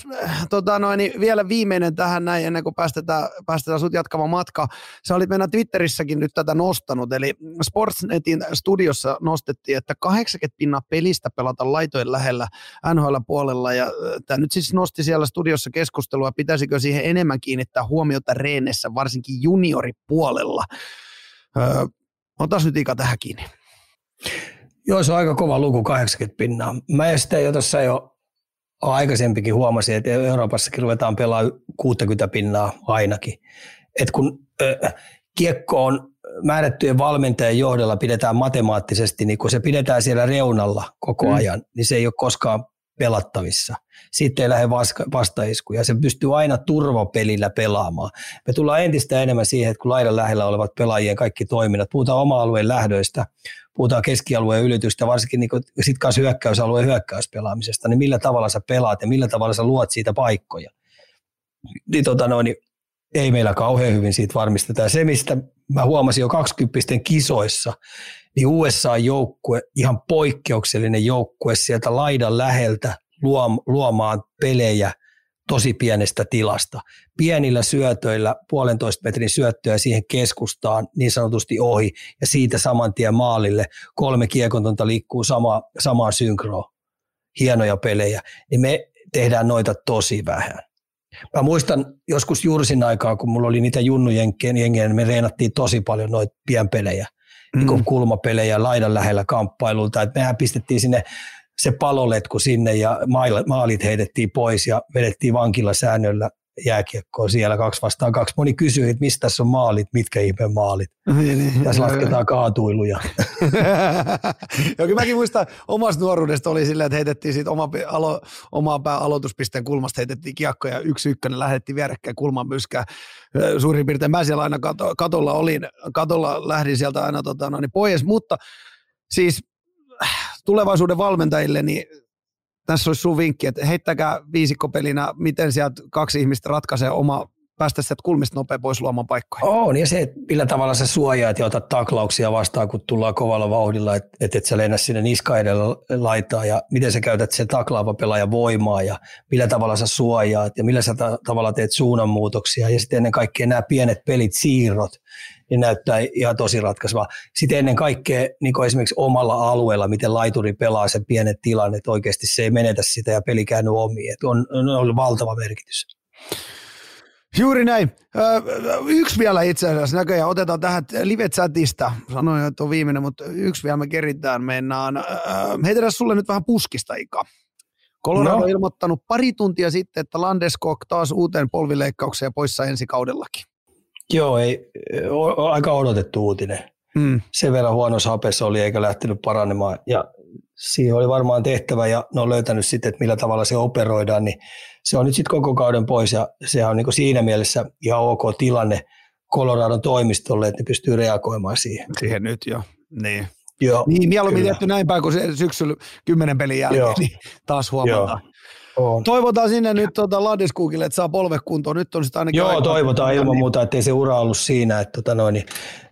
tota noin, niin vielä viimeinen tähän näin, ennen kuin päästetään, päästetään sut jatkamaan matka. Sä olit meidän Twitterissäkin nyt tätä nostanut, eli Sportsnetin studiossa nostettiin, että 80 pinnaa pelistä pelata laitojen lähellä NHL-puolella, ja tämä nyt siis nosti siellä studiossa keskustelua, pitäisikö siihen enemmän kiinnittää huomiota reenessä, varsinkin junioripuolella. Öö, otas nyt Ika tähän kiinni. Joo, se on aika kova luku, 80 pinnaa. Mä sitä jo tuossa jo aikaisempikin huomasin, että Euroopassakin ruvetaan pelaamaan 60 pinnaa ainakin. Et kun äh, kiekko on määrättyjen valmentajien johdolla pidetään matemaattisesti, niin kun se pidetään siellä reunalla koko mm. ajan, niin se ei ole koskaan pelattavissa. Sitten ei lähde vastaiskuja. Se pystyy aina turvapelillä pelaamaan. Me tullaan entistä enemmän siihen, että kun laidan lähellä olevat pelaajien kaikki toiminnat, puhutaan oma-alueen lähdöistä, puhutaan keskialueen ylitystä, varsinkin niin sitten kanssa hyökkäysalueen hyökkäyspelaamisesta, niin millä tavalla sä pelaat ja millä tavalla sä luot siitä paikkoja. Niin, tota noin, niin ei meillä kauhean hyvin siitä varmistetaan. Se, mistä mä huomasin jo 20 kisoissa, niin USA-joukkue, ihan poikkeuksellinen joukkue sieltä laidan läheltä luomaan pelejä – tosi pienestä tilasta. Pienillä syötöillä, puolentoista metrin syöttöä siihen keskustaan niin sanotusti ohi ja siitä saman tien maalille. Kolme kiekontonta liikkuu sama, samaan synkroon. Hienoja pelejä. Niin me tehdään noita tosi vähän. Mä muistan joskus Jursin aikaa, kun mulla oli niitä junnujenkkejä, niin me reenattiin tosi paljon noita pienpelejä, mm. niin kulmapelejä laidan lähellä kamppailulta. Et mehän pistettiin sinne se paloletku sinne ja maalit heitettiin pois ja vedettiin vankilasäännöllä jääkiekkoa siellä kaksi vastaan kaksi. Moni kysyi, että mistä tässä on maalit, mitkä ihme maalit. Niin, niin, tässä lasketaan kaatuiluja. Joo, mäkin muistan omasta nuoruudesta oli silleen, että heitettiin siitä oma, alo, omaa pää aloituspisteen kulmasta, heitettiin kiekko ja yksi ykkönen lähdettiin vierekkäin kulman myskää. Suurin piirtein mä siellä aina katolla olin, katolla lähdin sieltä aina tota, no, niin pois, mutta siis tulevaisuuden valmentajille, niin tässä olisi sun vinkki, että heittäkää viisikkopelinä, miten sieltä kaksi ihmistä ratkaisee oma päästä sieltä kulmista nopea pois luomaan paikkoja. On, ja se, että millä tavalla sä suojaat ja otat taklauksia vastaan, kun tullaan kovalla vauhdilla, että et, et sä lennä sinne niska edellä laitaa, ja miten sä käytät sen taklaava pelaajan voimaa, ja millä tavalla sä suojaat, ja millä sä ta- tavalla teet suunnanmuutoksia, ja sitten ennen kaikkea nämä pienet pelit, siirrot, niin näyttää ihan tosi ratkaisevaa. Sitten ennen kaikkea niin kuin esimerkiksi omalla alueella, miten laituri pelaa sen pienet tilanne, että oikeasti se ei menetä sitä ja peli käänny omiin. Että on, on ollut valtava merkitys. Juuri näin. yksi vielä itse asiassa näköjään. Otetaan tähän live-chatista. Sanoin, että on viimeinen, mutta yksi vielä me keritään. Mennään. heitetään sulle nyt vähän puskista, Ika. Colorado no. on ilmoittanut pari tuntia sitten, että Landeskog taas uuteen polvileikkaukseen poissa ensi kaudellakin. Joo, ei, o, aika odotettu uutinen. Mm. Sen verran huonossa hapessa oli eikä lähtenyt paranemaan. Ja siihen oli varmaan tehtävä ja ne on löytänyt sitten, että millä tavalla se operoidaan, niin se on nyt sitten koko kauden pois ja se on niin siinä mielessä ihan ok tilanne Coloradon toimistolle, että ne pystyy reagoimaan siihen. Siihen nyt jo, niin. Joo, niin, mieluummin tehty näin päin kuin se syksyllä kymmenen pelin jälkeen, Joo. niin taas huomataan. Joo. On. Toivotaan sinne nyt tuota Ladiskuukille, että saa polve kuntoon. Nyt on sitä ainakin Joo, toivotaan ilman niin. muuta, ettei se ura ollut siinä, että tota noin, niin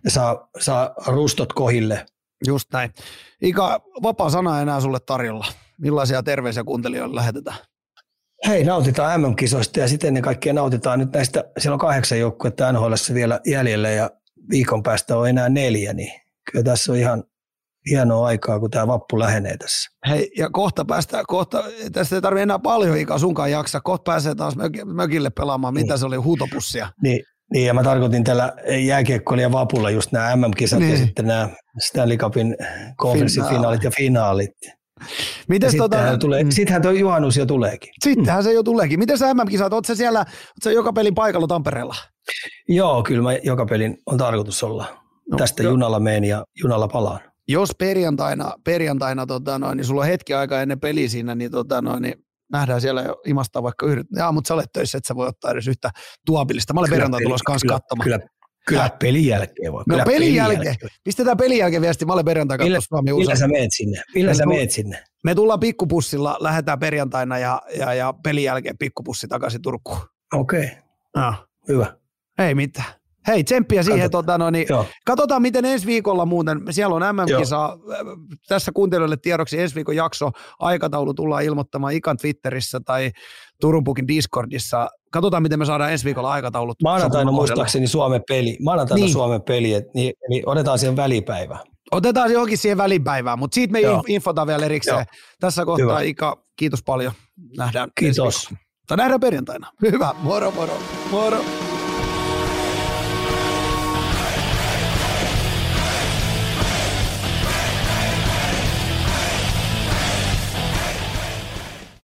saa, saa rustot kohille. Just näin. Ika, vapaa sana enää sulle tarjolla. Millaisia terveisiä kuuntelijoille lähetetään? Hei, nautitaan MM-kisoista ja sitten ennen kaikkea nautitaan nyt näistä, siellä on kahdeksan joukkuetta NHL vielä jäljellä ja viikon päästä on enää neljä, niin kyllä tässä on ihan hienoa aikaa, kun tämä vappu lähenee tässä. Hei, ja kohta päästä, kohta, tästä ei tarvitse enää paljon ikaa sunkaan jaksaa, kohta pääsee taas mökille pelaamaan, mitä niin. se oli, huutopussia. Niin, niin, ja mä tarkoitin tällä jääkiekkoilija vapulla just nämä MM-kisat niin. ja sitten nämä Stanley Cupin konferenssifinaalit ja finaalit. Mites ja tota, sittenhän, tulee, mm. sittenhän tuo juhannus jo tuleekin. Sittenhän mm. se jo tuleekin. Miten sä MM-kisat, ootko siellä, ootko joka pelin paikalla Tampereella? Joo, kyllä mä joka pelin on tarkoitus olla. No, Tästä jo. junalla meen ja junalla palaan. Jos perjantaina, perjantaina tota noin, niin sulla on hetki aikaa ennen peliä siinä, niin, tota noin, niin nähdään siellä jo imastaa vaikka yhdet. Jaa, mutta sä olet töissä, että sä voi ottaa edes yhtä tuopillista. Mä olen perjantaina tulossa kanssa katsomaan. Kyllä, Kyllä pelin jälkeen voi. No Kyllä pelin, pelin jälkeen. jälkeen. Pistetään pelin jälkeen viesti. Mä olen perjantaina katsoa Suomi Millä sä meet sinne? Millä sä meet sinne? Me tullaan pikkupussilla, lähdetään perjantaina ja, ja, ja pelin jälkeen pikkupussi takaisin Turkuun. Okei. Okay. No. Hyvä. Ei mitään. Hei, tsemppiä siihen. Tota, no, niin, katsotaan, miten ensi viikolla muuten, siellä on MM-kisa, tässä kuuntelijoille tiedoksi ensi viikon jakso, aikataulu tullaan ilmoittamaan Ikan Twitterissä tai Turunpukin Discordissa. Katsotaan, miten me saadaan ensi viikolla aikataulut. Maanantaina muistaakseni Suomen peli, maanantaina niin. Suomen peli, et, niin, niin otetaan siihen välipäivä. Otetaan johonkin siihen välipäivään, mutta siitä me Joo. infotaan vielä erikseen. Joo. Tässä kohtaa Hyvä. Ika, kiitos paljon. Nähdään Kiitos. Tai nähdään perjantaina. Hyvä, moro moro. Moro.